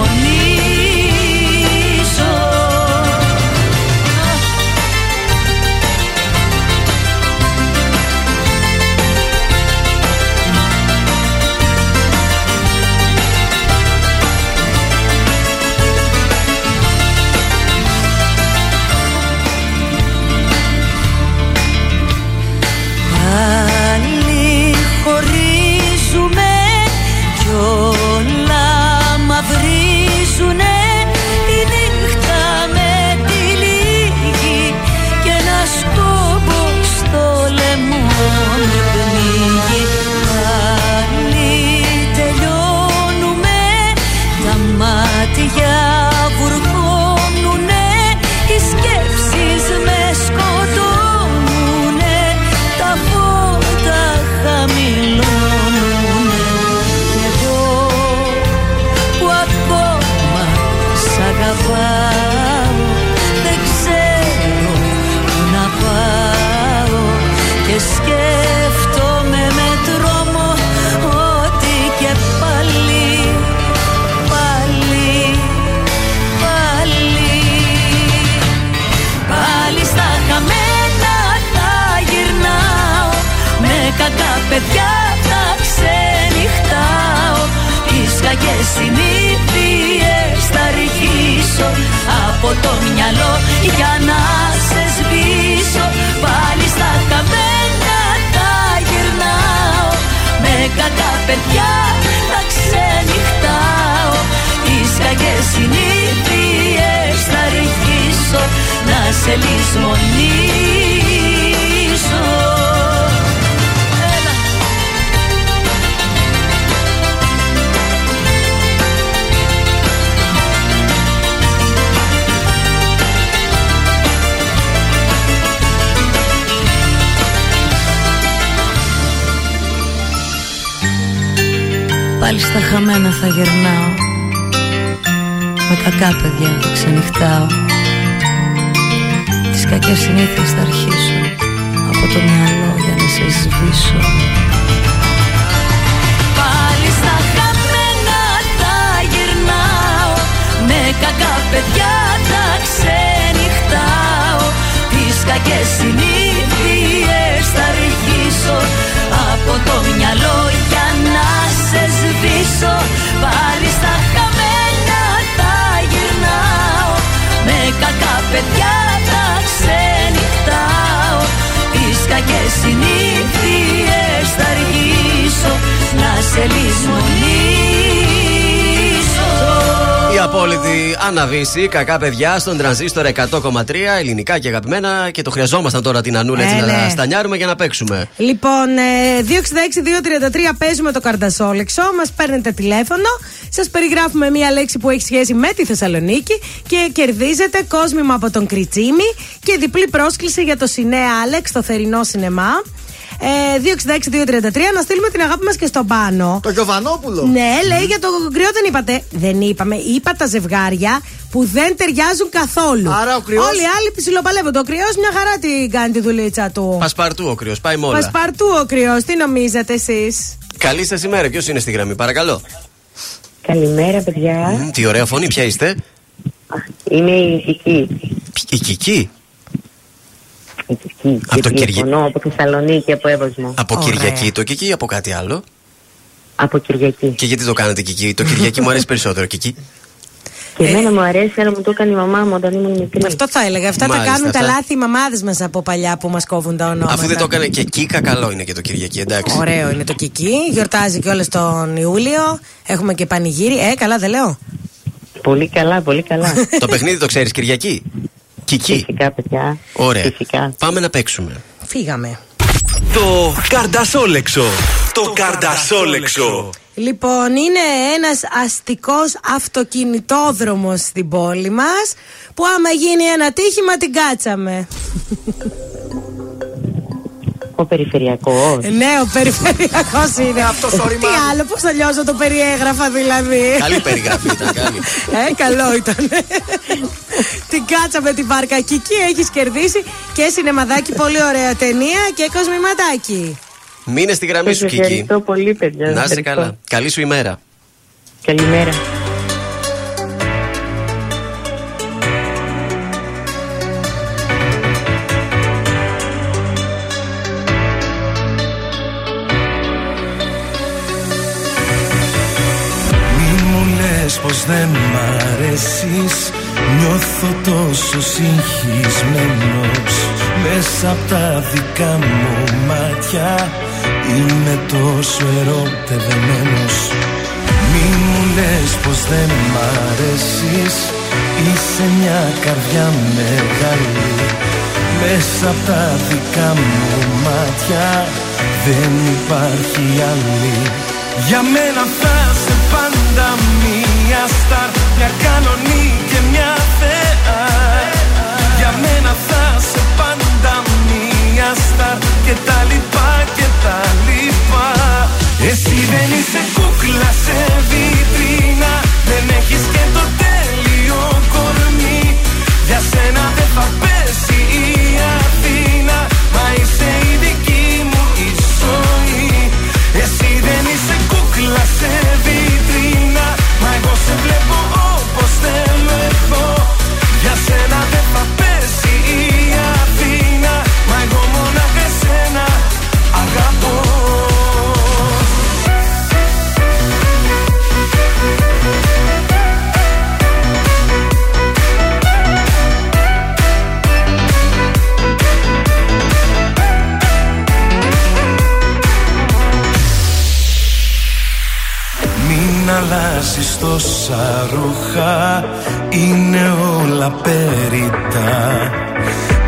παιδιά θα ξενυχτάω. Τις κακές συνήθειες θα αρχίσω Από το μυαλό για να σε σβήσω. Πάλι στα χαμένα θα γυρνάω. Με κακά παιδιά θα ξενυχτάω. Τις κακές συνήθειες θα αρχίσω Να σε λησμονήσω Πάλι στα χαμένα θα γερνάω. Με κακά παιδιά θα ξενυχτάω. Τις κακές συνήθειες θα αρχίσω Από το μυαλό για να σε σβήσω σβήσω Πάλι στα χαμένα θα γυρνάω. Με κακά παιδιά θα ξενυχτάω. Τις κακές συνήθειες θα αρχίσω Να σε λησμονήσω απόλυτη αναβίση, κακά παιδιά στον τρανζίστορ 100,3 ελληνικά και αγαπημένα και το χρειαζόμασταν τώρα την Ανούλα έτσι Ε, να ναι. στανιάρουμε για να παίξουμε. Λοιπόν, ε, 266-233 παίζουμε το καρτασόλεξο. Μας παίρνετε τηλέφωνο. Σας περιγράφουμε μία λέξη που έχει σχέση με τη Θεσσαλονίκη και κερδίζετε κόσμημα από τον Κριτσίμη και διπλή πρόσκληση για το Σινέ Άλεξ, το θερινό σινεμά. Ε, 266-233 να στείλουμε την αγάπη μας και στον πάνω. Το Γιωβανόπουλο. Ναι, λέει για το κρυό δεν είπατε. Δεν είπαμε. Είπα τα ζευγάρια που δεν ταιριάζουν καθόλου. Άρα ο κρυός- Όλοι οι άλλοι ψιλοπαλεύονται. Ο κρυός μια χαρά την κάνει τη δουλίτσα του. Πασπαρτού ο κρυός, πάει με όλα. Πασπαρτού ο κρυός, τι νομίζετε εσείς; Καλή σας ημέρα, ποιος είναι στη γραμμή, παρακαλώ. Καλημέρα, παιδιά. Μμ, Τι ωραία φωνή, ποια είστε; Είμαι η Κική. Η Κική; Η Κική. Από το Και Κυρια- τηλεφωνώ από Θεσσαλονίκη, από Εύωσμο. Από Ωραία. Κυριακή το Κική ή από κάτι άλλο; Από Κυριακή. Και γιατί το κάνετε Κική; Το Κυριακή μου αρέσει περισσότερο Κική. Και εμένα μου αρέσει, αλλά μου το έκανε η μαμά μου όταν ήμουν μικρή. Αυτό θα έλεγα. Αυτά Μάλιστα, τα κάνουν τα αυτά. λάθη οι μαμάδες μας από παλιά που μας κόβουν τα ονόματα. Αφού δεν το έκανε και Κίκα, καλό είναι και το Κυριακή, εντάξει. Ωραίο είναι το Κική. Γιορτάζει και όλε τον Ιούλιο. Έχουμε και πανηγύρι. Ε, καλά δεν λέω. Πολύ καλά, πολύ καλά. το παιχνίδι το ξέρεις Κυριακή; Κική. Φυσικά, παιδιά. Ωραία. Φυσικά. Πάμε να παίξουμε. Φύγαμε. Το Καρντασόλεξο. Το Καρντασόλεξο. Λοιπόν, είναι ένας αστικός αυτοκινητόδρομος στην πόλη μας που άμα γίνει ένα τύχημα την κάτσαμε. Ο περιφερειακός. ναι, ο περιφερειακός είναι. Αυτός ο Τι άλλο, πώς αλλιώς θα το περιέγραφα δηλαδή; Καλή περιγραφή ήταν, καλή. Ε, καλό ήταν. την κάτσαμε την βάρκα. Και εκεί έχεις κερδίσει και σινεμαδάκι, πολύ ωραία ταινία και κοσμηματάκι. Μείνε στη γραμμή σου, Σας Κική. ευχαριστώ πολύ, παιδιά. Να είσαι Ευχαριστώ. καλά. Καλή σου ημέρα. Καλημέρα. Νιώθω τόσο συγχυσμένος. Μέσα απ' τα δικά μου μάτια Είμαι τόσο ερωτευμένος. Μη μου λες πως δεν μ' αρέσεις Είσαι μια καρδιά μεγάλη. Μέσα απ' τα δικά μου μάτια Δεν υπάρχει άλλη. Για μένα θα είσαι πάντα μία στάρ Μια Γιώργο για μένα θα σε πάντα μια στάρ Και τα λοιπά και τα λοιπά. Εσύ δεν είσαι κούκλα σε βιτρίνα. Δεν έχεις και το τέλειο κορμί. Για σένα δεν θα πέσει τόσα ρούχα είναι όλα περιτά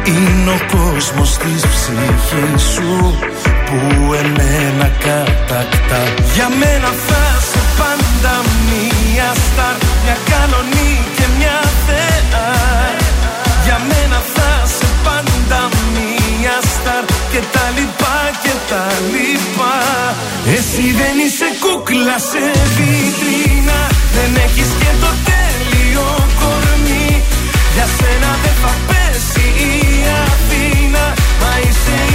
Είναι ο κόσμος της ψυχής σου που εμένα κατακτά. Για μένα θα σε πάντα μία στάρ, μια κανονή και μια θεά. Για μένα θα σε πάντα μία στάρ και τα λοιπά και εσύ δεν είσαι κούκλα σε βιτρίνα. Δεν έχεις και το τέλειο κορμί. Για σένα δεν θα πέσει η Αθήνα. Μα είσαι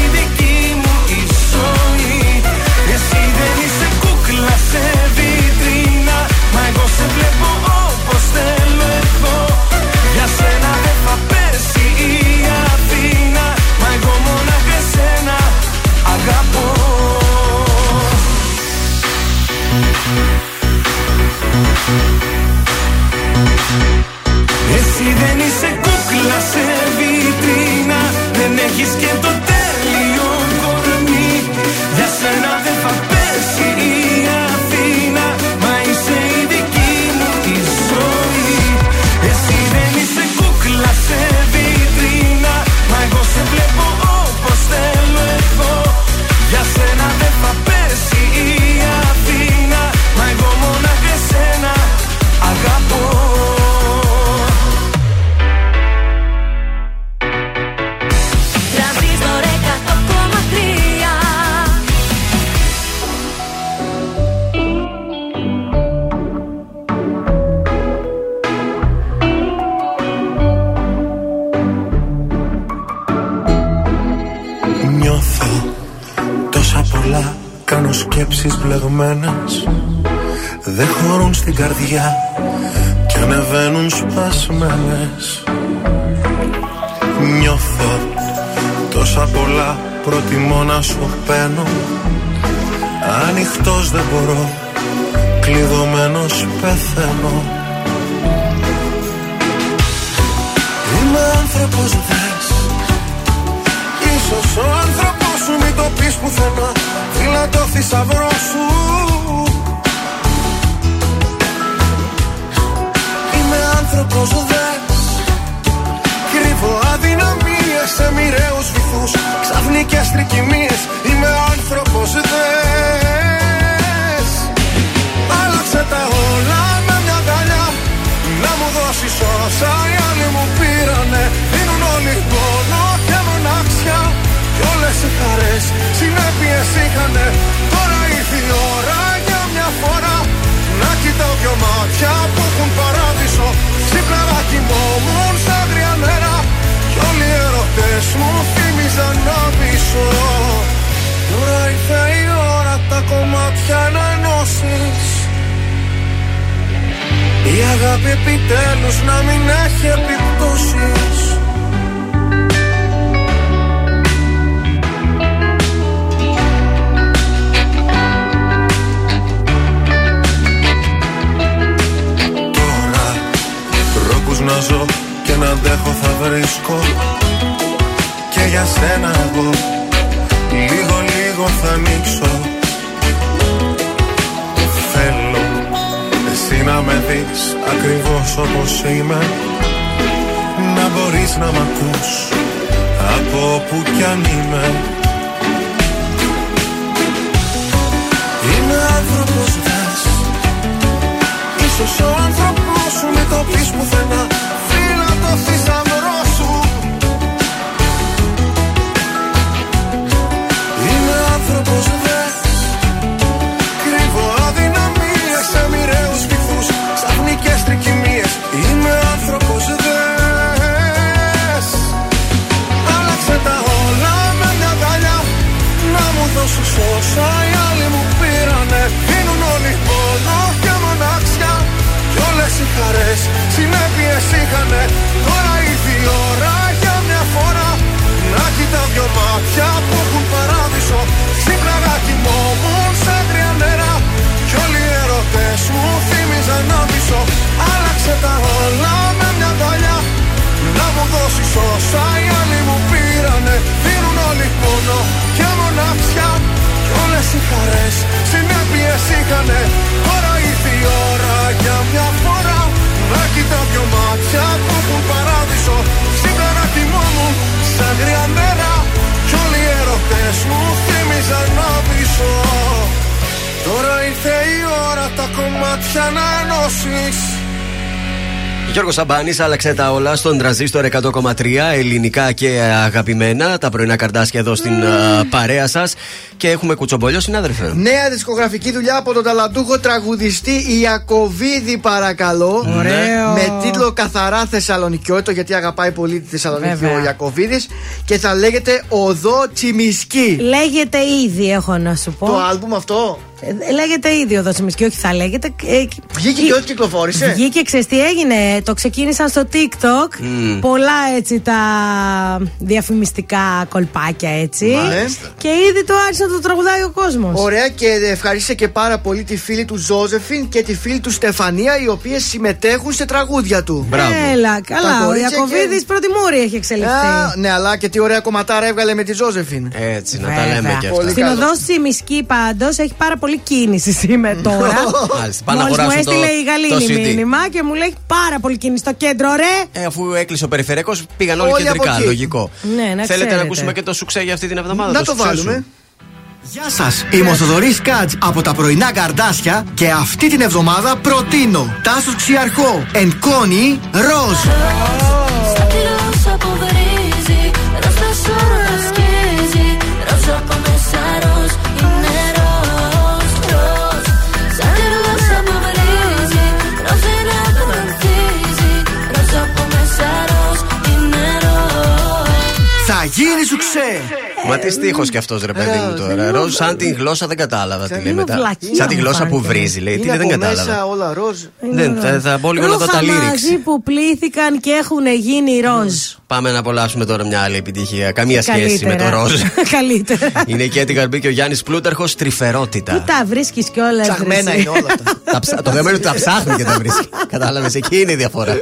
Σαμπάνης, άλλαξε τα όλα στον τραζίστορ 100,3 ελληνικά και αγαπημένα. Τα πρωινά καρτάσια εδώ στην α, παρέα σας. Και έχουμε κουτσομπολιό, συνάδελφε. Νέα δισκογραφική δουλειά από τον ταλαντούχο τραγουδιστή Ιακοβίδη, παρακαλώ. Ωραίο. Με τίτλο Καθαρά Θεσσαλονικιότητα, γιατί αγαπάει πολύ τη Θεσσαλονίκη Βέβαια. ο Ιακοβίδη. Και θα λέγεται Οδό Τσιμισκή. Λέγεται ήδη, έχω να σου πω. Το άλμπουμ αυτό; Ε, Λέγεται ήδη ο Δότσιμης και όχι θα λέγεται. Ε, Βγήκε και όχι κυκλοφόρησε. Βγήκε, ξέρεις τι έγινε. Το ξεκίνησαν στο TikTok. Μμμ. Πολλά έτσι τα διαφημιστικά κολπάκια έτσι. Μάλιστα. Και ήδη το άρχισε να το τραγουδάει ο κόσμος. Ωραία και ευχαρίστησε και πάρα πολύ τη φίλη του Ζώζεφιν και τη φίλη του Στεφανία οι οποίες συμμετέχουν σε τραγούδια του. Έλα, Τα καλά. Ο κορίτσια Ιακοβίδη πρώτη μούρη έχει εξελιχθεί. Α, ναι, αλλά και τι ωραία κομματάρα έβγαλε με τη Ζώζεφιν. Έτσι, να τα λέμε και αυτά. Στην οδό Τσιμισκή πάντως έχει πάρα πολύ κίνηση σήμερα τώρα. Μάλιστα, πάνε να Μόλις μου αγοράσουν το- έστειλε η το Γαλήνη CD. μήνυμα και μου λέει πάρα πολύ κίνηση στο κέντρο, ρε. Ε, αφού έκλεισε ο περιφερειακός, πήγαν όλοι, Όλοι από κεντρικά. εκεί. Λογικό. Ναι, να Θέλετε ξέρετε. να ακούσουμε και το σουξέ για αυτή την εβδομάδα. Να το σουξέ βάλουμε. σου. Γεια σας, είμαι ο Θοδωρής Κάτζ από τα πρωινά καρδάσια και αυτή την εβδομάδα προτείνω Τάσος Ξιαρχό, Ενκόνη, Ροζ. Ξέ. Μα τι στίχος κι αυτός ρε παιδί μου τώρα. Ροζ, σαν την γλώσσα δεν κατάλαβα τι λέει λίγο μετά. βλακεία Σαν τη μου γλώσσα που φάνηκε. βρίζει λέει. Τι Είναι λέει, δεν από μέσα κατάλαβα. όλα ροζ. Δεν, θα, θα μπω λίγο να δω τα Ρούχα lyrics. μαζί που πλήθηκαν και έχουν γίνει ροζ. Πάμε να απολαύσουμε τώρα μια άλλη επιτυχία. Καμία σχέση με το Καλύτερα. ροζ. Καλύτερα. Είναι και η Καρμπή και ο Γιάννης Πλούταρχος Πού τρυφερότητα. τα βρίσκεις κιόλας. Ψαχμένα είναι όλα αυτά. Τα ψα- Το θέμα είναι ότι τα ψάχνει και τα βρίσκει. Κατάλαβες, εκεί είναι η διαφορά.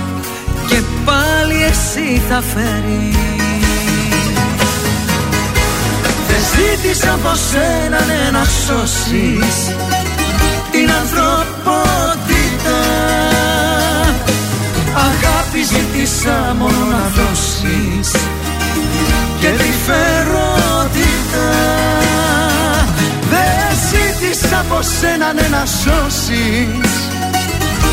και πάλι εσύ θα φέρεις. Δεν ζήτησα από σένα ναι, να σώσεις την ανθρωπότητα. Αγάπη ζήτησα μόνο να δώσεις και τρυφερότητα Δεν ζήτησα από σένα ναι, να σώσεις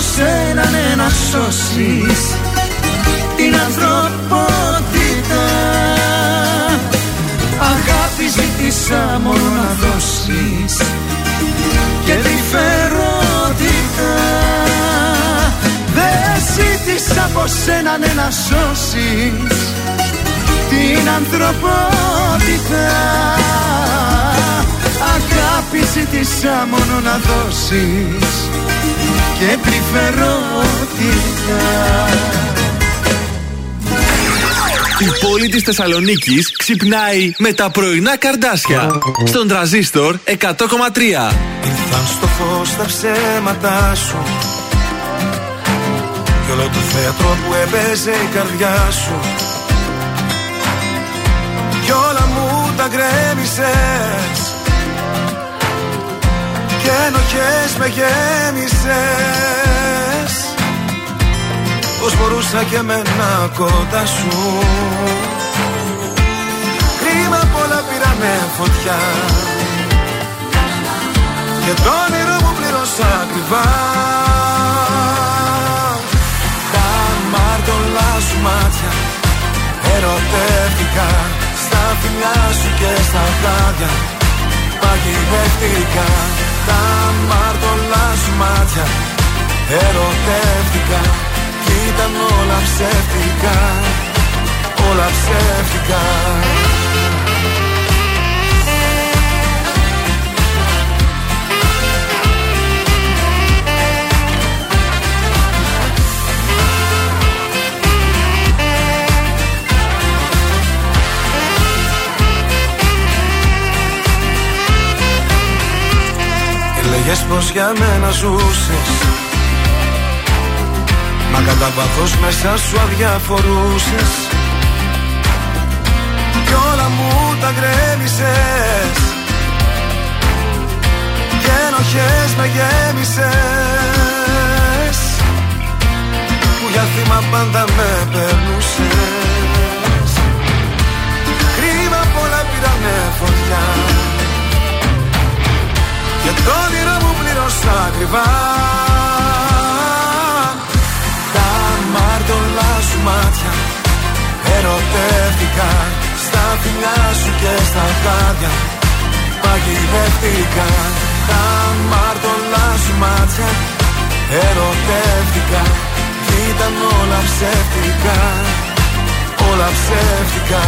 σένα ναι να σώσεις την ανθρωπότητα. Αγάπη ζήτησα μόνο να δώσεις και τρυφερότητα Δεν ζήτησα από σένα ναι να σώσεις την ανθρωπότητα. Αγάπη ζήτησα μόνο να δώσεις και τρυφερότητα Η πόλη της Θεσσαλονίκης ξυπνάει με τα πρωινά καρδάσια. Στον τραζίστορ 100,3. Ήρθαν στο φως τα ψέματά σου Κι όλο το θέατρο που έπαιζε η καρδιά σου Κι όλα μου τα γκρέμισες Και ενοχές με γέμισες. Πώς μπορούσα και εμένα κοντά σου. Κρίμα πολλά πήρανε φωτιά. Και το όνειρο μου πλήρωσα ακριβά. Τα μάρτωλά σου μάτια Ερωτεύτηκα. Στα φιλιά σου και στα χάδια Παγιδεύτηκα Τα μάρτωλά σου μάτια Ερωτεύτηκα Κι ήταν όλα ψεύτικα Όλα ψεύτικα Έλεγες πως για μένα ζούσες. Μα κατά βάθος μέσα σου αδιαφορούσες. Κι όλα μου τα γκρέμισες. Και ενοχές με γέμισες. Που για θύμα πάντα με περνούσες Κρίμα πολλά πήρανε φωτιά και το όνειρο μου πλήρωσα ακριβά. Τα μάρτωλά σου μάτια Ερωτεύτηκα Στα φιλιά σου και στα χάδια Παγιδεύτηκα. Τα μάρτωλά σου μάτια Ερωτεύτηκα. Κι ήταν όλα ψεύτικα. Όλα ψεύτικα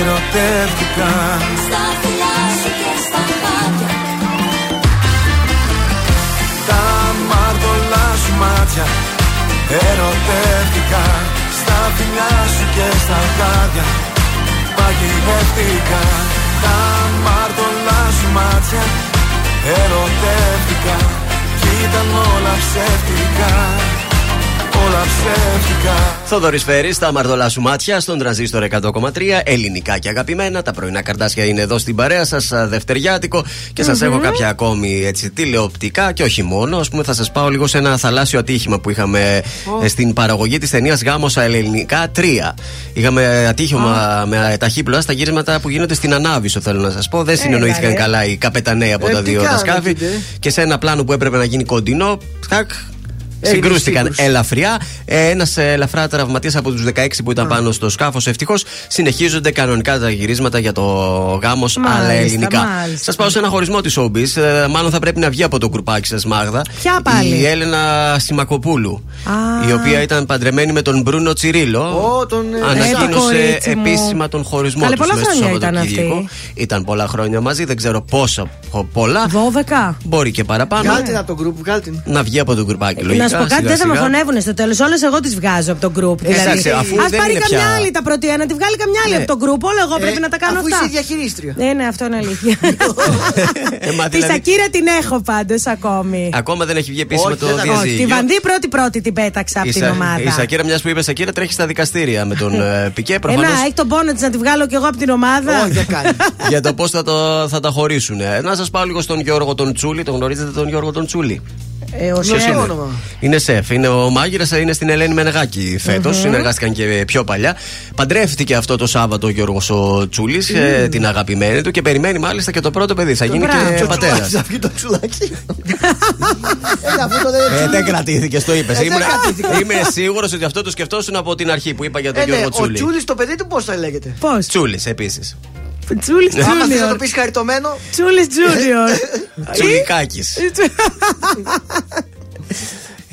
Ερωτεύτηκα. Στα φιλιά σου και στα χάδια Τα μάρτωλά σου μάτια. Ερωτεύτηκα. Στα φιλιά σου και στα χάδια. Παγιδεύτηκα. Τα μάρτωλά σου μάτια. Ερωτεύτηκα. Κι ήταν όλα ψεύτικα Όλα ψεύτικα Θοδωρή Φέρης, στα μαρτωλά σου μάτια, στον τραζίστορ 100,3. Ελληνικά και αγαπημένα. Τα πρωινά καρτάσια είναι εδώ στην παρέα σας, δευτεριάτικο. Και σας έχω κάποια ακόμη έτσι, τηλεοπτικά και όχι μόνο. Α πούμε, θα σας πάω λίγο σε ένα θαλάσσιο ατύχημα που είχαμε ε, στην παραγωγή της ταινίας Γάμοσα Ελληνικά 3. Είχαμε ατύχημα με ταχύπλοα στα γύρισματα που γίνονται στην Ανάβησο, θέλω να σας πω. Δεν συνεννοήθηκαν ρε. καλά οι καπεταναίοι από Ε, τα τι δύο τα κάνανε, σκάφη. κύριε; Και σε ένα πλάνο που έπρεπε να γίνει κοντινό, τάκ, Έγινε Συγκρούστηκαν σύγκρουση. ελαφριά. Ένας ελαφρά τραυματίας από τους 16 που ήταν πάνω στο σκάφος. Ευτυχώς συνεχίζονται κανονικά τα γυρίσματα για το γάμος, αλλά Μάλιστα, ελληνικά. μάλιστα. Σας πάω σε ένα χωρισμό της Showbiz. Ε, μάλλον θα πρέπει να βγει από το γκρουπάκι σας, Μάγδα. Ποια πάλι; Η Έλενα Σιμακοπούλου. Α. Η οποία ήταν παντρεμένη με τον Μπρούνο Τσιρίλο. Ω, τον, ε, Ε, το Ανακοίνωσε κορίτσι μου. επίσημα τον χωρισμό Καλέ, τους πολλά μέσα στο χρόνια ήταν Σαββατοκύριακο. αυτή. Ήταν πολλά χρόνια μαζί, δεν ξέρω πόσα πο- πολλά. 12. Μπορεί και παραπάνω. Βγάλτε την από το group, βγάλτε την. Να βγει από το γκρουπάκι, Να λογικά. Σου πω κάτι, δεν θα με χωνεύουν στο τέλος. Όλες εγώ τις βγάζω από τον group. Δηλαδή. Εντάξει, αφού Α δεν πάρει είναι καμιά πια- άλλη τα πρώτη να τη βγάλει καμιά άλλη Ναι. από τον group. Όλο εγώ πρέπει Ε, να τα κάνω αφού αυτά. είσαι διαχειρίστρια. Ναι, ναι, αυτό είναι αλήθεια. Ε, μα Τη δηλαδή, Σακύρα την έχω πάντως ακόμη. Ακόμα δεν έχει βγει επίσημα Όχι, το δεν θα- Όχι, τη διαζύγιο. Βανδί πρώτη-πρώτη την πέταξα από Η την Σα- Η ομάδα. Σακύρα, μιας που είπε Σακύρα, τρέχεις στα δικαστήρια με τον ε, Πικέ. Ε, Προφανώς να, έχει τον πόνο της να τη βγάλω κι εγώ από την ομάδα. Όχι, δεν κάνει. για το πώς θα, το- θα τα χωρίσουν. Ε, Να σας πάω λίγο στον Γιώργο τον Τσούλη. Τον γνωρίζετε τον Γιώργο τον Τσούλη; Ε, ο Ποιος Σεφ. είναι; όνομα. Είναι σεφ. Είναι ο μάγειρας, είναι στην Ελένη Μενεγάκη φέτος. Συνεργάστηκαν και πιο παλιά. Παντρεύτηκε αυτό το Σάββατο ο Γιώργος ο Τσούλης, την αγαπημένη του και περιμένει μάλιστα και το πρώτο παιδί. Θα γίνει Μπράβο. και Και ο πατέρας. τσουλάκι θα βγει το τσουλάκι. Έλα, αυτό το δεν Ε, δεν κρατήθηκε, το είπες. Ε, δεν κρατήθηκα. Είμαι σίγουρος ότι αυτό το σκεφτόσουν από την αρχή που είπα για τον Ε, ναι, Γιώργο ο Τσούλη. Τσούλης το παιδί του πώς θα λέγεται; Πώς; Τσούλης επίσης. Τσούλης Άμα θες να Τζούνιορ. το πεις χαριτωμένο. Τσούλης Τζούνιορ. Τσουλικάκης.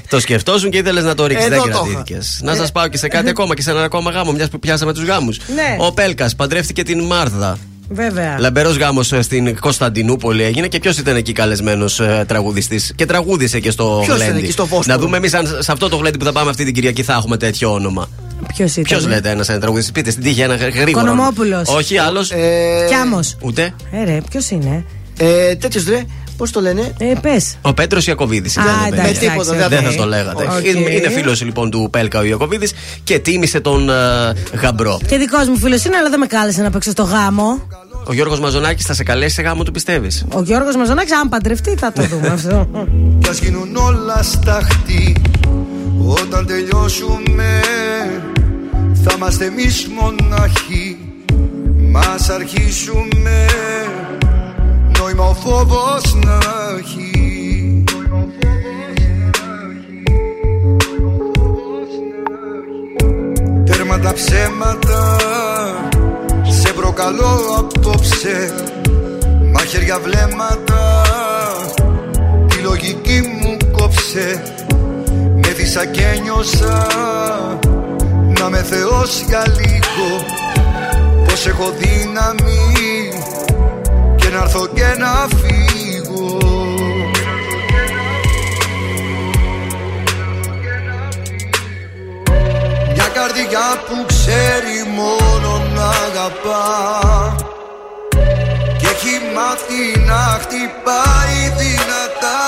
Το σκεφτόσουν και ήθελες να το ρίξεις. Εδώ Δεν το είχα. κρατήθηκε. Να σας πάω και σε κάτι ακόμα και σε έναν ακόμα γάμο, μιας που πιάσαμε τους γάμους. Ναι. Ο Πέλκας παντρεύτηκε την Μάρδα. Βέβαια. Λαμπερός γάμος στην Κωνσταντινούπολη έγινε και ποιος ήταν εκεί καλεσμένος ε, τραγουδιστής; Και τραγούδισε και στο Ποιος ήταν γλέντι. εκεί στο Βόσπορο; Να δούμε εμείς αν σε αυτό το γλέντι που θα πάμε αυτή την Κυριακή θα έχουμε τέτοιο όνομα. Ποιος ήταν; Ποιος λέτε ένας τραγουδιστή, πείτε στην τύχη ένα γρήγορο. Οικονομόπουλος. Όχι, άλλος. Ε, Κιάμος. Ούτε. Ε, ρε, ποιος είναι; ε, Τέτοιος ρε, πώς το λένε; Ε, πες. Ο Πέτρος Ιακοβίδης. Α, εντάξει, Με τίποτα, εντάξει, δεν Δεν οκ. θα το λέγατε. Οκ. Είναι, είναι φίλος λοιπόν του Πέλκα ο Ιακοβίδης και τίμησε τον ε, γαμπρό. Και δικός μου φίλος είναι, αλλά δεν με κάλεσε να παίξω στο γάμο. Ο Γιώργος Μαζονάκης θα σε καλέσει σε γάμο του, πιστεύεις; Ο Γιώργος Μαζονάκης, αν παντρευτεί, θα το δούμε αυτό. Κι ας γίνουν όλα στάχτη Όταν τελειώσουμε Θα είμαστε εμείς μοναχοί Μας αρχίσουμε Νόημα ο φόβος να έχει. Τέρμα τα ψέματα Σε προκαλώ απόψε. Μαχαίρια βλέμματα Τη λογική μου κόψε Με δίσα και νιώσα Να με θεός για λίγο. Πως έχω δύναμη Και να έρθω και να φύγω. Μια καρδιά που ξέρει μόνο να αγαπά. Και έχει μάθει να χτυπάει δυνατά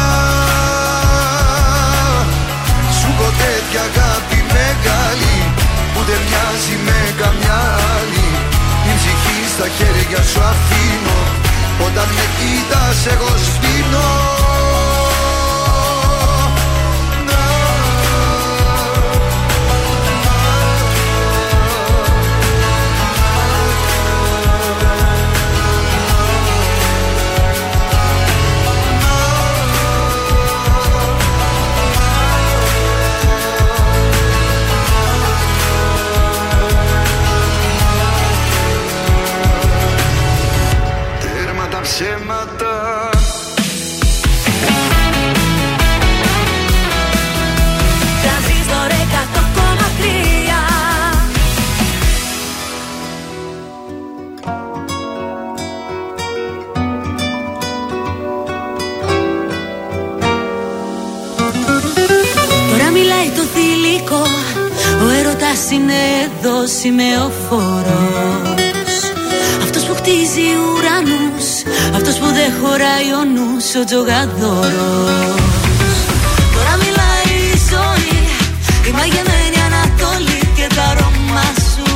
δεν μοιάζει με καμιά άλλη. Την ψυχή στα χέρια σου αφήνω. Όταν με κοίτας εγώ σβήνω ψέματα. Τρανζίστορ 100,3 Τώρα μιλάει το θηλυκό Ο έρωτας είναι εδώ σημεοφόρος που δεν χωράει ο νους Ο τζογαδόρος. Τώρα μιλάει η ζωή Η μαγεμένη Ανατολή και τα αρώμα σου.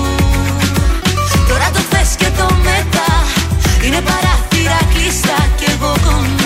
Τώρα το θες και το μετά Είναι παράθυρα κλειστά κι εγώ κοντά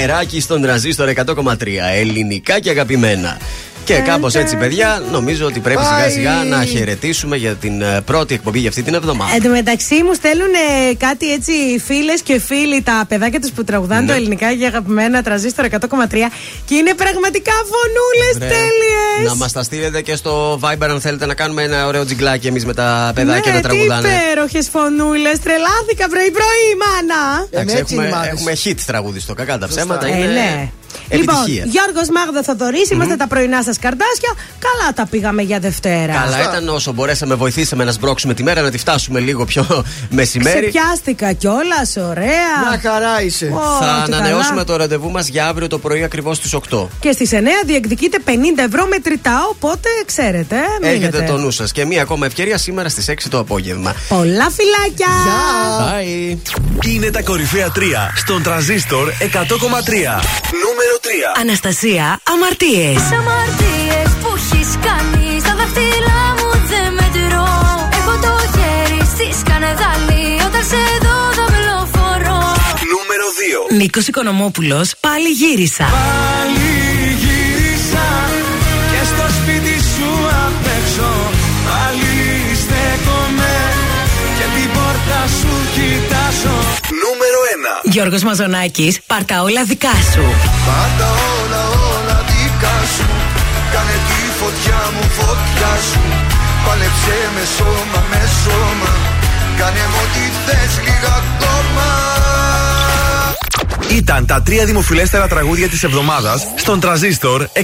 αεράκι στον τραζίστορ 100,3. Ελληνικά και αγαπημένα. Και κάπως έτσι, παιδιά, νομίζω ότι πρέπει σιγά Πάει. σιγά να χαιρετήσουμε για την ε, πρώτη εκπομπή για αυτή την εβδομάδα. Εν τω μεταξύ μου στέλνουν ε, κάτι έτσι φίλες και φίλοι τα παιδάκια τους που τραγουδάνε Ναι. το ελληνικά για αγαπημένα τραζίστρο 100,3 και είναι πραγματικά φωνούλε Βρε, τέλειες. Να μας τα στείλετε και στο Viber αν θέλετε να κάνουμε ένα ωραίο τζιγκλάκι εμείς με τα παιδάκια ναι, να τραγουδάνε. Τι υπέροχες φωνούλες, τρελάθηκα πρωί-πρωί, μάνα. Εντάξει, έχουμε, έχουμε hit τραγούδι στο κακά τα ψέματα. Ε, είναι ναι. Επιτυχία. Λοιπόν, Γιώργος Μάγδα Θοδωρής, είμαστε τα πρωινά σας καρτάσια. Καλά τα πήγαμε για Δευτέρα. Καλά ήταν όσο μπορέσαμε, βοηθήσαμε να σμπρώξουμε τη μέρα, να τη φτάσουμε λίγο πιο μεσημέρι. Ξεπιάστηκα κιόλας, ωραία. Μια χαρά είσαι. Ω, Θα τι ανανεώσουμε καλά. το ραντεβού μας για αύριο το πρωί ακριβώς στις 8. Και στις 9 διεκδικείτε 50 ευρώ μετρητά, οπότε ξέρετε. Μείνετε. Έχετε το νου σας. Και μία ακόμα ευκαιρία σήμερα στις 6 το απόγευμα. Πολλά φυλάκια! Bye. Είναι τα κορυφαία 3 στον τραζίστορ 100,3. Νούμερο 3. Αναστασία, αμαρτίες. Τι αμαρτίες που έχεις κάνει στα δάχτυλά μου δεν μετρώ. Έχω το χέρι στη σκανεδάλη όταν σε δω δαυλοφορώ. Νούμερο 2. Νίκος Οικονομόπουλος, πάλι γύρισα. Πάλι Γιώργος Μαζονάκης, πάρτα όλα δικά σου. Πάντα όλα όλα δικά σου Κάνε τη φωτιά μου φωτιά σου Πάλεψε με σώμα με σώμα Κάνε μου ό,τι θες λίγα ακόμα Ήταν τα τρία δημοφιλέστερα τραγούδια της εβδομάδας στον Τραζίστορ 100,3.